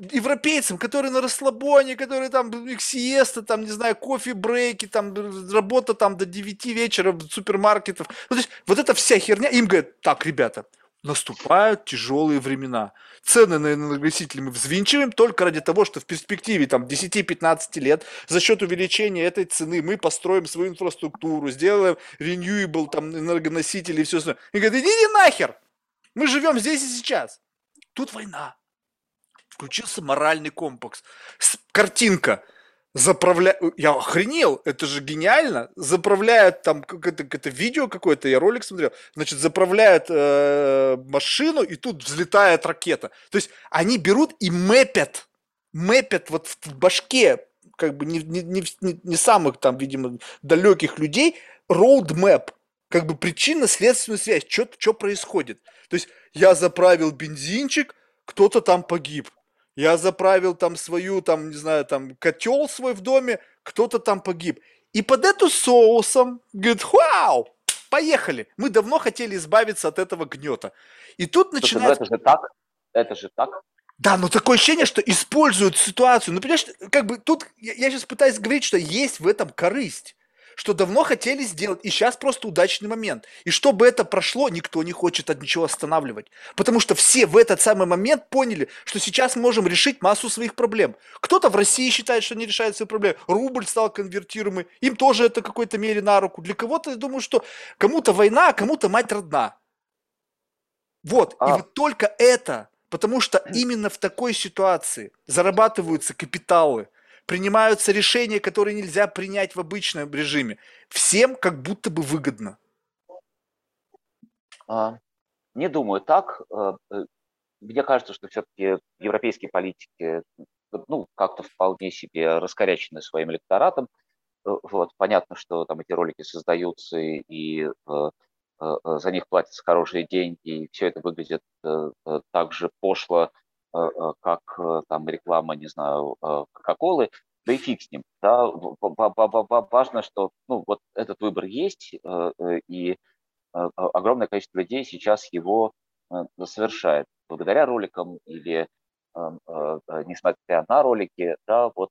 A: европейцам, которые на расслабоне, которые там, их сиеста, там, не знаю, кофе-брейки, там, работа там до 9 вечера супермаркетов. Ну, то есть вот эта вся херня, им говорят, так, ребята, наступают тяжелые времена. Цены на энергоносители мы взвинчиваем только ради того, что в перспективе там 10-15 лет за счет увеличения этой цены мы построим свою инфраструктуру, сделаем renewable там энергоносители и все остальное. И говорят, иди нахер! Мы живем здесь и сейчас. Тут война включился моральный комплекс. Картинка. Заправля... Я охренел, это же гениально. Заправляют там какое-то, какое-то видео какое-то, я ролик смотрел. Значит, заправляют э, машину, и тут взлетает ракета. То есть они берут и мэпят, мэпят вот в башке как бы не, не, не, не самых там, видимо, далеких людей roadmap, как бы причинно-следственную связь, что происходит. То есть я заправил бензинчик, кто-то там погиб я заправил там свою, там, не знаю, там, котел свой в доме, кто-то там погиб. И под эту соусом, говорит, вау, поехали. Мы давно хотели избавиться от этого гнета. И тут начинается...
B: Это же так, это же так.
A: Да, но такое ощущение, что используют ситуацию. Ну, понимаешь, как бы тут я, я сейчас пытаюсь говорить, что есть в этом корысть что давно хотели сделать, и сейчас просто удачный момент. И чтобы это прошло, никто не хочет от ничего останавливать. Потому что все в этот самый момент поняли, что сейчас можем решить массу своих проблем. Кто-то в России считает, что не решает свои проблемы. Рубль стал конвертируемый. Им тоже это в какой-то мере на руку. Для кого-то, я думаю, что кому-то война, а кому-то мать родна. Вот. А. И вот только это, потому что именно в такой ситуации зарабатываются капиталы – принимаются решения, которые нельзя принять в обычном режиме. Всем как будто бы выгодно.
B: А, не думаю так. А, э, мне кажется, что все-таки европейские политики ну, как-то вполне себе раскорячены своим электоратом. Э, вот. Понятно, что там эти ролики создаются и э, за них платятся хорошие деньги, и все это выглядит так же пошло, как там реклама, не знаю, Кока-Колы, да и фиг с ним. Да? Важно, что ну, вот этот выбор есть, э, э, и э, огромное количество людей сейчас его совершает. Благодаря роликам или несмотря на ролики, да, вот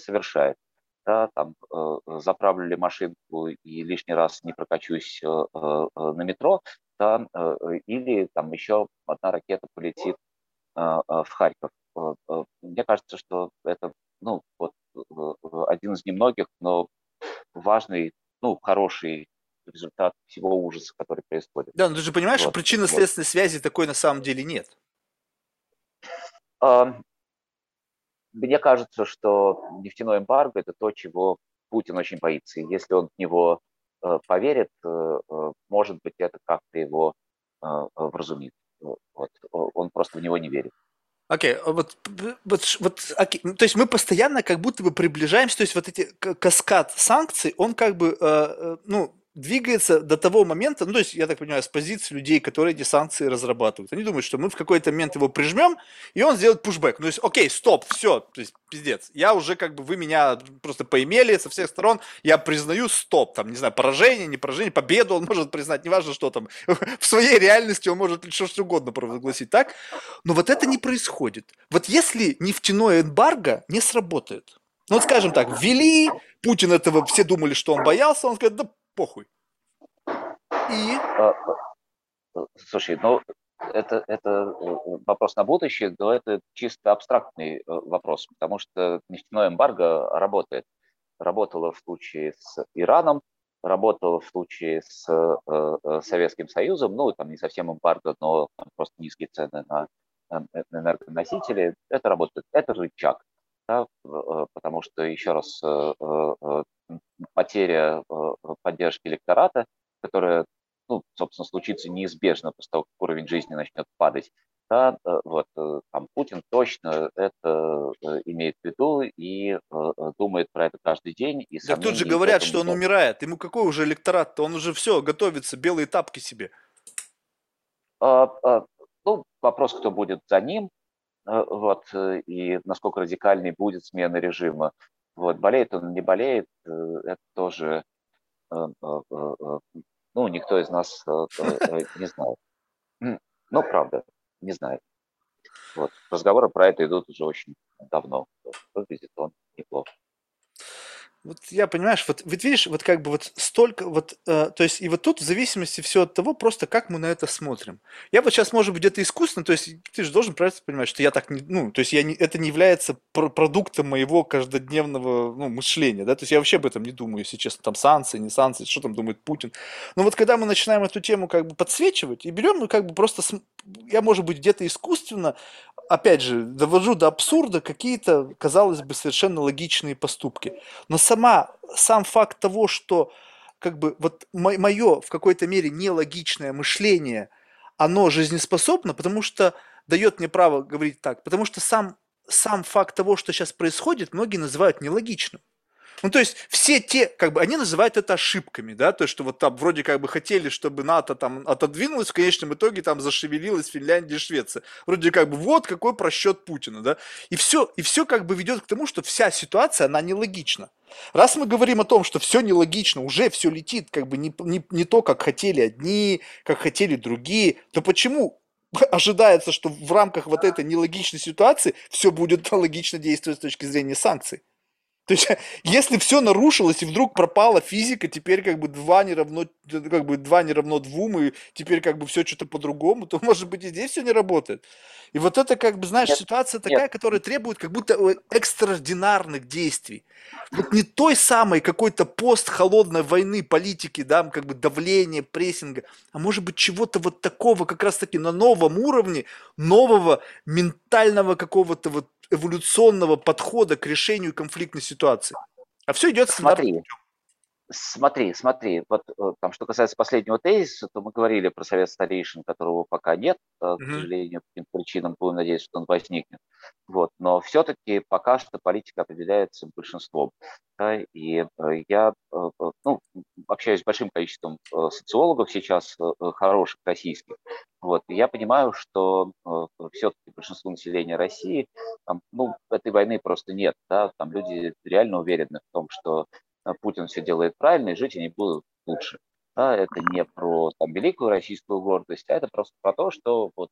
B: совершает. Да, там заправлю ли машинку и лишний раз не прокачусь на метро, да, или там еще одна ракета полетит в Харьков. Мне кажется, что это ну, вот, один из немногих, но важный, ну, хороший результат всего ужаса, который происходит.
A: Да, но ты же понимаешь, вот. что причинно-следственной вот. связи такой на самом деле нет.
B: Мне кажется, что нефтяной эмбарго – это то, чего Путин очень боится. И если он в него э, поверит, э, э, может быть, это как-то его вразумит. Вот. Он просто в него не верит.
A: Окей, okay, вот, вот, вот okay. Ну, то есть мы постоянно как будто бы приближаемся, то есть вот эти каскад санкций, он как бы, э, ну, двигается до того момента, ну, то есть, я так понимаю, с позиции людей, которые эти санкции разрабатывают. Они думают, что мы в какой-то момент его прижмем, и он сделает пушбэк. Ну, то есть, окей, стоп, все, то есть, пиздец. Я уже, как бы, вы меня просто поимели со всех сторон, я признаю стоп, там, не знаю, поражение, не поражение, победу он может признать, неважно, что там, в своей реальности он может что, угодно провозгласить, так? Но вот это не происходит. Вот если нефтяное эмбарго не сработает, ну, вот скажем так, ввели, Путин этого, все думали, что он боялся, он сказал, да похуй.
B: И? А, слушай, ну, это, это вопрос на будущее, но это чисто абстрактный вопрос, потому что нефтяное эмбарго работает. Работало в случае с Ираном, работало в случае с Советским Союзом, ну, там не совсем эмбарго, но просто низкие цены на энергоносители. Это работает, это рычаг да, э, потому что, еще раз, э, э, потеря поддержки электората, которая, ну, собственно, случится неизбежно после того, как уровень жизни начнет падать, да, вот, там Путин точно это имеет в виду и думает про это каждый день. И
A: так тут же говорят, что он умирает. Ему какой уже электорат-то? Он уже все, готовится, белые тапки себе.
B: А, а, ну, вопрос, кто будет за ним. Э, вот, э, и насколько радикальной будет смена режима. Вот, болеет он, не болеет, э, это тоже, ну, никто из нас не знает. Ну, правда, не знает. Вот, разговоры про это идут уже очень давно. Выглядит он неплохо
A: вот я, понимаешь, вот, вот видишь, вот как бы вот столько, вот, э, то есть, и вот тут в зависимости все от того, просто как мы на это смотрим. Я вот сейчас, может быть, где-то искусственно, то есть, ты же должен правильно понимать, что я так не, ну, то есть, я не, это не является пр- продуктом моего каждодневного, ну, мышления, да, то есть, я вообще об этом не думаю, если честно, там, санкции, не санкции, что там думает Путин. Но вот когда мы начинаем эту тему как бы подсвечивать и берем, мы как бы просто, я, может быть, где-то искусственно опять же, довожу до абсурда какие-то, казалось бы, совершенно логичные поступки. Но сама, сам факт того, что как бы вот мое в какой-то мере нелогичное мышление, оно жизнеспособно, потому что дает мне право говорить так, потому что сам, сам факт того, что сейчас происходит, многие называют нелогичным. Ну, то есть все те, как бы, они называют это ошибками, да, то что вот там вроде как бы хотели, чтобы НАТО там отодвинулось, в конечном итоге там зашевелилась Финляндия и Швеция. Вроде как бы вот какой просчет Путина, да. И все, и все как бы ведет к тому, что вся ситуация, она нелогична. Раз мы говорим о том, что все нелогично, уже все летит как бы не, не, не то, как хотели одни, как хотели другие, то почему ожидается, что в рамках вот этой нелогичной ситуации все будет логично действовать с точки зрения санкций? То есть, если все нарушилось и вдруг пропала физика, теперь как бы 2 не равно, как бы 2 не равно 2, и теперь как бы все что-то по-другому, то может быть и здесь все не работает. И вот это как бы, знаешь, нет, ситуация такая, нет. которая требует как будто э, экстраординарных действий. Вот не той самой какой-то пост холодной войны политики, да, как бы давления, прессинга, а может быть чего-то вот такого как раз-таки на новом уровне, нового ментального какого-то вот эволюционного подхода к решению конфликтной ситуации. А все идет
B: Смотри, смотри, смотри, вот э, там, что касается последнего тезиса, то мы говорили про совет старейшин, которого пока нет, mm-hmm. к сожалению, по каким-то причинам, будем надеяться, что он возникнет. Вот, но все-таки пока что политика определяется большинством. Да, и э, я ну, общаюсь с большим количеством социологов сейчас, хороших российских. Вот, и я понимаю, что все-таки большинство населения России, там, ну, этой войны просто нет. Да, там люди реально уверены в том, что Путин все делает правильно, и жить они будут лучше. Да, это не про там, великую российскую гордость, а это просто про то, что вот,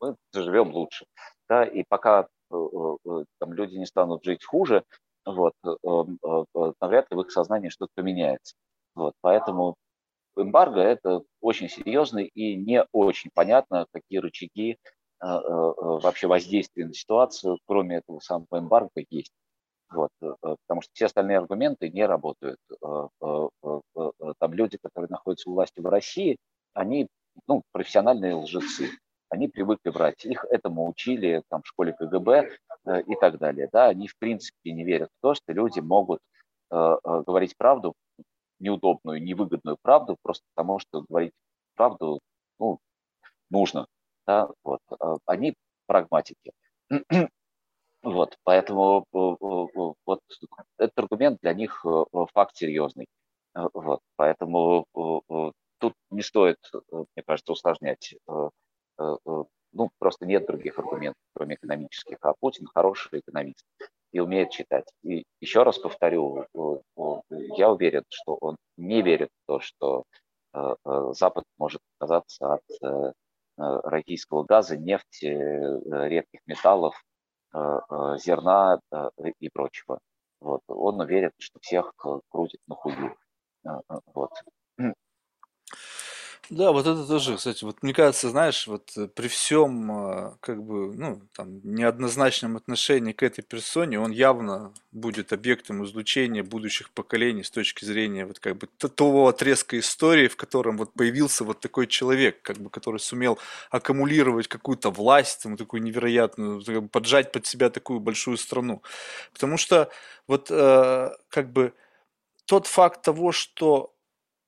B: мы заживем лучше. Да, и пока э, э, там, люди не станут жить хуже, вот, э, навряд ли в их сознании что-то поменяется. Вот, поэтому эмбарго – это очень серьезно и не очень понятно, какие рычаги вообще воздействия на ситуацию, кроме этого самого эмбарго, есть. Вот, э, э, потому что все остальные аргументы не работают. Э, там люди, которые находятся у власти в России, они ну, профессиональные лжецы. Они привыкли врать. Их этому учили там, в школе КГБ и так далее. Да? Они в принципе не верят в то, что люди могут говорить правду, неудобную, невыгодную правду, просто потому что говорить правду ну, нужно. Да? Вот. Они прагматики. Вот, поэтому э, э, вот этот аргумент для них э, факт серьезный. Вот, поэтому тут не стоит, мне кажется, усложнять. Ну, просто нет других аргументов, кроме экономических. А Путин хороший экономист и умеет читать. И еще раз повторю, я уверен, что он не верит в то, что Запад может отказаться от российского газа, нефти, редких металлов Э, э, зерна э, и прочего. Вот. Он уверен, что всех крутит на хую. Вот.
A: Да, вот это тоже, кстати, вот мне кажется, знаешь, вот э, при всем, а, как бы, ну, там, неоднозначном отношении к этой персоне, он явно будет объектом излучения будущих поколений с точки зрения вот как бы того отрезка истории, в котором вот появился вот такой человек, как бы, который сумел аккумулировать какую-то власть, там, такую невероятную, как бы поджать под себя такую большую страну. Потому что вот э, как бы тот факт того, что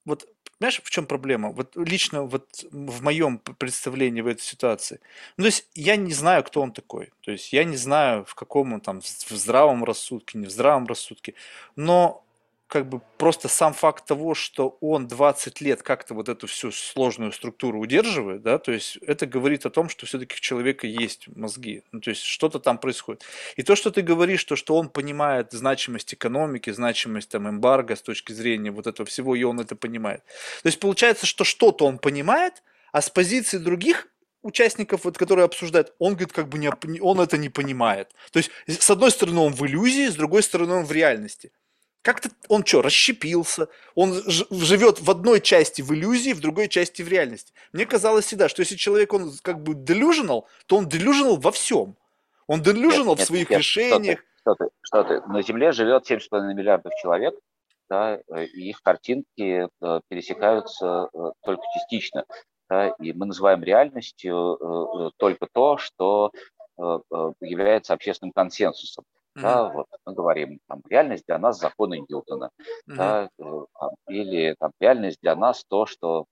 A: вот Понимаешь, в чем проблема? Вот лично вот в моем представлении в этой ситуации. Ну, то есть я не знаю, кто он такой. То есть я не знаю, в каком он там, в здравом рассудке, не в здравом рассудке. Но как бы просто сам факт того, что он 20 лет как-то вот эту всю сложную структуру удерживает, да, то есть это говорит о том, что все-таки у человека есть мозги, ну, то есть что-то там происходит. И то, что ты говоришь, то, что он понимает значимость экономики, значимость там эмбарго с точки зрения вот этого всего, и он это понимает. То есть получается, что что-то он понимает, а с позиции других участников, вот, которые обсуждают, он говорит, как бы не, он это не понимает. То есть, с одной стороны, он в иллюзии, с другой стороны, он в реальности. Как-то он что, расщепился? Он живет в одной части в иллюзии, в другой части в реальности. Мне казалось всегда, что если человек, он как бы delusional, то он delusional во всем. Он нет, в своих нет, решениях.
B: Что ты, что ты, что ты? На Земле живет 7,5 миллиардов человек, да, и их картинки э, пересекаются э, только частично. Да, и мы называем реальностью э, только то, что является общественным консенсусом. Mm-hmm. Да, вот мы говорим, там, реальность для нас законы Ньютона, mm-hmm. да, э, там, или там, реальность для нас то, что,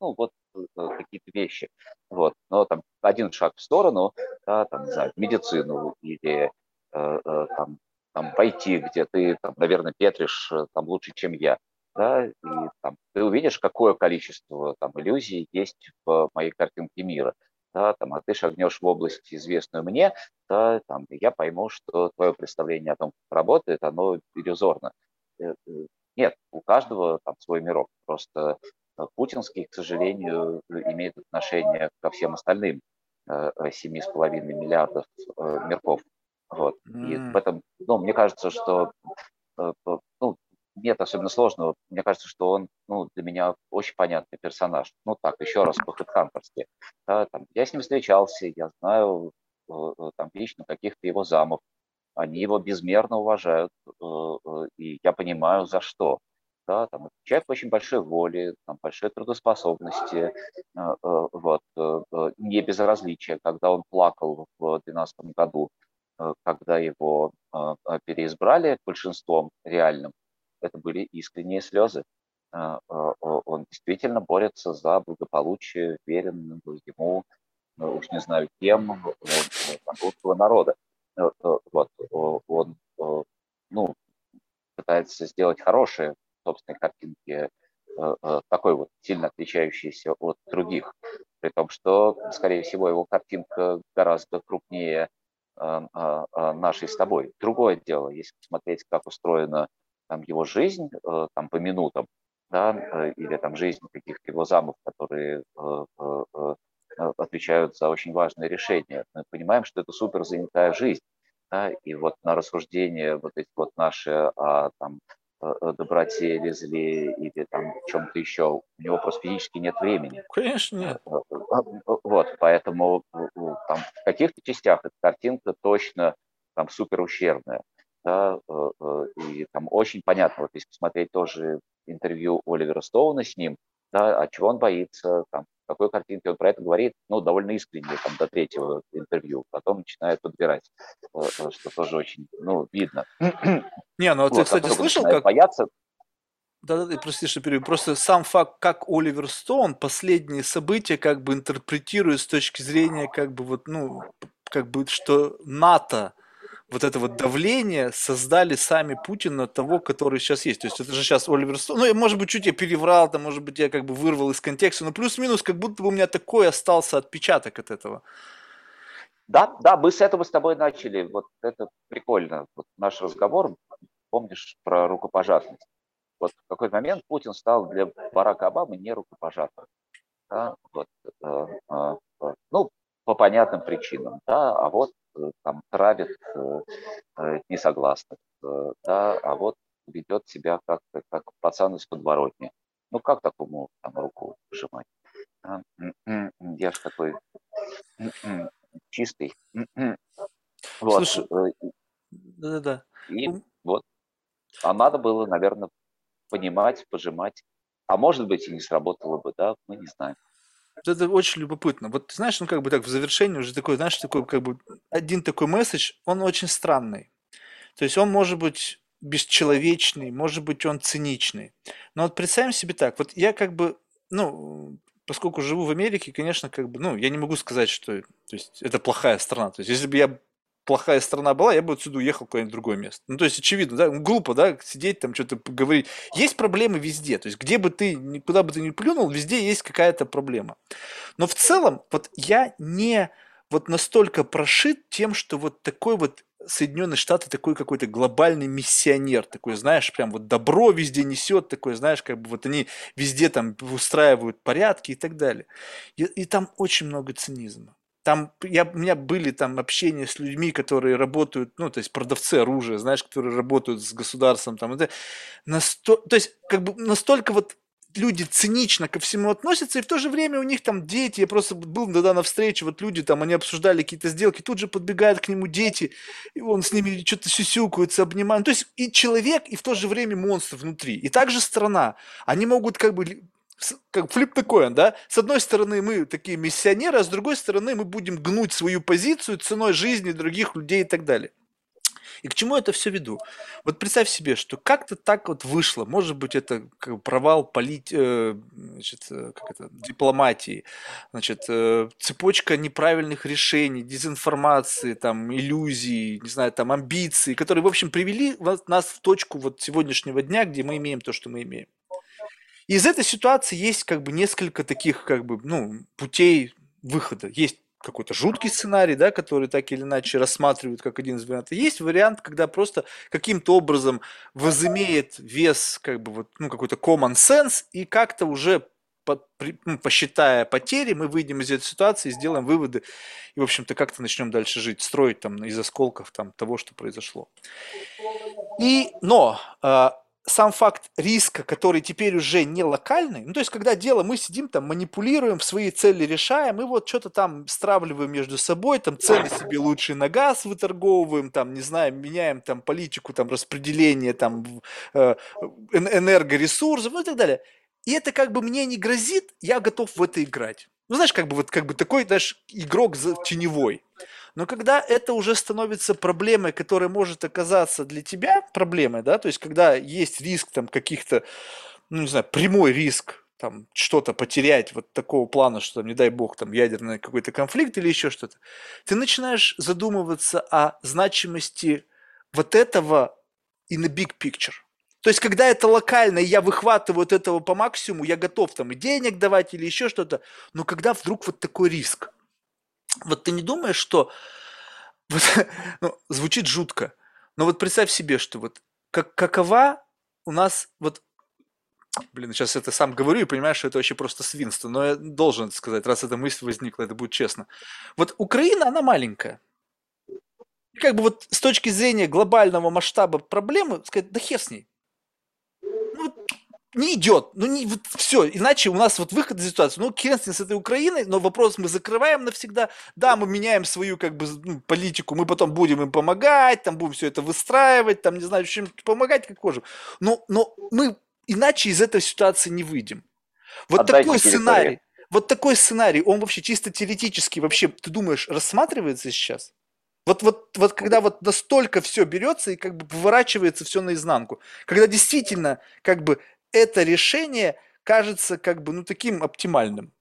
B: ну, вот э, какие-то вещи, вот, но там один шаг в сторону, да, там, не знаю, медицину или э, э, там, там IT, где ты, там, наверное, петришь э, там лучше, чем я, да, и там ты увидишь, какое количество там иллюзий есть в моей картинке мира да, там, а ты шагнешь в область, известную мне, да, там, я пойму, что твое представление о том, как работает, оно иллюзорно. Э, э, нет, у каждого там свой мирок. Просто э, путинский, к сожалению, имеет отношение ко всем остальным 7,5 миллиардов мирков. Вот. И в этом, ну, мне кажется, что ну, нет особенно сложного. Мне кажется, что он ну, для меня очень понятный персонаж. Ну так, еще раз по-хедхантерски. Да, я с ним встречался, я знаю э, э, там, лично каких-то его замов. Они его безмерно уважают, э, и я понимаю, за что. Да, там, человек очень большой воли, там, большой трудоспособности, вот, не безразличия. Когда он плакал в 2012 году, когда его переизбрали большинством реальным, это были искренние слезы. А, а, он действительно борется за благополучие верен ему, ну, уж не знаю кем, русского народа. Э, э, вот, он ну, пытается сделать хорошие собственные картинки, э, такой вот сильно отличающийся от других, при том, что, скорее всего, его картинка гораздо крупнее нашей с тобой. Другое дело, если посмотреть, как устроена там, его жизнь э, там, по минутам, да, э, или там жизнь каких-то его замов, которые э, отвечают за очень важные решения. Мы понимаем, что это супер занятая жизнь. Да, и вот на рассуждение вот эти вот наши о там, доброте или зле или там чем-то еще, у него просто физически нет времени.
A: Конечно нет.
B: Вот, поэтому там в каких-то частях эта картинка точно там супер ущербная да, э, э, и там очень понятно, вот если посмотреть тоже интервью Оливера Стоуна с ним, да, от чего он боится, там, какой картинки он про это говорит, ну, довольно искренне, там, до третьего интервью, потом начинает подбирать, э, что тоже очень, ну, видно.
A: Не, ну, а ты, кстати, слышал, как... Бояться, да-да-да, прости, что перебью. Просто сам факт, как Оливер Стоун последние события как бы интерпретирует с точки зрения, как бы вот, ну, как бы, что НАТО вот это вот давление создали сами Путин на того, который сейчас есть. То есть это же сейчас Оливер Стоун. Ну, может быть, чуть я переврал, там, может быть, я как бы вырвал из контекста, но плюс-минус, как будто бы у меня такой остался отпечаток от этого.
B: Да, да, мы с этого с тобой начали. Вот это прикольно. Вот наш разговор, помнишь, про рукопожатность. Вот в какой-то момент Путин стал для Барака Обамы не рукопожатым. Да, вот, э, э, э, ну, по понятным причинам, да, а вот там травит э, э, несогласных, да, а вот ведет себя как, как пацан из подворотни. Ну как такому там руку пожимать? я же такой м-м, чистый.
A: М-м. Вот. Слушай, э, да-да-да.
B: И вот. А надо было, наверное, понимать, пожимать. А может быть, и не сработало бы, да, мы не знаем.
A: Это очень любопытно. Вот знаешь, ну как бы так в завершении уже такой, знаешь, такой как бы один такой месседж, он очень странный. То есть он может быть бесчеловечный, может быть он циничный. Но вот представим себе так, вот я как бы, ну, поскольку живу в Америке, конечно, как бы, ну, я не могу сказать, что то есть, это плохая страна. То есть, если бы я плохая страна была, я бы отсюда уехал в другое место. Ну, то есть, очевидно, да, глупо, да, сидеть там, что-то говорить. Есть проблемы везде, то есть, где бы ты, куда бы ты ни плюнул, везде есть какая-то проблема. Но в целом, вот я не вот настолько прошит тем, что вот такой вот Соединенные Штаты такой какой-то глобальный миссионер, такой, знаешь, прям вот добро везде несет, такой, знаешь, как бы вот они везде там устраивают порядки и так далее. И, и там очень много цинизма. Там я, у меня были там общения с людьми, которые работают, ну, то есть продавцы оружия, знаешь, которые работают с государством, там, это, насто, то есть как бы настолько вот люди цинично ко всему относятся, и в то же время у них там дети, я просто был тогда на встрече, вот люди там, они обсуждали какие-то сделки, тут же подбегают к нему дети, и он с ними что-то сюсюкаются, обнимает. То есть и человек, и в то же время монстр внутри. И также страна. Они могут как бы как флип такой, да? С одной стороны, мы такие миссионеры, а с другой стороны, мы будем гнуть свою позицию ценой жизни других людей и так далее. И к чему это все веду? Вот представь себе, что как-то так вот вышло, может быть, это провал полит, э, значит, э, как это, дипломатии, значит, э, цепочка неправильных решений, дезинформации, там, иллюзий, не знаю, там, амбиций, которые, в общем, привели нас в точку вот сегодняшнего дня, где мы имеем то, что мы имеем. Из этой ситуации есть как бы несколько таких как бы, ну, путей выхода. Есть какой-то жуткий сценарий, да, который так или иначе рассматривают как один из вариантов. Есть вариант, когда просто каким-то образом возымеет вес, как бы вот, ну, какой-то common sense, и как-то уже ну, посчитая потери, мы выйдем из этой ситуации, сделаем выводы и, в общем-то, как-то начнем дальше жить, строить там из осколков там того, что произошло. И, но а, сам факт риска, который теперь уже не локальный, ну то есть когда дело, мы сидим там, манипулируем, свои цели решаем, и вот что-то там стравливаем между собой, там цены себе лучше на газ выторговываем, там, не знаю, меняем там политику, там распределение там э, энергоресурсов ну и так далее. И это как бы мне не грозит, я готов в это играть. Ну знаешь, как бы вот как бы такой, знаешь, игрок теневой. Но когда это уже становится проблемой, которая может оказаться для тебя проблемой, да, то есть когда есть риск там каких-то, ну не знаю, прямой риск там что-то потерять вот такого плана, что не дай бог, там ядерный какой-то конфликт или еще что-то, ты начинаешь задумываться о значимости вот этого in the big picture. То есть, когда это локально, и я выхватываю от этого по максимуму, я готов там и денег давать или еще что-то, но когда вдруг вот такой риск, вот ты не думаешь, что вот, ну, звучит жутко, но вот представь себе, что вот как, какова у нас вот Блин, сейчас это сам говорю и понимаешь, что это вообще просто свинство, но я должен это сказать, раз эта мысль возникла, это будет честно. Вот Украина, она маленькая. Как бы вот с точки зрения глобального масштаба проблемы, сказать, да хер с ней. Ну, не идет. Ну, не, вот все. Иначе у нас вот выход из ситуации. Ну, хрен с этой Украиной, но вопрос мы закрываем навсегда. Да, мы меняем свою как бы ну, политику, мы потом будем им помогать, там будем все это выстраивать, там, не знаю, чем помогать, как можем. Но, но мы иначе из этой ситуации не выйдем. Вот Отдайте такой территорию. сценарий, вот такой сценарий, он вообще чисто теоретически вообще, ты думаешь, рассматривается сейчас? Вот, вот, вот когда вот настолько все берется и как бы поворачивается все наизнанку, когда действительно как бы это решение кажется как бы ну таким оптимальным.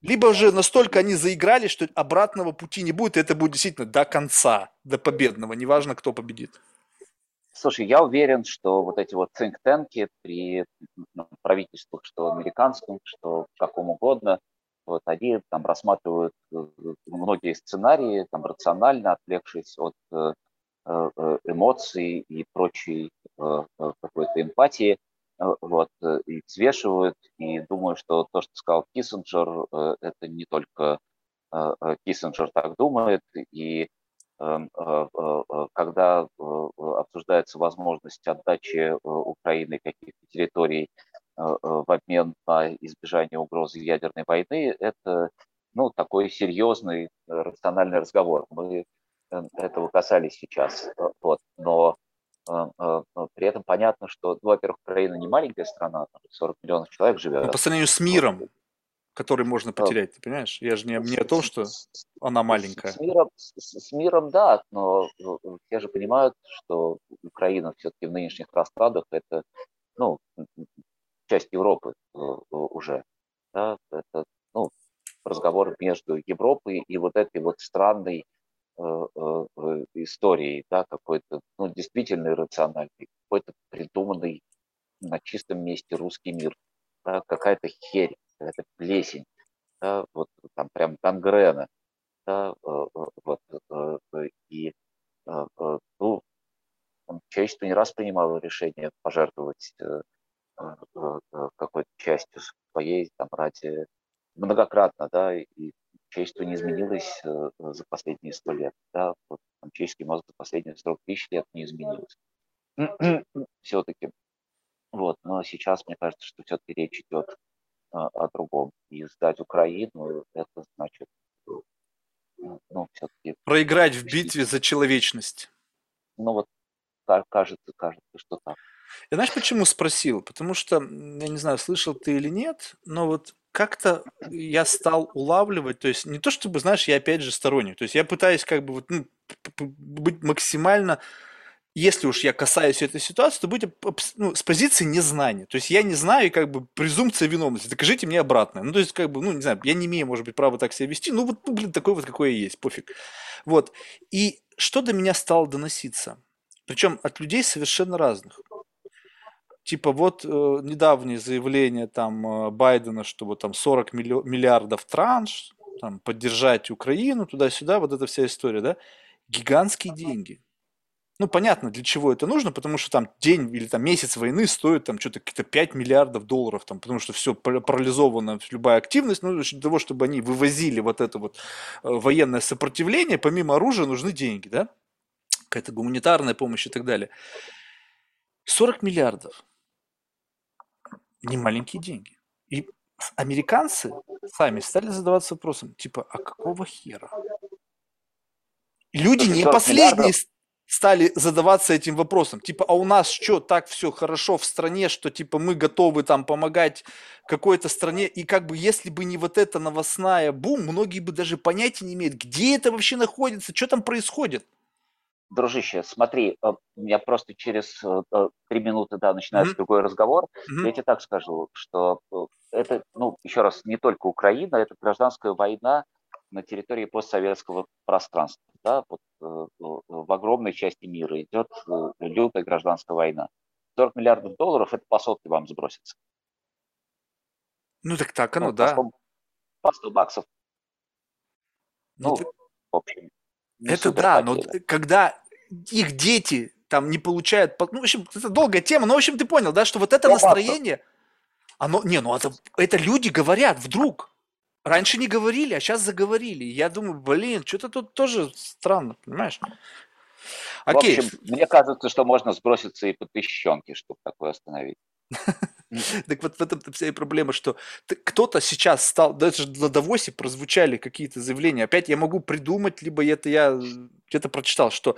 A: Либо же настолько они заиграли, что обратного пути не будет, и это будет действительно до конца, до победного, неважно, кто победит.
B: Слушай, я уверен, что вот эти вот think при ну, правительствах, что американском, что каком угодно, вот они там рассматривают э, многие сценарии, там рационально, отвлекшись от э, э, эмоций и прочей какой-то эмпатии, вот, и взвешивают, и думаю, что то, что сказал Киссинджер, это не только Киссинджер так думает, и эм, когда обсуждается возможность отдачи Украины каких-то территорий Э, в обмен на избежание угрозы ядерной войны, это ну, такой серьезный рациональный разговор. Мы этого касались сейчас. Вот. Но при этом понятно, что, ну, во-первых, Украина не маленькая страна, там 40 миллионов человек живет. Но
A: по сравнению с миром, который можно потерять, ты понимаешь? Я же не, не о том, что она маленькая.
B: С миром, с, миром, да, но все же понимают, что Украина все-таки в нынешних раскладах это, ну, часть Европы э, уже. Да, это, ну, разговор между Европой и вот этой вот странной э, э, историей, да, какой-то, ну, действительно иррациональный, какой-то придуманный на чистом месте русский мир, да, какая-то херь это плесень, да, вот там прям гангрена, да, э, э, вот, э, и ну, человечество не раз принимало решение пожертвовать какой-то частью своей там ради многократно, да, и человечество не изменилось за последние сто лет, да, вот там, человеческий мозг за последние 40 тысяч лет не изменился. все-таки. Вот, но сейчас мне кажется, что все-таки речь идет а, о другом. И сдать Украину, это значит,
A: ну, все-таки... Проиграть в битве за человечность.
B: Ну, вот кажется, кажется, что так.
A: Я знаешь, почему спросил? Потому что, я не знаю, слышал ты или нет, но вот как-то я стал улавливать, то есть не то чтобы, знаешь, я опять же сторонник, то есть я пытаюсь как бы вот, ну, быть максимально если уж я касаюсь этой ситуации, то быть ну, с позиции незнания. То есть я не знаю, и как бы презумпция виновности. Докажите мне обратное. Ну, то есть, как бы, ну, не знаю, я не имею, может быть, права так себя вести. Ну, вот, ну, блин, такой вот, какой я есть, пофиг. Вот. И что до меня стало доноситься? Причем от людей совершенно разных. Типа вот э, недавнее заявление там э, Байдена, что вот там 40 миллиардов транш, там, поддержать Украину, туда-сюда, вот эта вся история, да, гигантские деньги. Ну, понятно, для чего это нужно, потому что там день или там месяц войны стоит там что-то какие-то 5 миллиардов долларов, там, потому что все парализовано, любая активность, ну, для того, чтобы они вывозили вот это вот э, военное сопротивление, помимо оружия нужны деньги, да, какая-то гуманитарная помощь и так далее. 40 миллиардов. Не маленькие деньги. И американцы сами стали задаваться вопросом, типа, а какого хера? Люди не последние... Стали задаваться этим вопросом. Типа, а у нас что, так все хорошо в стране, что типа мы готовы там помогать какой-то стране. И как бы если бы не вот эта новостная бум, многие бы даже понятия не имеют, где это вообще находится, что там происходит.
B: Дружище, смотри, э, у меня просто через э, э, три минуты, да, начинается mm-hmm. другой разговор. Mm-hmm. Я тебе так скажу, что это, ну, еще раз, не только Украина, это гражданская война, на территории постсоветского пространства. Да, вот, в огромной части мира идет лютая гражданская война. 40 миллиардов долларов – это по сотке вам сбросится.
A: Ну так так оно, ну, да. По 100,
B: по 100 баксов.
A: Ну, ну ты... в общем, это да, но когда их дети там не получают, ну, в общем, это долгая тема, но, в общем, ты понял, да, что вот это настроение, оно, не, ну, это, это люди говорят вдруг, Раньше не говорили, а сейчас заговорили. Я думаю, блин, что-то тут тоже странно, понимаешь?
B: Окей. В общем, мне кажется, что можно сброситься и по тысячонке, чтобы такое остановить.
A: Так вот в этом вся и проблема, что кто-то сейчас стал, даже на Давосе прозвучали какие-то заявления. Опять я могу придумать, либо это я где-то прочитал, что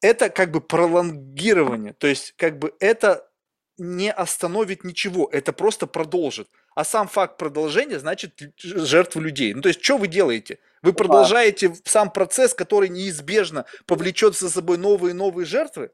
A: это как бы пролонгирование, то есть как бы это не остановит ничего, это просто продолжит. А сам факт продолжения значит жертву людей. Ну то есть что вы делаете? Вы продолжаете сам процесс, который неизбежно повлечет за собой новые и новые жертвы?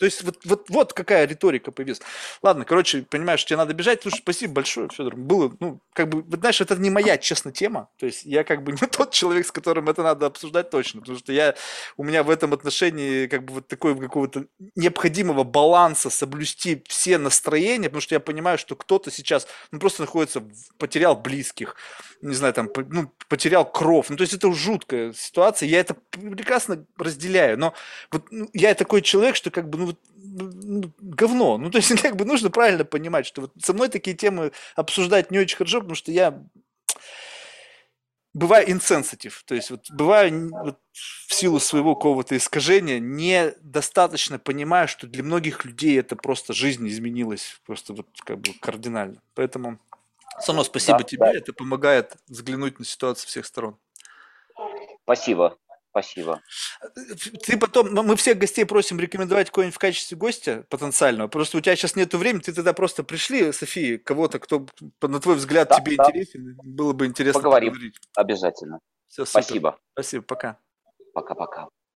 A: То есть вот, вот, вот какая риторика появилась. Ладно, короче, понимаешь, тебе надо бежать. Слушай, спасибо большое, Федор. Было, ну, как бы, знаешь, это не моя, честно, тема. То есть я как бы не тот человек, с которым это надо обсуждать точно. Потому что я, у меня в этом отношении как бы вот такой какого-то необходимого баланса соблюсти все настроения, потому что я понимаю, что кто-то сейчас ну, просто находится, потерял близких, не знаю, там, ну, потерял кровь. Ну, то есть это жуткая ситуация. Я это прекрасно разделяю. Но вот ну, я такой человек, что как бы, ну, ну, говно. Ну, то есть, как бы нужно правильно понимать, что вот со мной такие темы обсуждать не очень хорошо, потому что я бываю инсенситив, то есть вот бываю вот, в силу своего какого-то искажения недостаточно понимаю, что для многих людей это просто жизнь изменилась просто вот как бы кардинально. Поэтому Само спасибо
B: Да,
A: тебе,
B: да.
A: это помогает взглянуть на ситуацию всех сторон.
B: Спасибо, спасибо.
A: Ты потом, мы всех гостей просим рекомендовать кого-нибудь в качестве гостя потенциального. Просто у тебя сейчас нету времени, ты тогда просто пришли, София, кого-то, кто, на твой взгляд,
B: Да,
A: тебе
B: да.
A: интересен. Было бы интересно
B: Поговорим.
A: поговорить.
B: Обязательно.
A: Все, супер.
B: Спасибо.
A: Спасибо, пока.
B: Пока-пока.